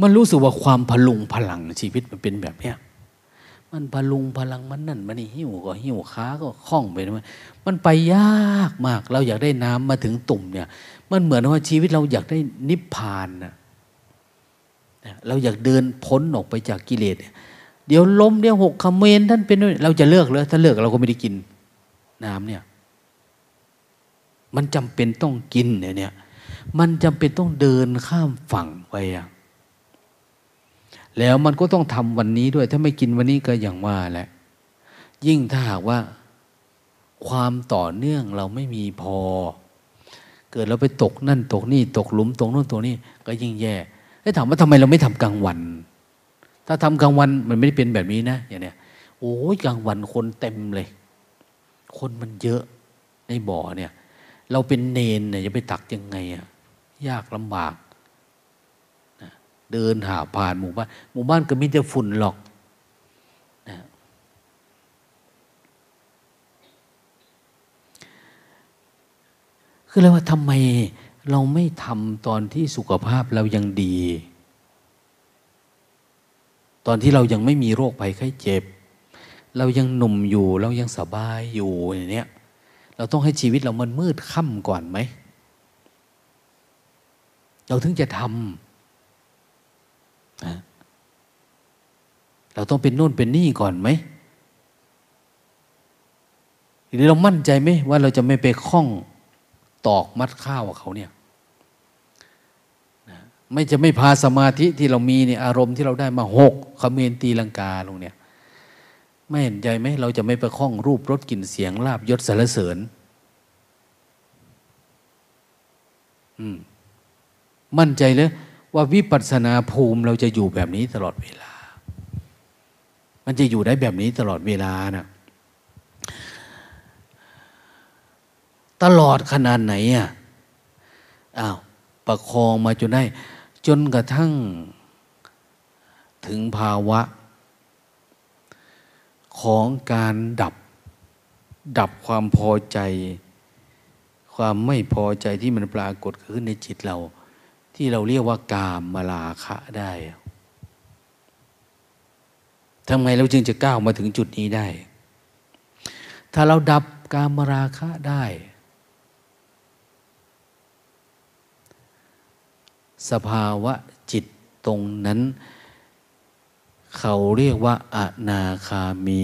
มันรู้สึกว่าความพลุงพลังชีวิตมันเป็นแบบเนี้ยมันพลุงพลังมันนั่นมันนี่หิวก็หิวขาก็คล่องไปมันมันไปยากมาก เราอยากได้น้ำมาถึงตุ่มเนี่ย มันเหมือนว่าชีวิตเราอยากได้นิพพานนะเราอยากเดินพ้นออกไปจากกิเลสเดี๋ยวล้มเดี๋ยวหกคำเมนท่านเป็นเราจะเลิกเลยถ้าเลิกเราก็ไม่ได้กินน้ำเนี่ย มันจำเป็นต้องกินเนี่ยเนี่ย มันจำเป็นต้องเดินข้ามฝั่งไปอะ แล้วมันก็ต้องทำวันนี้ด้วย ถ้าไม่กินวันนี้ก็อย่างว่าแหละ ยิ่งถ้าหากว่า ความต่อเนื่องเราไม่มีพอ เกิดเราไปตกนั่นตกนี่ ตกหลุมตกนู่นตกนี่ก็ยิ่งแย่แล้ถามว่าทำไมเราไม่ทำกลางวัน ถ้าทำกลางวันมันไม่ได้เป็นแบบนี้นะอย่างเนี้ยโอ้ยกลางวันคนเต็มเลย คนมันเยอะในบ่อเนี่ย เราเป็นเนนเนี่ยจะไปตักยังไงอะยากลำบาก เดินหาผ่านหมู่บ้านหมู่บ้านก็มีแต่ฝุ่นหรอกนะคือเลยว่าทำไมเราไม่ทำตอนที่สุขภาพเรายังดี ตอนที่เรายังไม่มีโรคภัยไข้เจ็บ เรายังหนุ่มอยู่ เรายังสบายอยู่อย่างเนี้ยเราต้องให้ชีวิตเรามันมืดค่ำก่อนไหม เราถึงจะทำนะ เราต้องเป็นโน่นเป็นนี่ก่อนไหมหรือเรามั่นใจไหมว่าเราจะไม่ไปคล้องตอกมัดข้าวเขาเนี่ยไม่จะไม่พาสมาธิที่เรามีเนี่ยอารมณ์ที่เราได้มาหกคเมนตีลังกาลงเนี่ยไม่เห็นใจไหมเราจะไม่ไปคล้องรูปรสกลิ่นเสียงลาบยศสารเสริญ อืม มั่นใจเลยว่าวิปัสสนาภูมิเราจะอยู่แบบนี้ตลอดเวลา มันจะอยู่ได้แบบนี้ตลอดเวลานะตลอดขนาดไหนอะอ้าวประคองมาจนได้ จนกระทั่งถึงภาวะ ของการดับ ดับความพอใจ ความไม่พอใจที่มันปรากฏขึ้นในจิตเรา ที่เราเรียกว่ากามมาลาคะได้ ทำไมเราจึงจะก้าวมาถึงจุดนี้ได้ ถ้าเราดับกามราคะได้ สภาวะจิตตรงนั้น เขาเรียกว่าอนาคามี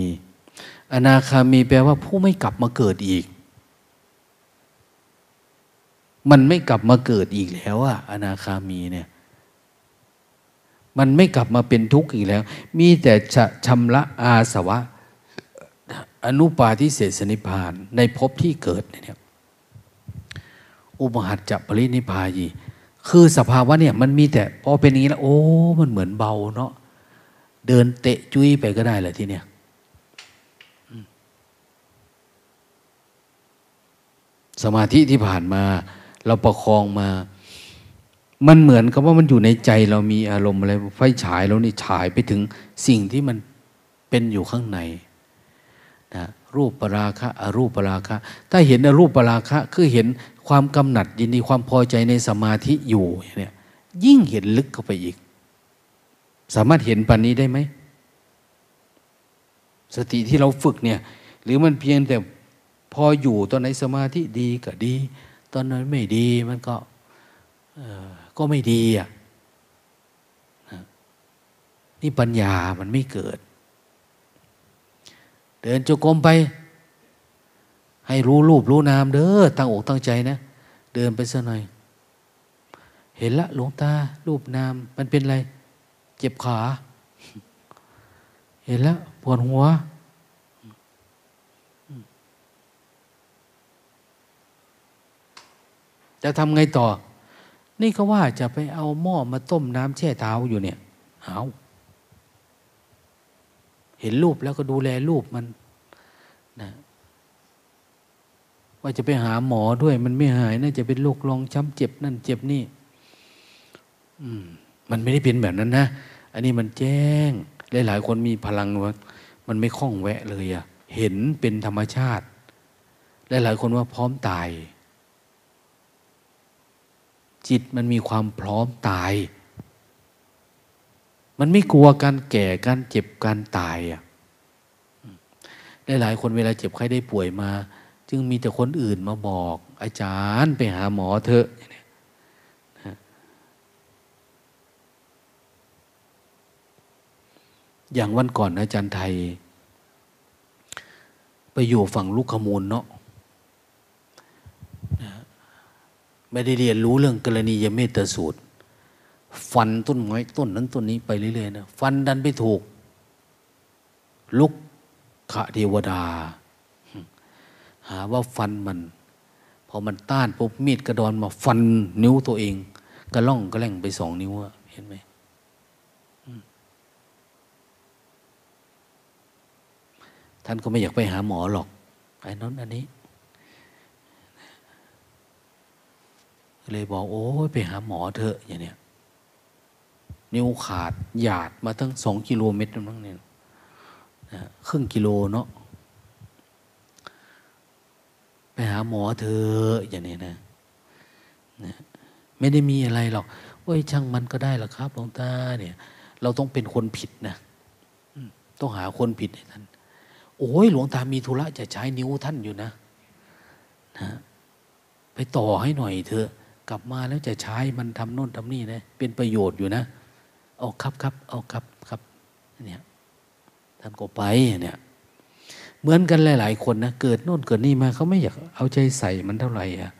อนาคามีแปลว่าผู้ไม่กลับมาเกิดอีก มันไม่กลับมาเกิดอีกแล้วอะอนาคามีเนี่ย มันไม่กลับมาเป็นทุกข์อีกแล้ว มีแต่จะชำระอาสวะ อนุปาทิเศษนิพานในภพที่เกิดเนี่ยอุปหัตจะปรินิพายีคือสภาวะเนี่ยมันมีแต่พอเป็นอย่างนี้แล้วโอ้มันเหมือนเบาเนาะเดินเตะจุ้ยไปก็ได้แหละที่เนี้ยสมาธิที่ผ่านมา เราประคองมา มันเหมือนกับว่ามันอยู่ในใจเรามีอารมณ์อะไรไฟฉายเรานี่ฉายไปถึงสิ่งที่มันเป็นอยู่ข้างในนะรูปปราคะอรูปปราคะ ถ้าเห็นอรูปปราคะ คือเห็นความกำหนัดยินดีความพอใจในสมาธิอยู่เนี่ยยิ่งเห็นลึกเข้าไปอีก สามารถเห็นปันนี้ได้ไหมสติที่เราฝึกเนี่ย หรือมันเพียงแต่พออยู่ตอนไหนสมาธิดีก็ดี ตอนนั้นไม่ดีมันก็ ก็ไม่ดีอะนี่ปัญญามันไม่เกิด เดินจงกรมไป ให้รู้รูปรู้นามเด้อตั้งอกตั้งใจนะ เดินไปสักหน่อย เห็นละหลวงตา รูปนาม มันเป็นอะไร เจ็บขา เห็นแล้วปวดหัวจะทำไงต่อ นี่ก็ว่าจะไปเอาหม้อมาต้มน้ำแช่เท้าอยู่เนี่ย เอาเห็นรูปแล้วก็ดูแลรูปมันนะว่าจะไปหาหมอด้วย มันไม่หายน่าจะเป็นโรคลองช้ำเจ็บนั่นเจ็บนี่อืมมันไม่ได้เป็นแบบนั้นนะ อันนี้มันแจ้ง หลายๆคนมีพลังว่ามันไม่คล่องแวะเลยอะเห็นเป็นธรรมชาติ หลายๆคนว่าพร้อมตาย จิตมันมีความพร้อมตาย มันไม่กลัวการแก่การเจ็บการตายอะหลายๆคนเวลาเจ็บไข้ได้ป่วยมา จึงมีแต่คนอื่นมาบอก อาจารย์ไปหาหมอเถอะอย่างวันก่อนอาจารย์ไทย ไปอยู่ฝั่งลูกขมูลเนาะ ไม่ได้เรียนรู้เรื่องกรณียเมตสูตร ฟันต้นไม้ต้นนั้นต้นนี้ไปเรื่อยๆนะฟันดันไปถูก ลุกขะเทวดา หาว่าฟันมัน พอมันต้านปุ๊บมีดกระดอนมาฟันนิ้วตัวเอง กระล่องกระแล่งไปสองนิ้วเห็นไหมท่านก็ไม่อยากไปหาหมอหรอกไอ้นั้นอันนี้ เลยบอกโอ้ยไปหาหมอเถอะอย่างเนี้ยนิ้วขาดหยาดมาตั้งสองกิโลเมตรนั่งเนี่ยครึ่งกิโลเนาะไปหาหมอเธออย่างนี้นะนะไม่ได้มีอะไรหรอกโอ้ยช่างมันก็ได้หรอกครับหลวงตาเนี่ย เราต้องเป็นคนผิดนะต้องหาคนผิดให้ท่าน โอ้ยหลวงตามีธุระจะใช้นิ้วท่านอยู่นะนะไปต่อให้หน่อยเถอะ กลับมาแล้วจะใช้มันทำโน่นทำนี่นะเป็นประโยชน์อยู่นะ เอาครับครับเอาครับครับเนี่ยท่านก็ไปเนี่ยเหมือนกันหลาย ๆ คนนะเกิดโน่นเกิดนี่มาเขาไม่อยากเอาใจใส่มันเท่าไหร่อะ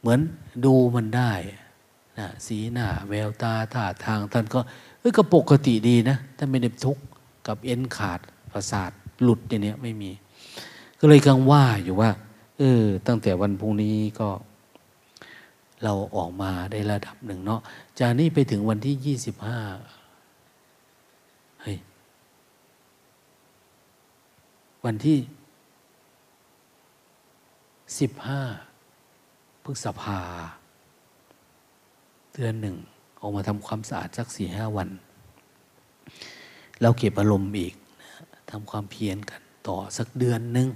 เหมือนดูมันได้นะสีหน้าแววตาท่าทางท่านก็เอ้ยก็ปกติดีนะท่านไม่ได้ทุกข์กับเอ็นขาดประสาทหลุดอย่างนี้ไม่มี ก็เลยกังว่าอยู่ว่า เออ ตั้งแต่วันพรุ่งนี้ก็ เราออกมาได้ระดับหนึ่งเนาะจากนี้ไปถึงวันที่ยี่สิบห้าเฮ้ยวันที่สิบห้าพฤษภาเดือนหนึ่ง ออกมาทำความสะอาดสักสี่ห้าวัน เราเก็บอารมณ์อีกทำความเพียรกันต่อสักเดือนหนึ่ง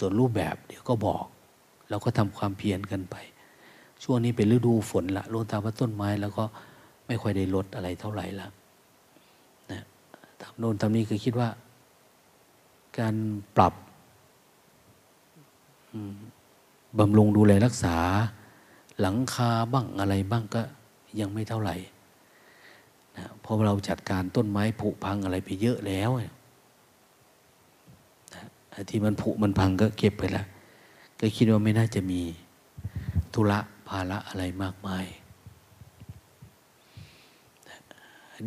ส่วนรูปแบบเดี๋ยวก็บอก เราก็ทำความเพียรกันไป ช่วงนี้เป็นฤดูฝนละลงตามว่าต้นไม้แล้วก็ไม่ค่อยได้ลดอะไรเท่าไหร่ละทำโน่นทำนี้คือคิดว่า การปรับบำรุงดูแลรักษา หลังคาบ้างอะไรบ้างก็ยังไม่เท่าไหร่นะเพราะเราจัดการต้นไม้ผุพังอะไรไปเยอะแล้วนะ ที่มันผุมันพังก็เก็บไปแล้ว ก็คิดว่าไม่น่าจะมีธุระภาระอะไรมากมาย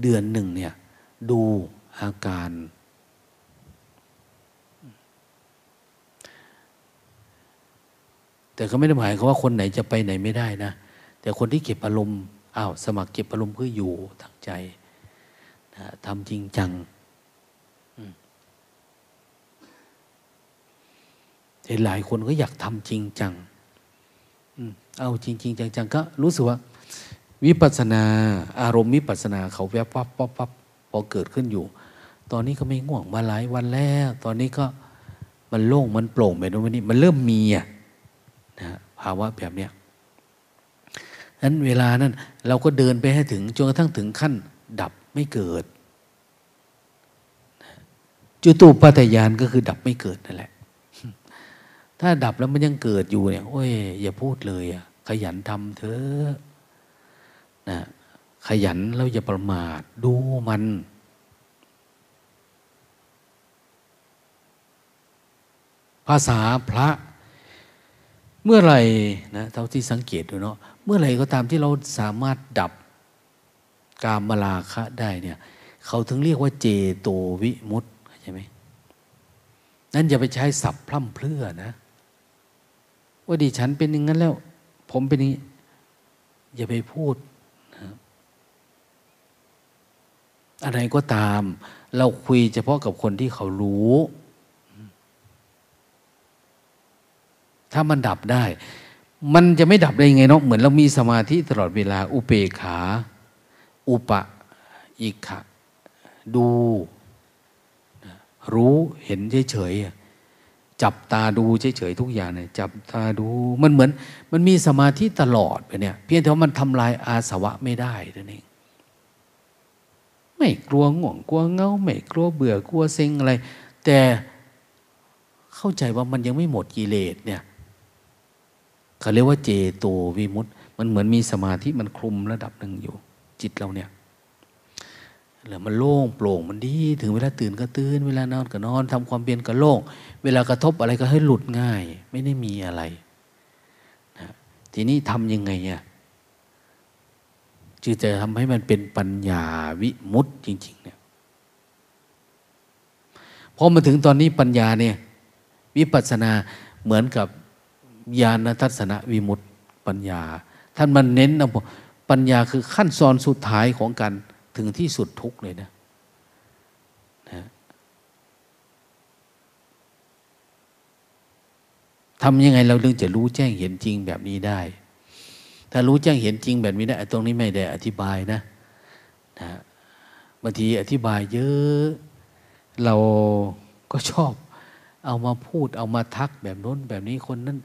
เดือนหนึ่งเนี่ย ดูอาการ แต่ก็ไม่ได้หมายความว่าคนไหนจะไปไหนไม่ได้นะ แต่คนที่เก็บอารมณ์อ้าวสมัครเก็บอารมณ์เพื่ออยู่ตั้งใจนะทำจริงจัง เห็นหลายคนก็อยากทำจริงจังเอาจริงจริงจังๆก็รู้สึกว่า วิปัสนาอารมณ์วิปัสนาเขาแวบวับวับวับพอเกิดขึ้นอยู่ ตอนนี้ก็ไม่ง่วงมาหลายวันแล้ว ตอนนี้ก็มันโล่งมันโปร่งไปตรงนี้มันเริ่มมีอะนะภาวะแบบเนี้ยนั้นเวลานั้น เราก็เดินไปให้ถึงจนกระทั่งถึงขั้น ดับไม่เกิดจุตูปัฏยานก็คือดับไม่เกิดนั่นแหละ ถ้าดับแล้วมันยังเกิดอยู่เนี่ย โอ้ย อย่าพูดเลยอะขยันทำเถอะนะขยันแล้วอย่าประมาทดูมัน ภาษาพระ เมื่อไหร่นะเท่าที่สังเกตดูเนาะเมื่อไหร่ก็ตามที่เราสามารถดับกามลาคะได้เนี่ย เขาถึงเรียกว่าเจโตวิมุตต์ใช่ไหมนั่นอย่าไปใช้ศัพท์พร่ำเพรื่อนะ ว่าดิฉันเป็นอย่างนั้นแล้ว ผมเป็นนี้ อย่าไปพูดอะไรก็ตาม เราคุยเฉพาะกับคนที่เขารู้ ถ้ามันดับได้ มันจะไม่ดับได้ยังไงเนาะเหมือนเรามีสมาธิตลอดเวลา อุเปขา อุปะอิขะ ดู รู้เห็นเฉยๆ จับตาดูเฉยๆทุกอย่างเนี่ยจับตาดูมันเหมือน มันมีสมาธิตลอดไปเนี่ย เพียงแต่ว่ามันทำลายอาสวะไม่ได้นั่นเองไม่กลัวง่วงกลัวเงาไม่กลัวเบื่อกลัวเซ็งอะไร แต่เข้าใจว่ามันยังไม่หมดกิเลสเนี่ยเขาเรียกว่าเจโตวิมุตต์มันเหมือนมีสมาธิมันคลุมระดับหนึ่งอยู่ จิตเราเนี่ย แล้วมันโล่งโปร่งมันดีถึงเวลาตื่นก็ตื่น เวลานอนก็นอนทำความเพียรก็โล่ง เวลากระทบอะไรก็ให้หลุดง่าย ไม่ได้มีอะไรนะทีนี้ทำยังไงอะจึงจะทำให้มันเป็นปัญญาวิมุตต์จริง ๆ เนี่ยพอมาถึงตอนนี้ปัญญาเนี่ย วิปัสสนาเหมือนกับญาณทัศนวิมุตต์ปัญญา ท่านมันเน้นนะปัญญาคือขั้นตอนสุดท้ายของการ ถึงที่สุดทุกเลยนะนะทำยังไงเราเรื่องจะรู้แจ้งเห็นจริงแบบนี้ได้ ถ้ารู้แจ้งเห็นจริงแบบนี้ได้ตรงนี้ไม่ได้อธิบายนะนะบางทีอธิบายเยอะ เราก็ชอบ เอามาพูดเอามาทักแบบน้นแบบนี้คนนั้น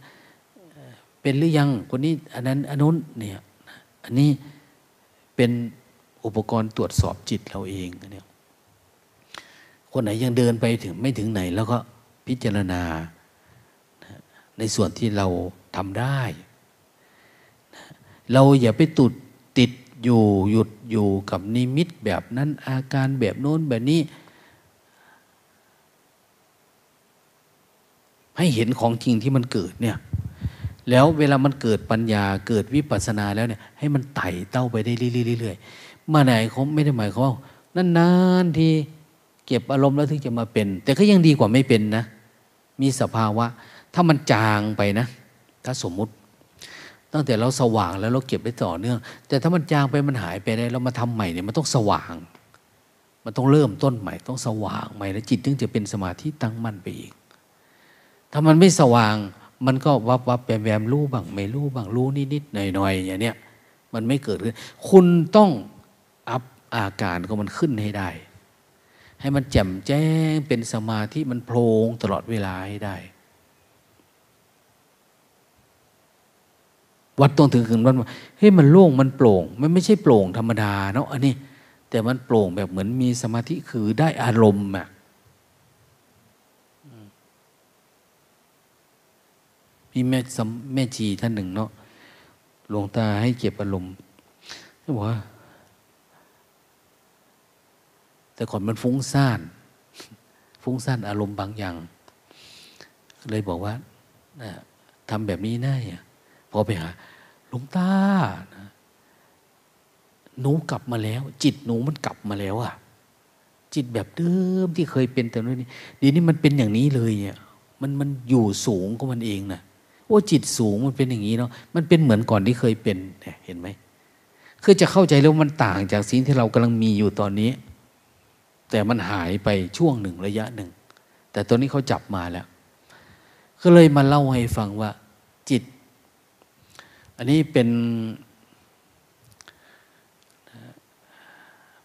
เป็นหรือยังคนนี้ อันนั้นอันนู้นเนี่ย อันนี้เป็น อุปกรณ์ตรวจสอบจิตเราเองเนี่ยคนไหนยังเดินไปถึงไม่ถึงไหน แล้วก็พิจารณา ในส่วนที่เราทำได้ เราอย่าไปตุดติดอยู่หยุดอยู่กับนิมิตแบบนั้นอาการแบบโน้นแบบนี้ ให้เห็นของจริงที่มันเกิดเนี่ยแล้วเวลามันเกิดปัญญาเกิดวิปัสสนาแล้วเนี่ยให้มันไต่เต้าไปได้เรื่อยๆ มาไหนเขาไม่ได้หมายเขาว่านานๆที่เก็บอารมณ์แล้วถึงจะมาเป็น แต่ก็ยังดีกว่าไม่เป็นนะ มีสภาวะ ถ้ามันจางไปนะ ถ้าสมมุติ ตั้งแต่เราสว่างแล้วเราเก็บได้ต่อเนื่อง แต่ถ้ามันจางไปมันหายไปได้เรามาทำใหม่เนี่ยมันต้องสว่าง มันต้องเริ่มต้นใหม่ ต้องสว่างใหม่แล้วจิตถึงจะเป็นสมาธิตั้งมั่นไปอีก ถ้ามันไม่สว่าง มันก็วับวับแวมแวมรู้บ้างไม่รู้บ้างรู้นิดนิดหน่อยหน่อยอย่างเนี้ยมันไม่เกิดขึ้นคุณต้อง อัพอาการก็มันขึ้นให้ได้ ให้มันแจ่มแจ้งเป็นสมาธิมันโพลงตลอดเวลาให้ได้ วัดต้องถึงคืนวันว่าเฮ้ยมันโล่งมันโปร่ง มันไม่ใช่โปร่งธรรมดาเนาะอันนี้ แต่มันโปร่งแบบเหมือนมีสมาธิคือได้อารมณ์อะมีแม่แม่จีท่านหนึ่งเนาะหลวงตาให้เก็บอารมณ์บอกว่า แต่ก่อนมันฟุ้งซ่าน ฟุ้งซ่านอารมณ์บางอย่าง เลยบอกว่าทำแบบนี้ได้พอไปหาหลวงตาหนูกลับมาแล้ว จิตหนูมันกลับมาแล้วอะจิตแบบเดิมที่เคยเป็นแต่นู้นนี่ดีนี้มันเป็นอย่างนี้เลยเนี่ยมันมันอยู่สูงก็มันเองนะโอ้จิตสูงมันเป็นอย่างนี้เนาะมันเป็นเหมือนก่อนที่เคยเป็นเห็นไหมคือจะเข้าใจแล้วมันต่างจากสิ่งที่เรากำลังมีอยู่ตอนนี้ แต่มันหายไปช่วงหนึ่งระยะหนึ่ง แต่ตัวนี้เขาจับมาแล้ว ก็เลยมาเล่าให้ฟังว่า จิต อันนี้เป็น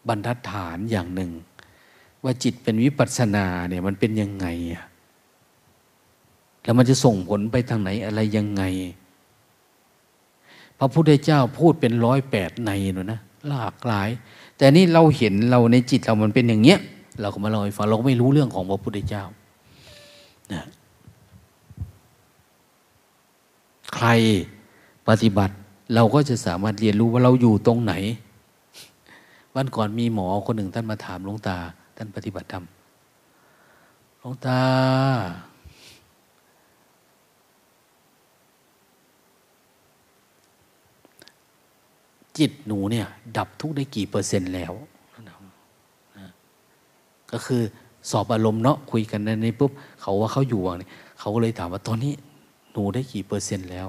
บรรทัดฐานอย่างหนึ่ง ว่าจิตเป็นวิปัสสนาเนี่ยมันเป็นยังไงอะแล้วมันจะส่งผลไปทางไหนอะไรยังไง พระพุทธเจ้าพูดเป็นร้อยแปดในนูนะหลากหลาย แต่นี่เราเห็นเราในจิตเรามันเป็นอย่างเนี้ย เราก็มาเล่าให้ฟังเราก็ไม่รู้เรื่องของพระพุทธเจ้านะใครปฏิบัติ เราก็จะสามารถเรียนรู้ว่าเราอยู่ตรงไหน วันก่อนมีหมอคนหนึ่งท่านมาถามหลวงตา ท่านปฏิบัติธรรมหลวงตา จิตหนูเนี่ย ดับทุกได้กี่เปอร์เซ็นต์แล้วก็คือสอบอารมณ์เนาะคุยกันในนี้ปุ๊บเขาว่าเขาอยู่วนี่เขาก็เลยถามว่าตอนนี้หนูได้กี่เปอร์เซ็นต์แล้ว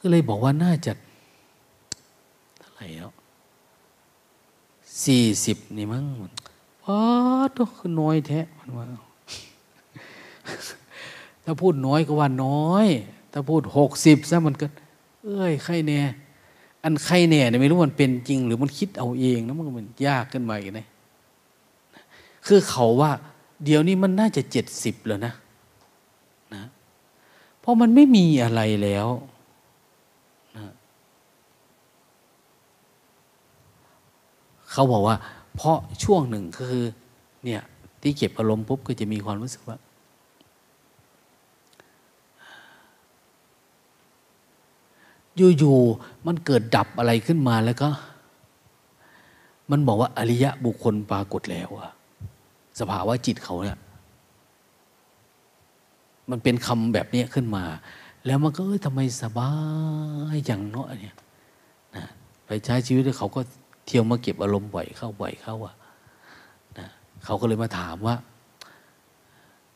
ก็เลยบอกว่าน่าจะเท่าไหร่แล้วสี่สิบนี่มั้งอ๋อตัวคือน้อยแท้มันว่าถ้าพูดน้อยก็ว่าน้อย ถ้าพูดหกสิบซะมันก็ เอ้ยใครแน่ อันใครแน่เนี่ยไม่รู้มันเป็นจริง หรือมันคิดเอาเองนะมันมันยากขึ้นมาอีกนะคือเขาว่า เดี๋ยวนี้มันน่าจะเจ็ดสิบแล้วนะนะ เพราะมันไม่มีอะไรแล้วนะเขาบอกว่า เพราะช่วงหนึ่งคือ เนี่ย ที่เก็บอารมณ์ปุ๊บก็จะมีความรู้สึกว่า อยู่ๆมันเกิดดับอะไรขึ้นมาแล้วก็ มันบอกว่าอริยะบุคคลปรากฏแล้วอะสภาวะจิตเขาเนี่ยมันเป็นคำแบบนี้ขึ้นมา แล้วมันก็เอ้ยทำไมสบายอย่างเนาะเนี่ยนะไปใช้ชีวิตเขาก็เที่ยวมาเก็บอารมณ์บ่อยเข้าบ่อยเข้าอะนะเขาก็เลยมาถามว่า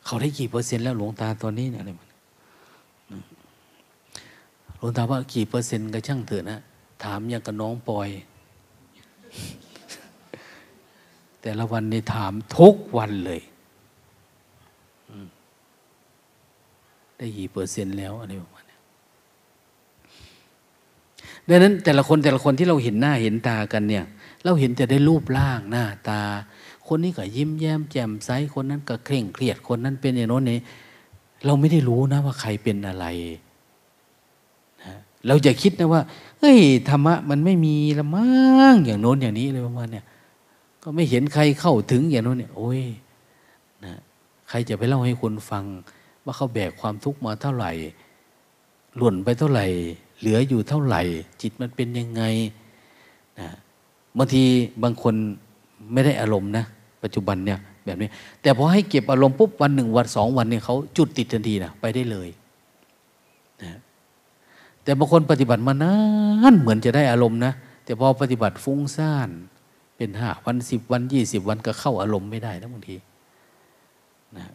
เขาได้กี่เปอร์เซ็นต์แล้วหลวงตาตอนนี้เนี่ยอะไรมันหลว งตาว่ากี่เปอร์เซ็นต์ก็ช่างเถอะนะถามอย่างกับน้องปอย แต่ละวันนี่ถามทุกวันเลยได้กี่เปอร์เซ็นต์แล้วอะไรประมาณนี้ดังนั้นแต่ละคนแต่ละคนที่เราเห็นหน้าเห็นตากันเนี่ย เราเห็นแต่ได้รูปร่างหน้าตา คนนี้ก็ยิ้มแย้มแจ่มใสคนนั้นก็เคร่งเครียดคนนั้นเป็นอย่างโน้นนี่เราไม่ได้รู้นะว่าใครเป็นอะไร เราจะคิดนะว่าเฮ้ยธรรมะมันไม่มีละมั้งอย่างโน้นอย่างนี้เลยประมาณเนี่ยก็ไม่เห็นใครเข้าถึงอย่างโน้นเนี่ยโอ้ยนะใครจะไปเล่าให้คนฟัง ว่าเขาแบกความทุกข์มาเท่าไหร่ หล่นไปเท่าไหร่ เหลืออยู่เท่าไหร่ จิตมันเป็นยังไงนะบางทีบางคนไม่ได้อารมณ์นะ ปัจจุบันเนี่ยแบบนี้ แต่พอให้เก็บอารมณ์ปุ๊บวันหนึ่งวันสองวันเนี่ยเขาจุดติดทันทีนะไปได้เลย แต่บางคนปฏิบัติมานานเหมือนจะได้อารมณ์นะ แต่พอปฏิบัติฟุ้งซ่าน เป็นห้าวันสิบวันยี่สิบวันก็เข้าอารมณ์ไม่ได้นะบางทีนะ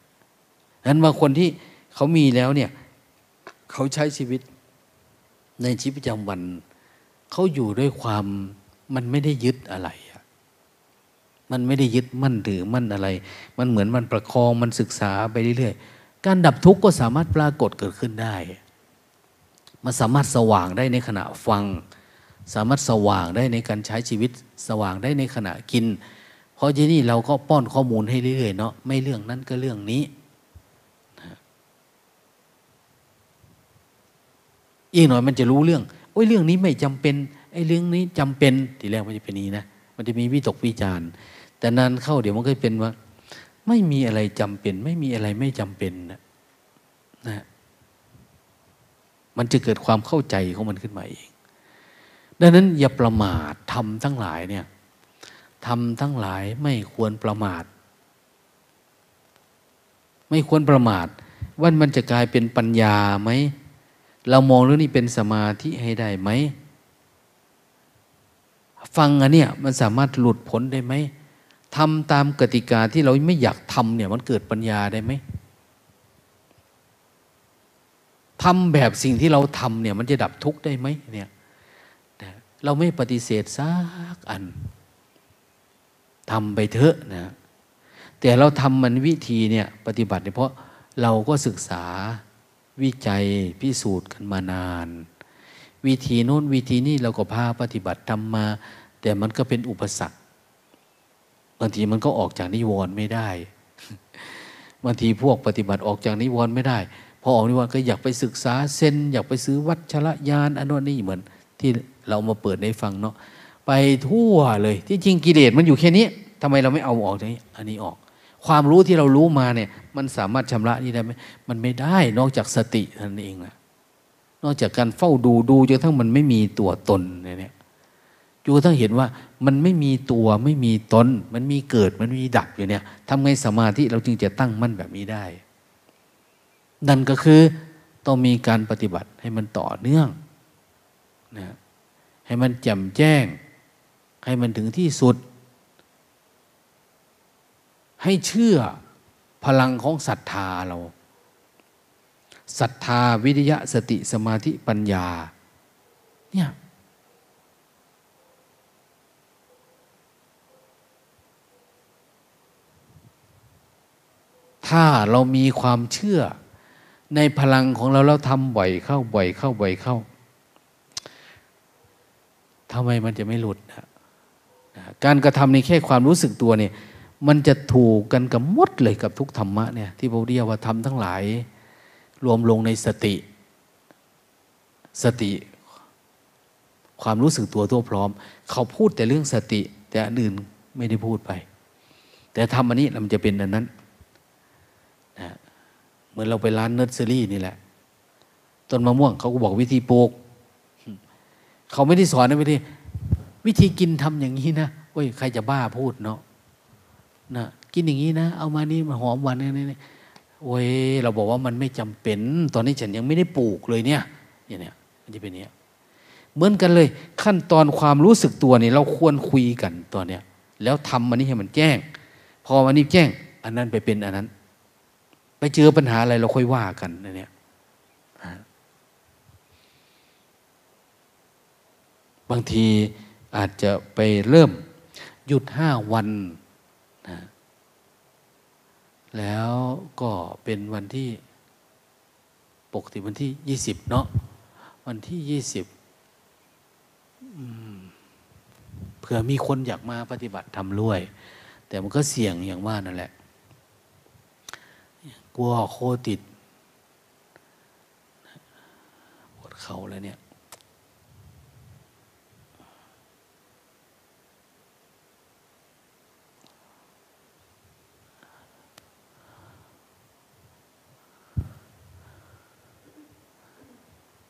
นั้นบางคนที่เขามีแล้วเนี่ย เขาใช้ชีวิตในชีวิตประจำวัน เขาอยู่ด้วยความมันไม่ได้ยึดอะไรมันไม่ได้ยึดมั่นถือมั่นอะไร มันเหมือนมันประคองมันศึกษาไปเรื่อยๆ การดับทุกข์ก็สามารถปรากฏเกิดขึ้นได้ มันสามารถสว่างได้ในขณะฟัง สามารถสว่างได้ในการใช้ชีวิตสว่างได้ในขณะกิน เพราะที่นี่เราก็ป้อนข้อมูลให้เรื่อยๆเนาะไม่เรื่องนั้นก็เรื่องนี้ อีกหน่อยมันจะรู้เรื่องโอ้ยเรื่องนี้ไม่จำเป็นไอ้เรื่องนี้จำเป็นทีแรกมันจะเป็นนี้นะมันจะมีวิตกวิจารณ์ แต่นานเข้าเดี๋ยวมันก็เป็นว่า ไม่มีอะไรจำเป็น ไม่มีอะไรไม่จำเป็นนะนะ มันจะเกิดความเข้าใจของมันขึ้นมาเอง ดังนั้นอย่าประมาททำทั้งหลายเนี่ยทำทั้งหลายไม่ควรประมาท ไม่ควรประมาท ว่ามันจะกลายเป็นปัญญาไหม เรามองเรื่องนี้เป็นสมาธิให้ได้ไหม ฟังอันเนี้ยมันสามารถหลุดพ้นได้ไหมทำตามกติกาที่เราไม่อยากทำเนี่ยมันเกิดปัญญาได้ไหม ทำแบบสิ่งที่เราทำเนี่ย มันจะดับทุกข์ได้ไหมเนี่ยเราไม่ปฏิเสธสักอันทำไปเถอะนะแต่เราทำมันวิธีเนี่ยปฏิบัติเนี่ยเพราะเราก็ศึกษาวิจัยพิสูจน์กันมานาน วิธีโน้นวิธีนี้เราก็พาปฏิบัติทำมา แต่มันก็เป็นอุปสรรคบางทีมันก็ออกจากนิวรณ์ไม่ได้บางทีพวกปฏิบัติออกจากนิวรณ์ไม่ได้ พอออกนิวรณ์ก็อยากไปศึกษาเซนอยากไปซื้อวัชระยานอันนู้นนี่เหมือน ที่เรามาเปิดในฟังเนาะไปทั่วเลย ที่จริงกิเลสมันอยู่แค่นี้ทำไมเราไม่เอาออกนี้อันนี้ออก ความรู้ที่เรารู้มาเนี่ย มันสามารถชำระนี่ได้ไหมมันไม่ได้นอกจากสตินั่นเองนะนอกจากการเฝ้าดูดูจนทั้งมันไม่มีตัวตนเนี่ยจนทั้งเห็นว่ามันไม่มีตัวไม่มีตน มันมีเกิดมันมีดับอยู่เนี่ยทำไงสมาธิเราจึงจะตั้งมั่นแบบนี้ได้ นั่นก็คือต้องมีการปฏิบัติให้มันต่อเนื่องนะให้มันแจ่มแจ้ง ให้มันถึงที่สุด ให้เชื่อพลังของศรัทธาเราศรัทธาวิริยะสติสมาธิปัญญาเนี่ยถ้าเรามีความเชื่อ ในพลังของเราเราทำบ่อยเข้าบ่อยเข้าบ่อยเข้าทำไมมันจะไม่หลุดนะการกระทำในแค่ความรู้สึกตัวเนี่ยมันจะถูกกันกับมดเลยกับทุกธรรมะเนี่ยที่พระเรียกว่าทำทั้งหลาย รวมลงในสติ สติ ความรู้สึกตัวทั่วพร้อม เขาพูดแต่เรื่องสติ แต่อันอื่นไม่ได้พูดไป แต่ทำอันนี้มันจะเป็นอันนั้น มือนเราไปร้านเนอร์เซอรี่นี่แหละ ต้นมะม่วงเขาก็บอกวิธีปลูก เขาไม่ได้สอนนะวิธีวิธีกินทำอย่างนี้นะโอ้ยใครจะบ้าพูดเนาะนะกินอย่างนี้นะ เอามานี่มาหอมหวานนี่นี่โอ้ยเราบอกว่ามันไม่จำเป็น ตอนนี้ฉันยังไม่ได้ปลูกเลยเนี่ยอย่างเนี้ยมันจะเป็นเนี้ยเหมือนกันเลย ขั้นตอนความรู้สึกตัวนี่เราควรคุยกันตัวเนี้ยแล้วทำมันนี้ให้มันแจ้ง พอมันนี้แจ้ง อันนั้นไปเป็นอันนั้น ไปเจอปัญหาอะไรเราค่อยว่ากันเนี่ยบางทีอาจจะไปเริ่มหยุดห้าวันนะแล้วก็เป็นวันที่ปกติวันที่ยี่สิบเนาะวันที่ยี่สิบเผื่อมีคนอยากมาปฏิบัติทำรวย แต่มันก็เสี่ยงอย่างว่านั่นแหละก ลัวโคติดปวดเข่าแล้วเนี่ย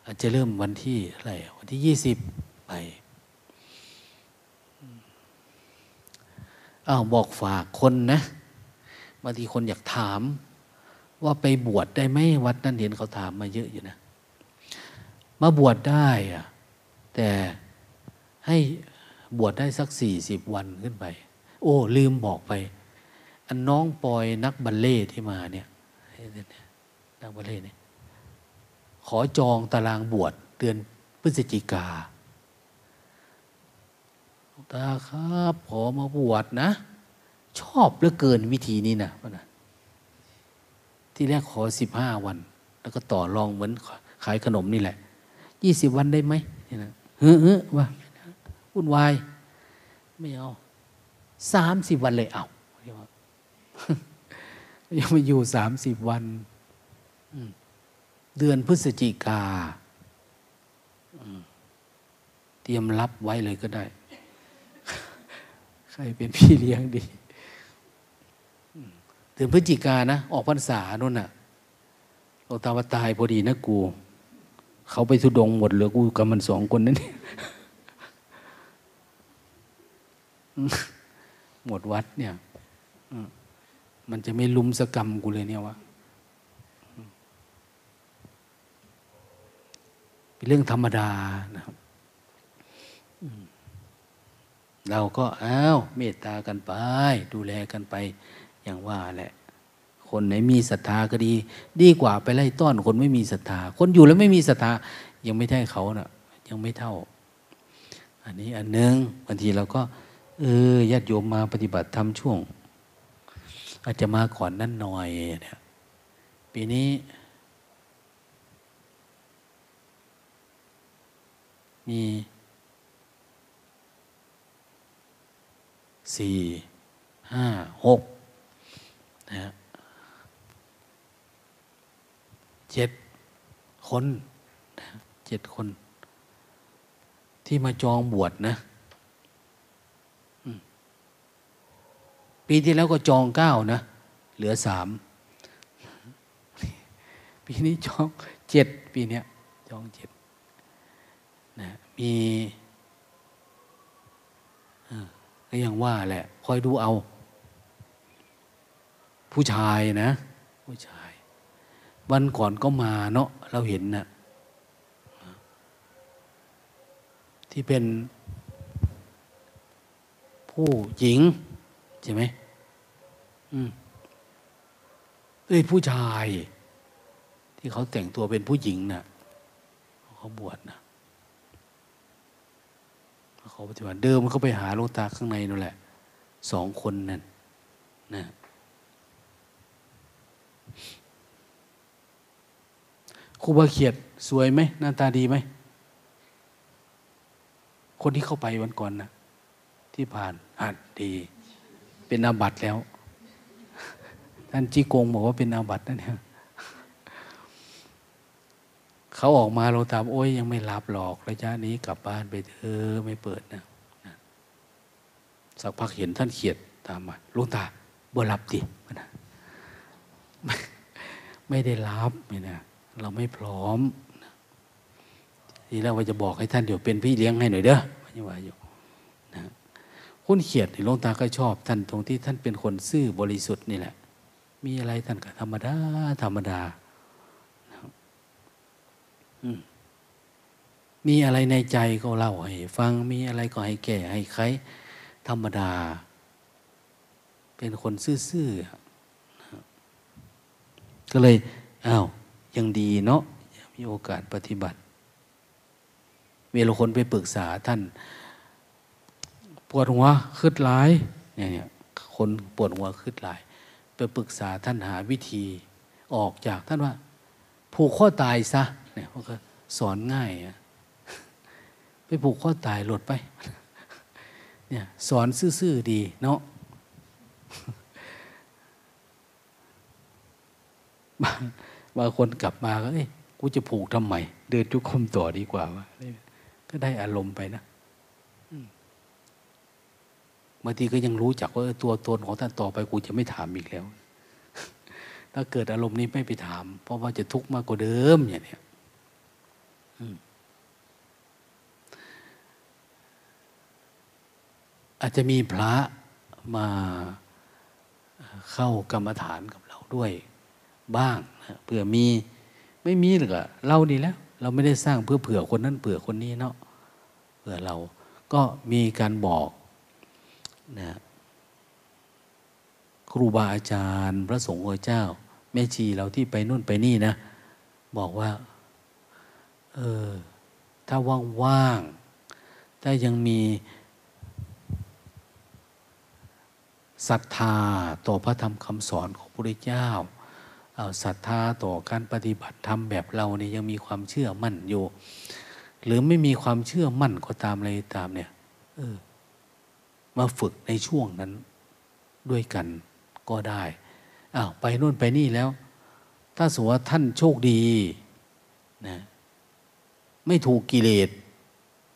อาจจะเริ่มวันที่อะไรวันที่ยี่สิบไปอ้าวบอกฝากคนนะบางทีคนอยากถาม ว่าไปบวชได้ไหมวัดนั่นเห็นเขาถามมาเยอะอยู่นะ มาบวชได้อะแต่ให้บวชได้สักสี่สิบวันขึ้นไป โอ้ ลืมบอกไป อันน้องปอยนักบัลเล่ที่มาเนี่ยนักบัลเล่เนี่ยขอจองตารางบวชเดือนพฤศจิกาตาครับขอมาบวชนะ ชอบเหลือเกินวิธีนี้นะนะ ที่แรกขอสิบห้าวัน แล้วก็ต่อรองเหมือนขายขนมนี่แหละยี่สิบวันได้ไหมนี่นะเฮ้อเฮ้อว่าวุ่นวายไม่เอาสามสิบวันเลยเอายังมาอยู่สามสิบวันเดือนพฤศจิกาเตรียมรับไว้เลยก็ได้ ใครเป็นพี่เลี้ยงดี ดือนพฤศจิกานะ ออกพรรษาโน่นน่ะโลตาวตายพอดีนะกู เขาไปทุดงหมดเหลือกูกับมันสองคนนั่นหมดวัดเนี่ยมันจะไม่ลุมสกรรมกูเลยเนี่ยวะเป็นเรื่องธรรมดานะครับเราก็อ้าวเมตตากันไป ดูแลกันไป อย่างว่าแหละ คนไหนมีศรัทธาก็ดี ดีกว่าไปไล่ต้อนคนไม่มีศรัทธา คนอยู่แล้วไม่มีศรัทธายังไม่ได้เขานะ่ะ ยังไม่เท่า อันนี้อันหนึ่งบางทีเราก็ เออญาติโยมมาปฏิบัติธรรมช่วง อาจจะมาก่อนนั่นหน่อยเนี่ยปีนี้มีสี่ห้าหก นะเจ็ดคนเจ็ดคน ที่มาจองบวชนะ ปีที่แล้วก็จองเก้านะ เหลือสาม ปีนี้จองเจ็ดปีนี้จองเจ็ดนะมีก็ยังว่าแหละ คอยดูเอา ผู้ชายนะ ผู้ชาย วันก่อนก็มาเนาะเราเห็นนะที่เป็นผู้หญิง ใช่ไหมอืมเอ้ยผู้ชาย ที่เขาแต่งตัวเป็นผู้หญิงนะ่ะเขาบวชนะเขาปฏิบัติเดิมเขาไปหาลงตาข้างในนั่นแหละสองคนนั่นนะ ครูบาเขียดสวยไหมหน้าตาดีไหม คนที่เข้าไปวันก่อนนะที่ผ่านอ่านดี เป็นอาบัตแล้ว ท่านจีกงบอกว่าเป็นอาบัตนั่นเองเขาออกมาเราตามโอ้ยยังไม่รับหรอกระยะนี้กลับบ้านไปเถอะไม่เปิดนะสักพักเห็นท่านเขียดตามมาลุงตาบ่รับดิไม่ไม่ได้รับเนี่ยนะ เราไม่พร้อมทีแรกว่าจะบอกให้ท่านเดี๋ยวเป็นพี่เลี้ยงให้หน่อยเด้อไม่ว่าอยู่นะคุณเขียดในลุงตาก็ชอบ ท่านตรงที่ท่านเป็นคนซื่อบริสุทธิ์นี่แหละ มีอะไรท่านก็ธรรมดา ธรรมดามีอะไรในใจก็เล่าให้ฟังมีอะไรก็ให้แก่ให้ใครธรรมดา เป็นคนซื่อๆก็เลยอ้าว ยังดีเนาะมีโอกาสปฏิบัติเวลาคนไปปรึกษาท่าน ปวดหัวคืดหลายเนี่ยคนปวดหัวคืดหลาย ไปปรึกษาท่านหาวิธีออกจากท่านว่า ผูกข้อตายซะเนี่ยเขาก็สอนง่ายอะไปผูกข้อตายหลดไป เนี่ยสอนซื่อๆดีเนาะบาง บางคนกลับมาก็เอ้ยกูจะผูกทำไมเดินจุกคมต่อดีกว่าวะก็ได้อารมณ์ไปนะบางทีก็ยังรู้จักว่าตัวตนของท่านต่อไปกูจะไม่ถามอีกแล้ว ถ้าเกิดอารมณ์นี้ไม่ไปถาม เพราะว่าจะทุกข์มากกว่าเดิมอย่างนี้อาจจะมีพระมาเข้ากรรมฐานกับเราด้วยบ้างเผื่อมีไม่มีหรือก็เราดีแล้ว เราไม่ได้สร้างเพื่อเผื่อคนนั้นเผื่อคนนี้เนาะเผื่อเราก็มีการบอกนะครูบาอาจารย์ พระสงฆ์เจ้า แม่ชีเราที่ไปนู่นไปนี่นะ บอกว่า เออ ถ้าว่างๆถ้ายังมีศรัทธาต่อพระธรรมคำสอนของพระพุทธเจ้า ศรัทธาต่อการปฏิบัติธรรมแบบเราเนี่ยยังมีความเชื่อมั่นอยู่ หรือไม่มีความเชื่อมั่นก็ตามอะไรตามเนี่ยเออมาฝึกในช่วงนั้นด้วยกันก็ได้อ้าวไปนู่นไปนี่แล้ว ถ้าสมมติว่าท่านโชคดีนะไม่ถูกกิเลส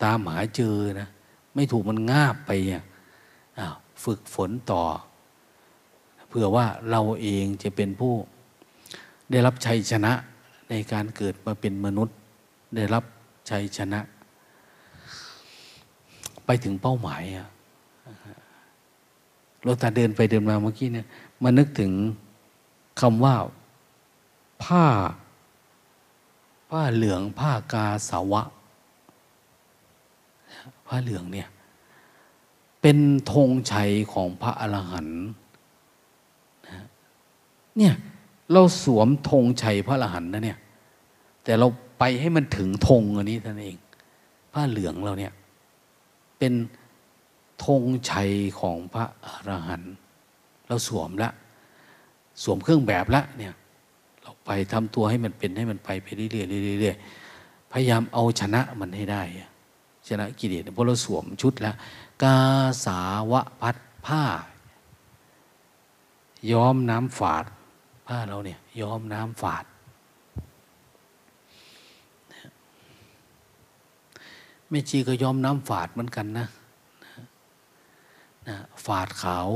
ตามหาเจอนะไม่ถูกมันงาบไปอะอ้าวฝึกฝนต่อพผื่อว่าเราเองจะเป็นผู้ ได้รับชัยชนะในการเกิดมาเป็นมนุษย์ ได้รับชัยชนะ ไปถึงเป้าหมายอะเราตาเดินไปเดินมาเมื่อกี้เนี่ยมานึกถึงคำว่าผ้า ผ้าเหลืองผ้ากาสาวะ ผ้าเหลืองเนี่ยเป็นธงชัยของพระอรหันต์เนี่ย เราสวมธงชัยพระอรหันต์นะเนี่ย แต่เราไปให้มันถึงธงอันนี้ท่านเอง ผ้าเหลืองเราเนี่ย เป็นธงชัยของพระอรหันต์เราสวมละ สวมเครื่องแบบละเนี่ย เราไปทำตัวให้มันเป็นให้มันไปไปเรื่อยๆเรื่อยๆพยายามเอาชนะมันให้ได้ ชนะกิเลสเพราะเราสวมชุดล้วกาสาวะพัดผ้า ย้อมน้ำฝาด ผ้าเราเนี่ยย้อมน้ำฝาด แม่ชีก็ย้อมน้ำฝาดเหมือนกันนะนะฝาดขาว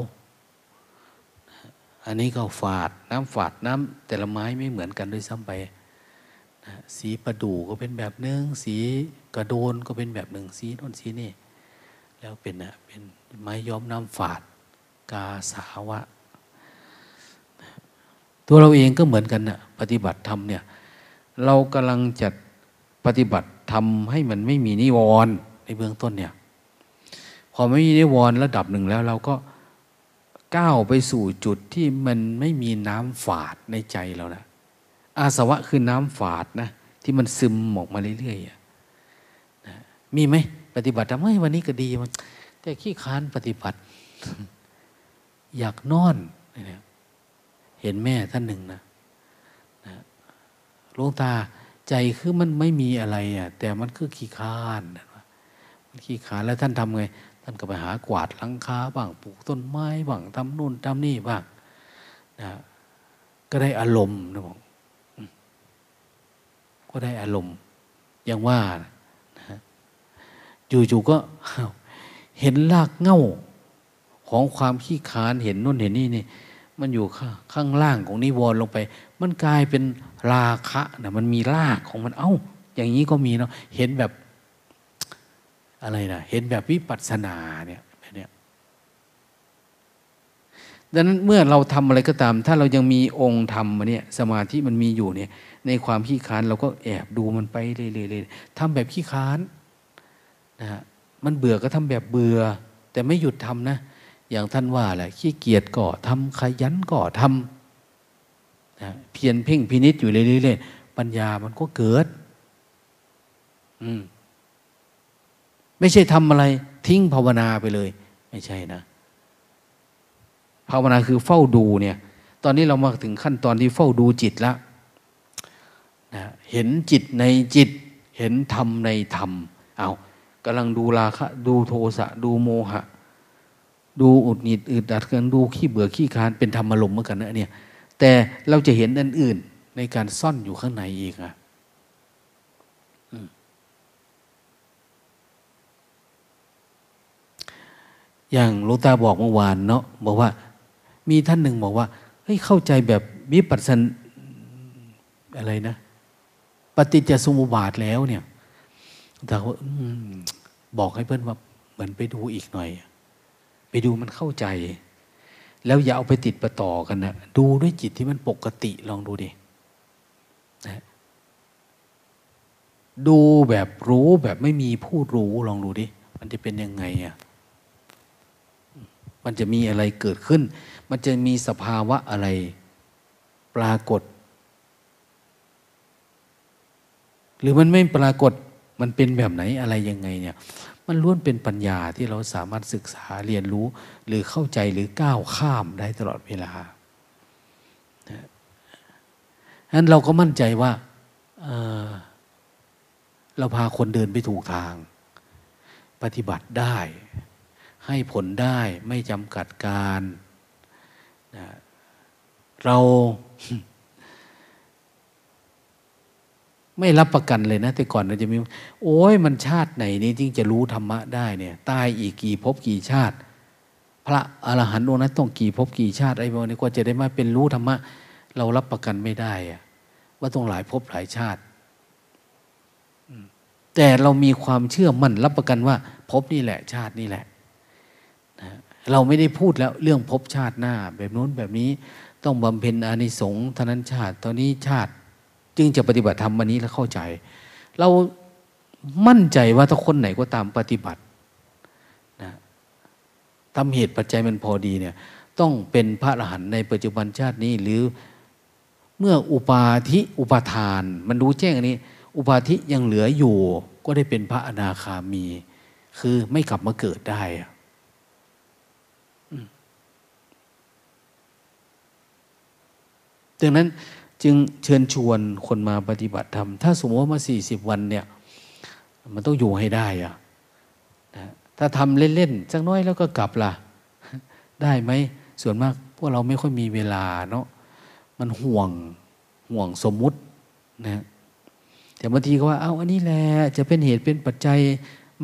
อันนี้ก็ฝาดน้ำฝาดน้ำแต่ละไม้ไม่เหมือนกันด้วยซ้ำไปนะสีประดู่ก็เป็นแบบหนึ่งสีกระโดนก็เป็นแบบหนึ่งสีน่นสีนี่ แล้วเป็นนะเป็นไม้ย้อมน้ำฝาด กาสาวะ ตัวเราเองก็เหมือนกันนะปฏิบัติธรรมเนี่ย เรากำลังจัดปฏิบัติทำให้มันไม่มีนิวรณ์ในเบื้องต้นเนี่ย พอไม่มีนิวรณ์ระดับหนึ่งแล้วเราก็ก้าวไปสู่จุดที่มันไม่มีน้ำฝาดในใจเรานะอาสวะคือน้ำฝาดนะที่มันซึมออกมาเรื่อยๆนะมีไหมปฏิบัติทำให้วันนี้ก็ดีมัน แต่ขี้ค้านปฏิบัติ อยากนอนเนี่ย เห็นแม่ท่านหนึ่งนะนะลวงตาใจคือมันไม่มีอะไรอะ แต่มันคือขี้ค้านมันขี้ค้านแล้วท่านทำไง ท่านก็ไปหากวาดหลังคาบ้างปลูกต้นไม้บ้างทำนู่นทำนี่บ้างนะก็ได้อารมณ์นะบอกก็ได้อารมณ์อย่างว่านะจู่ๆก็เห็นรากเง่าของความขี้คานเห็นนู่นเห็นนี่นี่ มันอยู่ข้างล่างของนิวรณ์ลงไป มันกลายเป็นราคะนะมันมีรากของมัน เอ้า อย่างนี้ก็มีเนาะเห็นแบบอะไรนะเห็นแบบวิปัสสนาเนี่ยแบบนี้ดังนั้นเมื่อเราทำอะไรก็ตาม ถ้าเรายังมีองค์ธรรมมาเนี่ยสมาธิมันมีอยู่เนี่ยในความขี้ค้านเราก็แอบดูมันไปเรื่อยๆทำแบบขี้ค้านนะฮะมันเบื่อก็ทำแบบเบื่อ แต่ไม่หยุดทำนะ อย่างท่านว่าแหละขี้เกียจก็ทำขยันก็ทำนะเพียรเพ่งพินิษอยู่เรื่อยๆปัญญามันก็เกิด อืม ไม่ใช่ทำอะไร ทิ้งภาวนาไปเลย ไม่ใช่นะ ภาวนาคือเฝ้าดูเนี่ย ตอนนี้เรามาถึงขั้นตอนที่เฝ้าดูจิตแล้วนะเห็นจิตในจิต เห็นธรรมในธรรม เอากำลังดูราคะ ดูโทสะ ดูโมหะ ดูอุดหงิดอึดอัดกันดูขี้เบื่อขี้คานเป็นธรรมอารมเหมือนกันนะเนี่ย แต่เราจะเห็นอันอื่นในการซ่อนอยู่ข้างในอีกอะอย่างลวงตาบอกเมื่อวานเนาะบอกว่า มีท่านหนึ่งบอกว่าเฮ้ยเข้าใจแบบวิปัสสนอะไรนะ ปฏิจจสมุปบาทแล้วเนี่ยแต่ว่าบอกให้เพื่อนว่าเหมือนไปดูอีกหน่อย ไปดูมันเข้าใจ แล้วอย่าเอาไปติดประต่อกันนะดูด้วยจิตที่มันปกติลองดูดินะดูแบบรู้แบบไม่มีผู้รู้ลองดูดิ มันจะเป็นยังไงอะ่ะมันจะมีอะไรเกิดขึ้น มันจะมีสภาวะอะไรปรากฏ หรือมันไม่ปรากฏ มันเป็นแบบไหนอะไรยังไงเนี่ย มันล้วนเป็นปัญญาที่เราสามารถศึกษาเรียนรู้ หรือเข้าใจหรือก้าวข้ามได้ตลอดเวลาฉะนั้นเราก็มั่นใจว่าเเราพาคนเดินไปถูกทาง ปฏิบัติได้ ให้ผลได้ไม่จำกัดการนะเรา ไม่รับประกันเลยนะ แต่ก่อนเราจะมี โอ้ยมันชาติไหนนี้จึงจะรู้ธรรมะได้เนี่ยตายอีกกี่ภพกี่ชาติ พระอรหันต์องค์นั้นต้องกี่ภพกี่ชาติไอ้พวกนี้กว่าจะได้มาเป็นรู้ธรรมะ เรารับประกันไม่ได้อะว่าต้องหลายภพหลายชาติแต่เรามีความเชื่อมั่นรับประกันว่าภพนี่แหละชาตินี่แหละนะเราไม่ได้พูดแล้วเรื่องภพชาติหน้า แบบนู้นแบบนี้ต้องบำเพ็ญอานิสงส์ทนั้นชาติ ตอนนี้ชาติ จึงจะปฏิบัติธรรมวันนี้แล้วเข้าใจ เรามั่นใจว่าถ้าคนไหนก็ตามปฏิบัตินะทำเหตุปัจจัยมันพอดีเนี่ย ต้องเป็นพระอรหันต์ในปัจจุบันชาตินี้หรือเมื่ออุปาทิอุปาทาน มันรู้แจ้งอันนี้ อุปาทิยังเหลืออยู่ ก็ได้เป็นพระอนาคามี คือไม่กลับมาเกิดได้อะดังนั้น จึงเชิญชวนคนมาปฏิบัติธรรม ถ้าสมมติว่ามาสี่สิบวันเนี่ย มันต้องอยู่ให้ได้อะนะถ้าทำเล่นๆสักน้อยแล้วก็กลับล่ะ ได้ไหม ส่วนมากพวกเราไม่ค่อยมีเวลาเนาะ มันห่วงห่วงสมมุตินะแต่บางทีก็ว่า เอาอันนี้แหละจะเป็นเหตุเป็นปัจจัย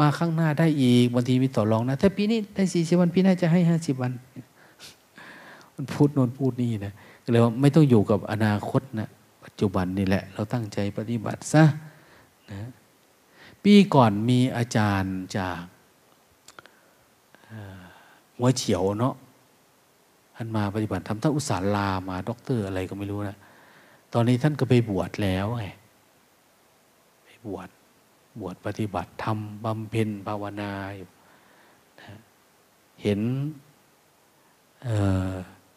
มาข้างหน้าได้อีกบางทีมีต่อรองนะ ถ้าปีนี้ได้สี่สิบวันปีหน้าจะให้ห้าสิบวัน มันพูดโน่นพูดนี่นะ เลยว่าไม่ต้องอยู่กับอนาคตนะปัจจุบันนี่แหละ เราตั้งใจปฏิบัติซะนะปีก่อนมีอาจารย์จากหัวเฉียวเนาะท่านมาปฏิบัติธรรมท่านอุตส่าห์ลามาด็อกเตอร์อะไรก็ไม่รู้นะตอนนี้ท่านก็ไปบวชแล้วไงไปบวชบวชปฏิบัติธรรมบำเพ็ญภาวนาอยู่นะเห็น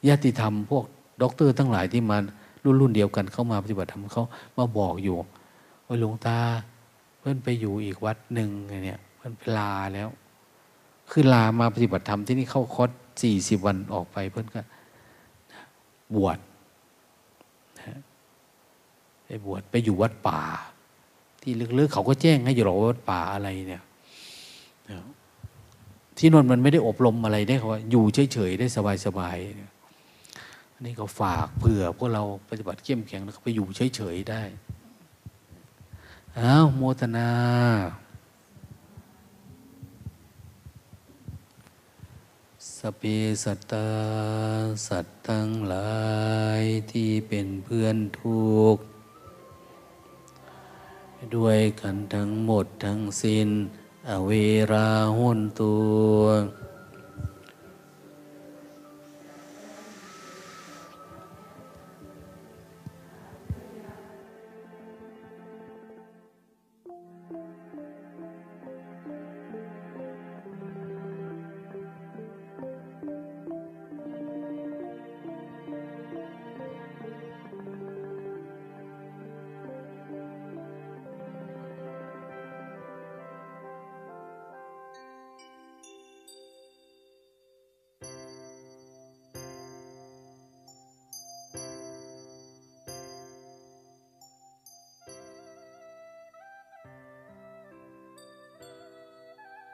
ญาติธรรมพวก ด็อกเตอร์ทั้งหลายที่มารุ่นรุ่นเดียวกันเข้ามาปฏิบัติธรรมเขามาบอกอยู่ว่าหลวงตาเพื่อนไปอยู่อีกวัดหนึ่งเนี่ยเพื่อนลาแล้ว คือลามาปฏิบัติธรรมที่นี่เข้าคอร์สสี่สิบวันออกไปเพื่อนก็บวชไปบวชไปอยู่วัดป่า ที่ลึกๆเขาก็แจ้งให้อยู่หรอกวัดป่าอะไรเนี่ยที่นนมันไม่ได้อบรมอะไรได้เขาว่าอยู่เฉยๆได้สบายๆ อันนี้ก็ฝากเผื่อพวกเราปฏิบัติเข้มแข็งแล้วก็ไปอยู่เฉยๆได้อ้าวโมทนาสเปสัตตาสัตว์ทั้งหลายที่เป็นเพื่อนทุกข์ด้วยกันทั้งหมดทั้งสิ้น อเวราหุนตัว